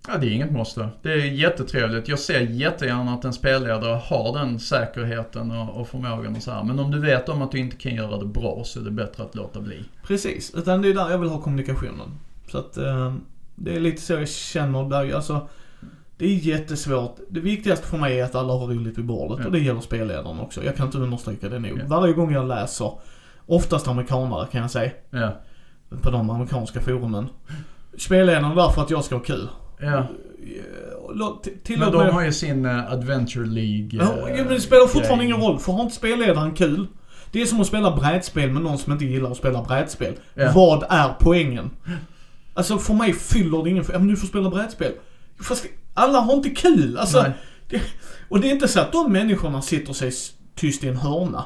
Ja, det är inget måste. Det är jättetrevligt. Jag ser jättegärna att en spelledare har den säkerheten och, och förmågan och så här. Men om du vet om att du inte kan göra det bra så är det bättre att låta bli. Precis, utan det är där jag vill ha kommunikationen. Så att eh, det är lite så jag känner där. Alltså, det är jättesvårt. Det viktigaste för mig är att alla har roligt vid bordet Ja. och det gäller spelledaren också. Jag kan inte understryka det nog. Ja. Varje gång jag läser, oftast amerikanare kan jag säga, Ja. på de amerikanska forumen. Spelledaren är där för att jag ska ha kul. Ja. Låt- till- Men de mig... har ju sin eh, Adventure League. Ja, eh, men det spelar fortfarande ingen roll, för har inte spelledaren kul det är som att spela brädspel med någon som inte gillar att spela brädspel. Ja. Vad är poängen? Alltså för mig fyller det ingen... Ja men du får spela brädspel. Fast alla har inte kul. Alltså, det, och det är inte så att de människorna sitter sig tyst i en hörna.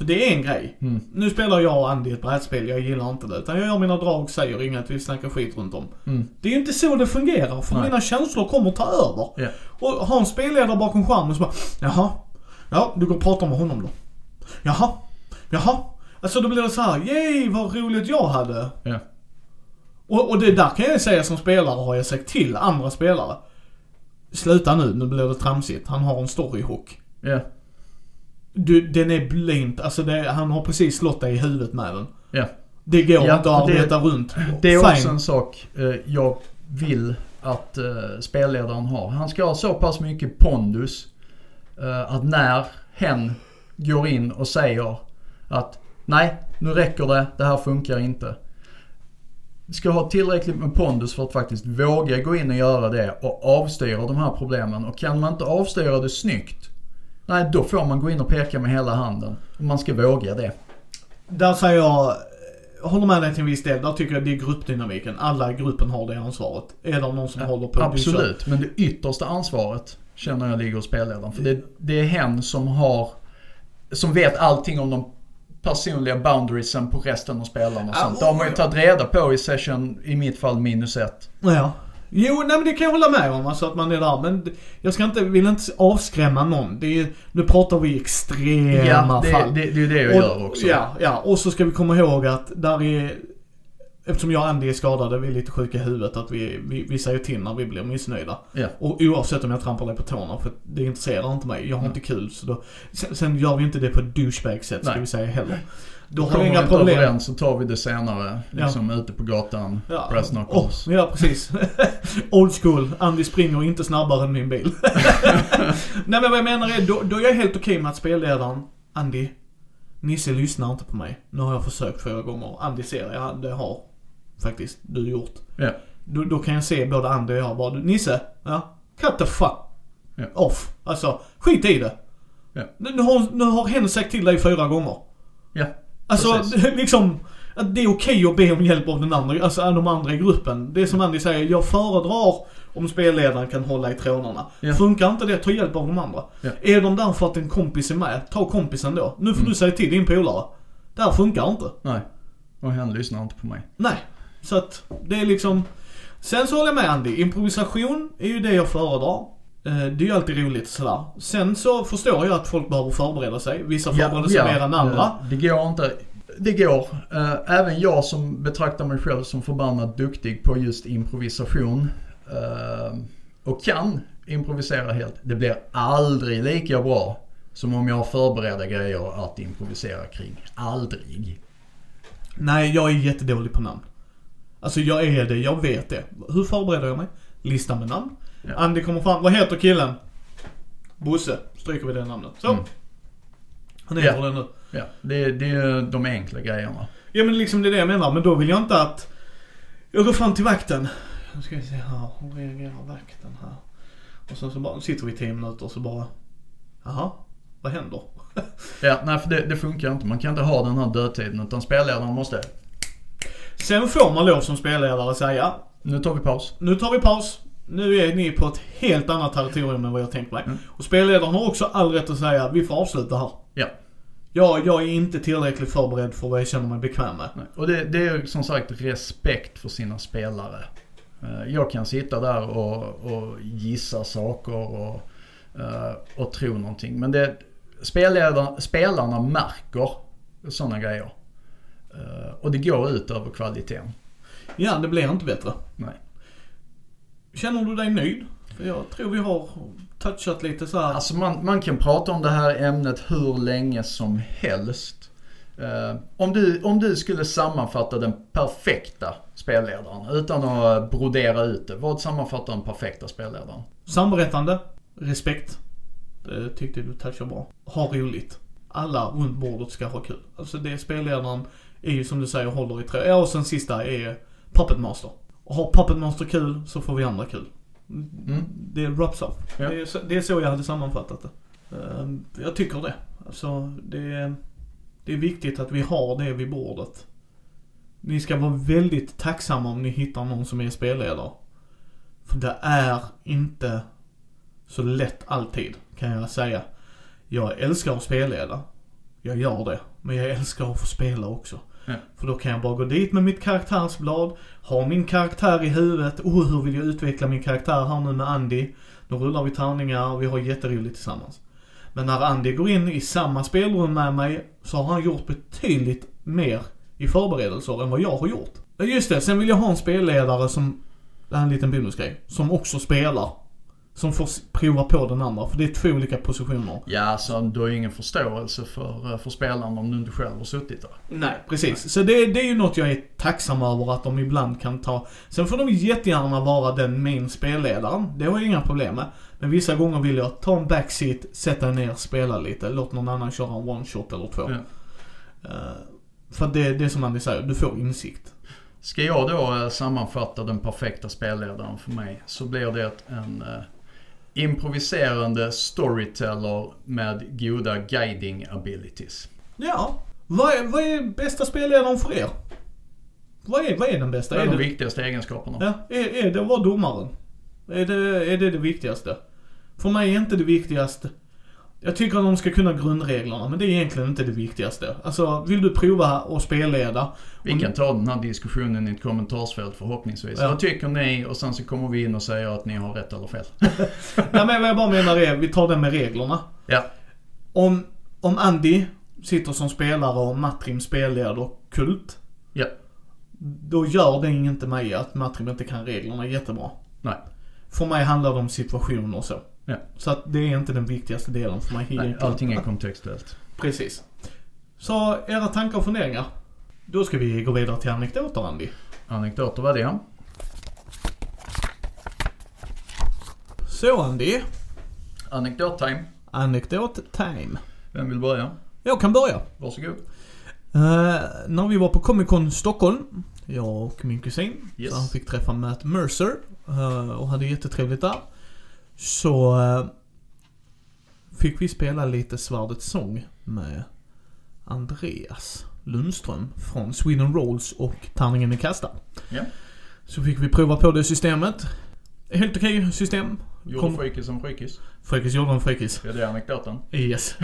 För det är en grej. Mm. Nu spelar jag och Andy ett brädspel, jag gillar inte det. Utan jag gör mina drag, säger inget, vi snackar skit runt om. Mm. Det är ju inte så det fungerar, för Nej. mina känslor kommer ta över. Ja. Och ha en spelledare bakom skärmen så bara, jaha, ja du går och pratar med honom då. Jaha, jaha. Alltså då blir det så här, yay vad roligt jag hade. Ja. Och, och det där kan jag säga som spelare har jag sagt till andra spelare. Sluta nu, nu blir det tramsigt. Han har en storyhook. Ja. Du, den är blind, alltså det, han har precis slått dig i huvudet med den. Ja. Det går Ja, inte att det- arbeta runt. Det är Fine. också en sak eh, jag vill att eh, spelledaren har. Han ska ha så pass mycket pondus eh, att när hen går in och säger att nej, nu räcker det, det här funkar inte. Ska ha tillräckligt med pondus för att faktiskt våga gå in och göra det och avstyra de här problemen. Och kan man inte avstyra det snyggt, nej då får man gå in och peka med hela handen. Och man ska våga det. Där säger jag, jag håller med dig till en viss del. Där tycker jag det är gruppdynamiken. Alla i gruppen har det ansvaret. Är det någon som håller på att Absolut, men det yttersta ansvaret känner jag ligger hos spelledaren. För det, det är hen som har, som vet allting om de personliga boundariesen på resten av spelarna och Ja, sånt. Det har man ju ja. tagit reda på i session, i mitt fall minus ett. Ja. Jo, nej men det kan jag hålla med om, alltså att man är där. Men jag ska inte, vill inte avskrämma någon. Det är, nu pratar vi extrema Ja, det, fall. det, det är ju det jag gör också. Ja, ja. Och så ska vi komma ihåg att där är... Eftersom jag och Andy är skadade, vi är lite sjuka i huvudet, att vi, vi, vi säger till när vi blir missnöjda. Ja. Och oavsett om jag trampar dig på tårna, för det intresserar inte mig. Jag har Nej. inte kul. Så då, sen, sen gör vi inte det på ett douchebag-sätt, ska Nej. vi säga heller. Då har vi inga problem. överens så tar vi det senare. Ja. Liksom ute på gatan. Ja. Brass Oh, ja, precis. <laughs> Old school. Andy springer inte snabbare än min bil. <laughs> Nej men vad jag menar är, då, då är jag helt okej med att spelledaren, Andy, Nisse lyssnar inte på mig. Nu har jag försökt flera gånger. Andy ser, ja det har faktiskt du gjort. Ja. Då, då kan jag se både Andy och jag bara, Nisse, ja, cut the fuck Ja. off. Alltså, skit i det. Ja. Nu, nu, har, nu har hen sagt till dig fyra gånger. Alltså Precis. <laughs> liksom, att det är okej att be om hjälp av den andra, alltså de andra i gruppen. Det är som Andy säger, jag föredrar om spelledaren kan hålla i trådarna. Ja. Funkar inte det, ta hjälp av de andra. Ja. Är de där för att en kompis är med, ta kompisen då. Nu får Mm. du säga till din polare. Det här funkar inte. Nej. Och han lyssnar inte på mig. Nej. Så att det är liksom... Sen så håller jag med Andy. Improvisation är ju det jag föredrar. Eh, Det är ju alltid roligt sådär. Sen så förstår jag att folk behöver förbereda sig. Vissa förbereder sig mer än andra. eh, Det går inte. Det går. Eh, Även jag som betraktar mig själv som förbannat duktig på just improvisation och kan improvisera helt. Det blir aldrig lika bra som om jag har förberedda grejer att improvisera kring. Aldrig. Nej, jag är jättedålig på namn. Alltså jag är det, jag vet det. Hur förbereder jag mig? Lista med namn. Ja. Andy kommer fram, vad heter killen? Bosse. Stryker vi det namnet. Så. Mm. Han heter Ja. det nu. Ja, det, det är de enkla grejerna. Ja men liksom det är det jag menar. Men då vill jag inte att... Jag går fram till vakten. Nu ska vi se här. Hur reagerar vakten här? Och så, så bara, sitter vi i 10 minuter och så bara... Jaha, vad händer? <laughs> Ja, nej för det, det funkar inte. Man kan inte ha den här dödtiden utan spelledaren måste Sen får man lov som spelledare säga. Nu tar vi paus. Nu tar vi paus. Nu är ni på ett helt annat territorium än vad jag tänkt mig. Mm. Och spelledaren har också all rätt att säga vi får avsluta här. Ja. Ja, jag är inte tillräckligt förberedd för vad jag känner mig bekväm med. Nej. Och det, det är som sagt respekt för sina spelare. Eh, Jag kan sitta där och, och gissa saker och, eh, och tro någonting. Men det, spelledarna, spelarna märker sådana grejer. Eh, Och det går ut över kvaliteten. Ja, det blir inte bättre. Nej. Känner du dig nöjd? För jag tror vi har touchat lite så här. Alltså man, man kan prata om det här ämnet hur länge som helst. Eh, om, du, om du skulle sammanfatta den perfekta spelledaren utan att brodera ut det. Vad sammanfattar den perfekta spelledaren? Samberättande, respekt. Det tyckte du touchade bra. Ha roligt. Alla runt bordet ska ha kul. Alltså det spelledaren är ju som du säger håller i trä. Ja och sen sista är Puppet Master. Och har Puppet Master kul så får vi andra kul. Mm. Det wraps up. Ja. Det, är så, det är så jag hade sammanfattat det. Ehm, Jag tycker det. Alltså det är, det är viktigt att vi har det vid bordet. Ni ska vara väldigt tacksamma om ni hittar någon som är spelledare. För det är inte så lätt alltid, kan jag säga. Jag älskar att spelleda. Jag gör det. Men jag älskar att få spela också. Ja. För då kan jag bara gå dit med mitt karaktärsblad, ha min karaktär i huvudet. Oh, hur vill jag utveckla min karaktär här nu med Andy? Då rullar vi tärningar och vi har jätteroligt tillsammans. Men när Andy går in i samma spelrum med mig så har han gjort betydligt mer i förberedelser än vad jag har gjort. Ja, Just det, sen vill jag ha en spelledare som, det här är en liten bonusgrej, som också spelar. Som får prova på den andra, för det är två olika positioner. Ja, alltså du har ju ingen förståelse för, för spelaren om du inte själv har suttit där. Nej, precis. Så det, det är ju något jag är tacksam över att de ibland kan ta. Sen får de jättegärna vara den main spelledaren. Det har jag inga problem med. Men vissa gånger vill jag ta en backseat, sätta ner, spela lite. Låt någon annan köra en one shot eller två. Ja. Eh, för det, det är som Andy säger, du får insikt. Ska jag då eh, sammanfatta den perfekta spelledaren för mig så blir det en eh, improviserande storyteller med goda guiding abilities. Ja. Vad är, vad är bästa spelledaren för er? Vad är, vad är den bästa? Det är Är de det, viktigaste egenskaperna. ja, är, är det att vara domaren? Är det, är det det viktigaste? För mig är inte det viktigaste Jag tycker att de ska kunna grundreglerna, men det är egentligen inte det viktigaste. Alltså, vill du prova att spelleda? Vi kan ta den här diskussionen i ett kommentarsfält förhoppningsvis. Ja. Vad tycker ni? Och sen så kommer vi in och säger att ni har rätt eller fel. <laughs> Nej men vad jag bara menar är, vi tar det med reglerna. Ja. Om, om Andy sitter som spelare och Matrim spelleder Kult. Ja. Då gör det inte mig att Matrim inte kan reglerna jättebra. Nej. För mig handlar det om situationer och så. Ja. Så att det är inte den viktigaste delen för mig. Nej, allting är kontextuellt. Precis. Så era tankar och funderingar? Då ska vi gå vidare till anekdoter Andy. Anekdoter var det. Så Andy, Anekdot-time. anekdot time. Vem vill börja? Jag kan börja. Varsågod. Uh, när vi var på Comic Con Stockholm, jag och min kusin, Yes. så han fick träffa Matt Mercer eh, och hade jättetrevligt där. Så eh, fick vi spela lite Svärdets sång med Andreas Lundström från Sweden Rolls och Tärningen är kastad. Ja. Så fick vi prova på det systemet. Helt okej system. Gjorde Kom- frikis som frikis. Fräckis gjorde en fräckis. Ja, det är anekdoten. Yes. <laughs>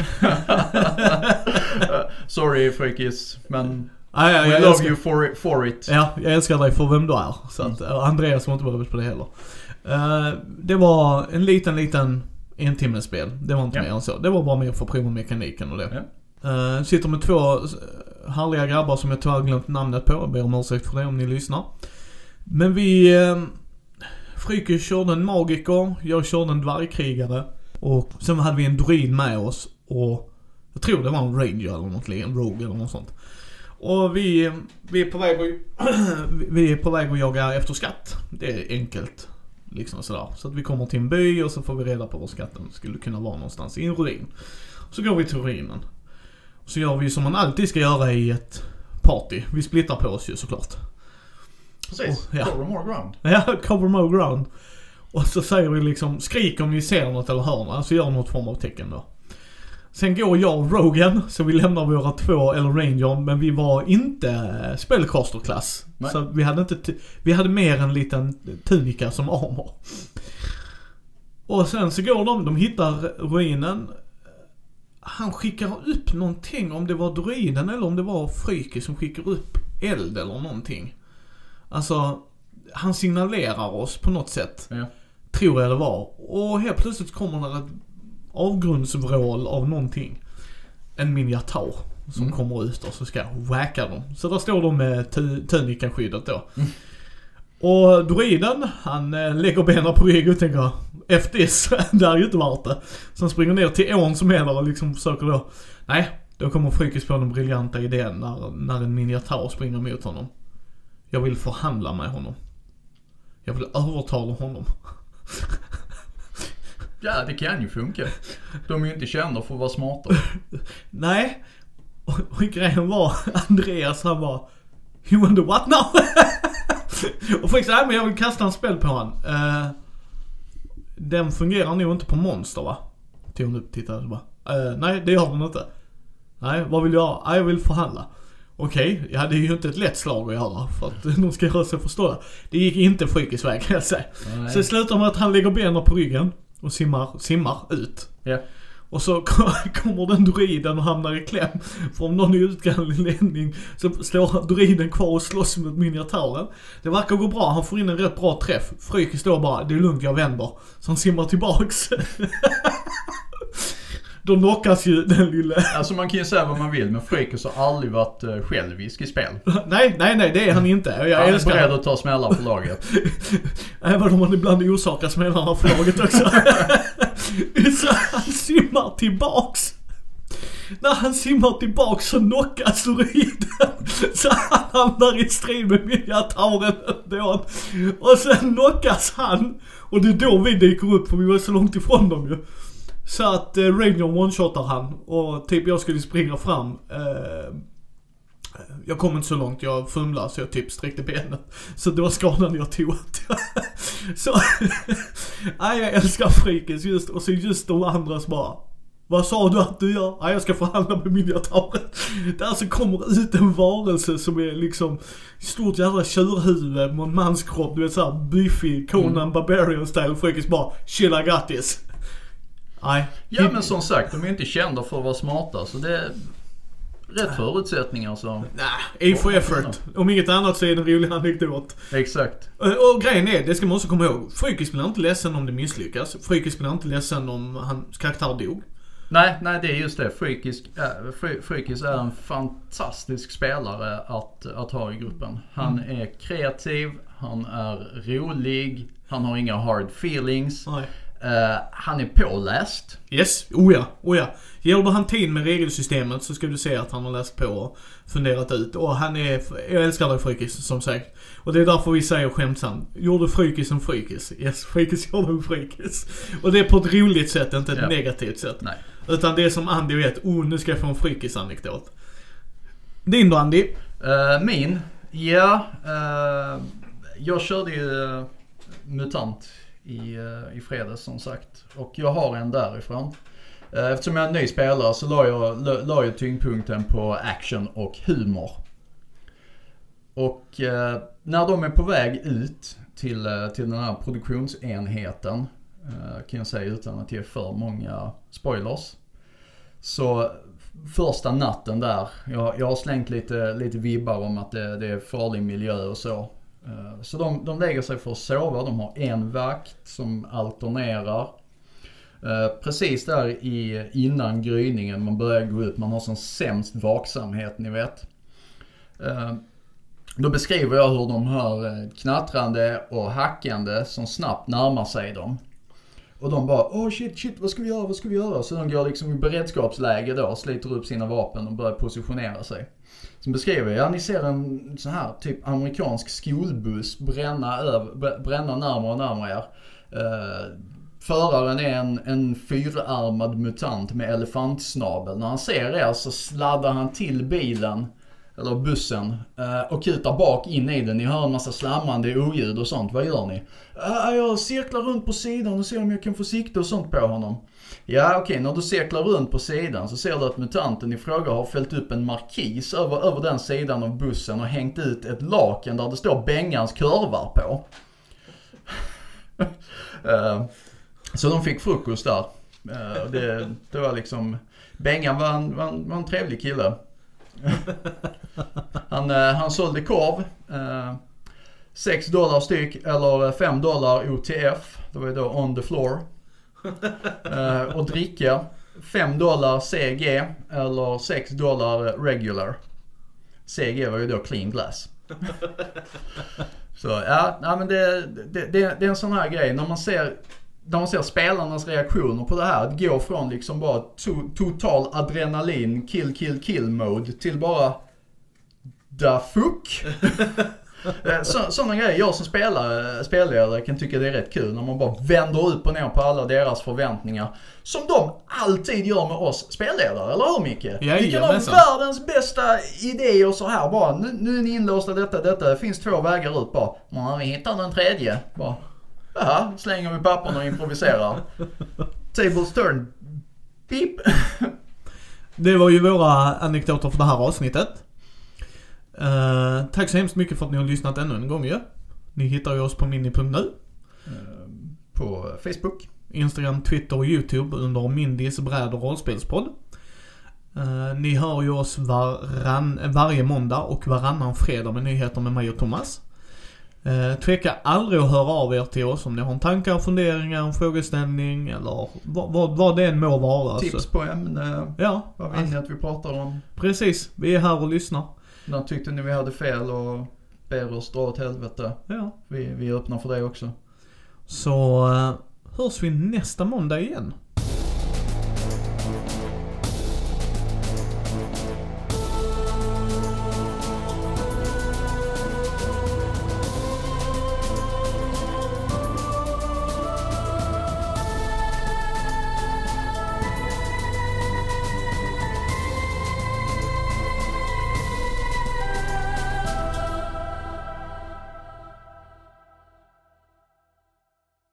Sorry frikis, men Ah, ja, we love älskar- you for it. For it. Ja, jag älskar dig för vem du är. Så att, Mm. Andreas var inte beredd på det heller. Eh, det var en liten, liten en timmes spel. Det var inte Ja. mer än så. Det var bara mer för att prova mekaniken och det. Ja. Eh, sitter med två eh, härliga grabbar som jag tyvärr glömt namnet på. Jag ber om ursäkt för det om ni lyssnar. Men vi... Uh, Fryke körde en magiker, jag körde en dvärgkrigare. Och sen hade vi en druid med oss och jag tror det var en ranger eller något, en rogue eller något sånt. Och vi, vi är på väg att, <clears throat> vi är på väg att jaga efter skatt. Det är enkelt. Liksom sådär. Så att vi kommer till en by och så får vi reda på var skatten skulle kunna vara någonstans. I en ruin. Så går vi till ruinen. Så gör vi som man alltid ska göra i ett party. Vi splittar på oss ju såklart. Precis. Oh, ja. Cover more ground. Ja, <laughs> cover more ground. Och så säger vi liksom, skrik om ni ser något eller hör något. Alltså gör något form av tecken då. Sen går jag och Rogan, så vi lämnar våra två, eller Ranger, men vi var inte spellcasterklass. Nej. Så vi hade inte, vi hade mer en liten tunika som armor. Och sen så går de, de hittar ruinen. Han skickar upp någonting, om det var druiden eller om det var Fryke som skickar upp eld eller någonting. Alltså, han signalerar oss på något sätt. Ja. Tror jag det var. Och helt plötsligt kommer det ett avgrundsvrål av någonting. En miniatur som Mm. kommer ut och så ska jag whacka dem. Så där står de med tu- tunikashyddet då. Mm. Och druiden, han eh, lägger benen på rygg och tänker F this, <laughs> det är ju inte värt det. Så han springer ner till ån som är där och liksom försöker då, nej, då kommer Frykis på den briljanta idén när, när en miniatür springer mot honom. Jag vill förhandla med honom. Jag vill övertala honom. <laughs> ja, det kan ju funka. De är ju inte kända för att vara smarta. <laughs> Nej. Och, och grejen var, Andreas han var You the what now? <laughs> och sa, nej men jag vill kasta en spel på han. Eh, den fungerar nog inte på monster va? Tog hon upp, tittade och bara, eh, nej det gör den inte. Nej, vad vill du göra? Jag vill förhandla. Okej, ja det är ju inte ett lätt slag att göra för att <laughs> de ska göra sig förstådda. Det gick inte Frykis väg kan jag säga. Nej. Så det slutar med att han lägger benen på ryggen och simmar, simmar ut. Ja. Och så <laughs> kommer den druiden och hamnar i kläm. För om någon är utgrävning så står druiden kvar och slåss mot miniatyren. Det verkar gå bra, han får in en rätt bra träff. Fryke står bara, det är lugnt jag vänder. Så han simmar tillbaks. <laughs> Då knockas ju den lille... Alltså man kan ju säga vad man vill, men Freakus har aldrig varit uh, självisk i spel. Nej, nej, nej det är han inte. Jag Han är älskar beredd att ta smällar för laget. Även om han ibland orsakar smällarna för laget också. <laughs> så han simmar tillbaks. När han simmar tillbaks så knockas druiden. <laughs> Så han hamnar i strid med miniatyren ändå. Och sen knockas han. Och det är då vi dyker upp för vi var så långt ifrån dem ju. Så att eh, Ranger one-shotar han och typ jag skulle springa fram. Eh, jag kom inte så långt, jag fumlade så jag typ sträckte benet. Så det var skadan jag tog. <laughs> så, <laughs> nej jag älskar Frikis just, och så just de andra som bara vad sa du att du gör? Nej jag ska förhandla med miniatyren. <laughs> Där så kommer ut en varelse som är liksom stort jävla tjurhuvud med en manskropp, du vet såhär biffig, Conan Barbarian style. Frikis bara 'Chill I got this' Nej. Ja men som sagt, de är inte kända för att vara smarta så det är rätt förutsättningar så. Nej, A for effort. Om inget annat så är det en rolig anekdot. Exakt. Och, och grejen är, det ska man också komma ihåg. Frykis blir inte ledsen om det misslyckas. Frykis blir inte ledsen om hans karaktär dog. Nej, nej det är just det. Freakis, äh, Fre- Freakis är en fantastisk spelare att, att ha i gruppen. Han är kreativ, han är rolig, han har inga hard feelings. Nej. Eh, han är påläst. Yes, oh ja, oh ja. Du han tid med regelsystemet så ska du se att han har läst på och funderat ut. Och han är, jag älskar dig Frykis, som sagt. Och det är därför vi säger skämtsamt, gjorde Frykis en Frykis? Yes, Frykis gjorde en Frykis. Och det är på ett roligt sätt, inte ett Ja. negativt sätt. Nej. Utan det är som Andy vet, oh nu ska jag få en Frykis-anekdot. Din då Andy? Eh, min? Ja, eh, jag körde ju MUTANT i, eh, i fredags som sagt. Och jag har en därifrån. Eh, eftersom jag är en ny spelare så la jag, la, la jag tyngdpunkten på action och humor. Och eh, när de är på väg ut till, eh, till den här produktionsenheten, eh, kan jag säga utan att ge för många spoilers. Så första natten där, jag, jag har slängt lite, lite vibbar om att det, det är farlig miljö och så. Eh, så de, de lägger sig för att sova, de har en vakt som alternerar. Eh, precis där i, innan gryningen, man börjar gå ut, man har som sämst vaksamhet ni vet. Eh, då beskriver jag hur de hör knattrande och hackande som snabbt närmar sig dem. Och de bara åh shit shit vad ska vi göra, vad ska vi göra? Så de går liksom i beredskapsläge då, sliter upp sina vapen och börjar positionera sig. Som beskriver jag, ja ni ser en sån här typ amerikansk skolbuss bränna, över, bränna närmare och närmare er. Uh, föraren är en, en fyrarmad mutant med elefantsnabel. När han ser er så sladdar han till bilen, eller bussen, eh, och kutar bak in i den. Ni hör en massa slamrande oljud och sånt. Vad gör ni? Eh, jag cirklar runt på sidan och ser om jag kan få sikte och sånt på honom. Ja okej, när du cirklar runt på sidan så ser du att mutanten i fråga har fällt upp en markis över, över den sidan av bussen och hängt ut ett laken där det står Bengans kurvar på. <laughs> Eh, så de fick frukost där. Det, det var liksom, Bengan var en, var en, var en trevlig kille. <laughs> han, eh, han sålde korv. Eh, 6 dollar styck eller 5 dollar OTF. Det var ju då on the floor. <laughs> Eh, och dricka 5 dollar CG eller 6 dollar regular. CG var ju då clean glass. <laughs> Så ja, nej, men det, det, det, det är en sån här grej när man ser när man ser spelarnas reaktioner på det här, att gå från liksom bara to, total adrenalin, kill, kill, kill mode till bara the fuck. <laughs> Eh, Så, sådana grejer, jag som spelare, spelledare kan tycka det är rätt kul när man bara vänder upp och ner på alla deras förväntningar. Som de alltid gör med oss spelledare, eller hur Micke? Vi kan ha världens bästa idéer så här bara. Nu, nu är ni inlåsta detta, detta. Det finns två vägar ut bara. Ja, vi hittar den tredje. Bara. Jaha, slänger vi papperna och improviserar. Tables turn. Beep. Det var ju våra anekdoter för det här avsnittet. Eh, tack så hemskt mycket för att ni har lyssnat ännu en gång ju. Ni hittar ju oss på mini.nu. På Facebook. Instagram, Twitter och YouTube under Mindys bräd och rollspelspodd. Eh, ni hör ju oss varann, varje måndag och varannan fredag med nyheter med mig och Thomas. Uh, tveka aldrig att höra av er till oss om ni har tankar, funderingar, en frågeställning eller vad, vad, vad det än må vara. Tips alltså. på ämne. Ja, Vad vill ni att vi pratar om? precis. Vi är här och lyssnar. När tyckte ni vi hade fel och ber oss dra åt helvete? Ja. Vi, vi öppnar för det också. Så uh, hörs vi nästa måndag igen.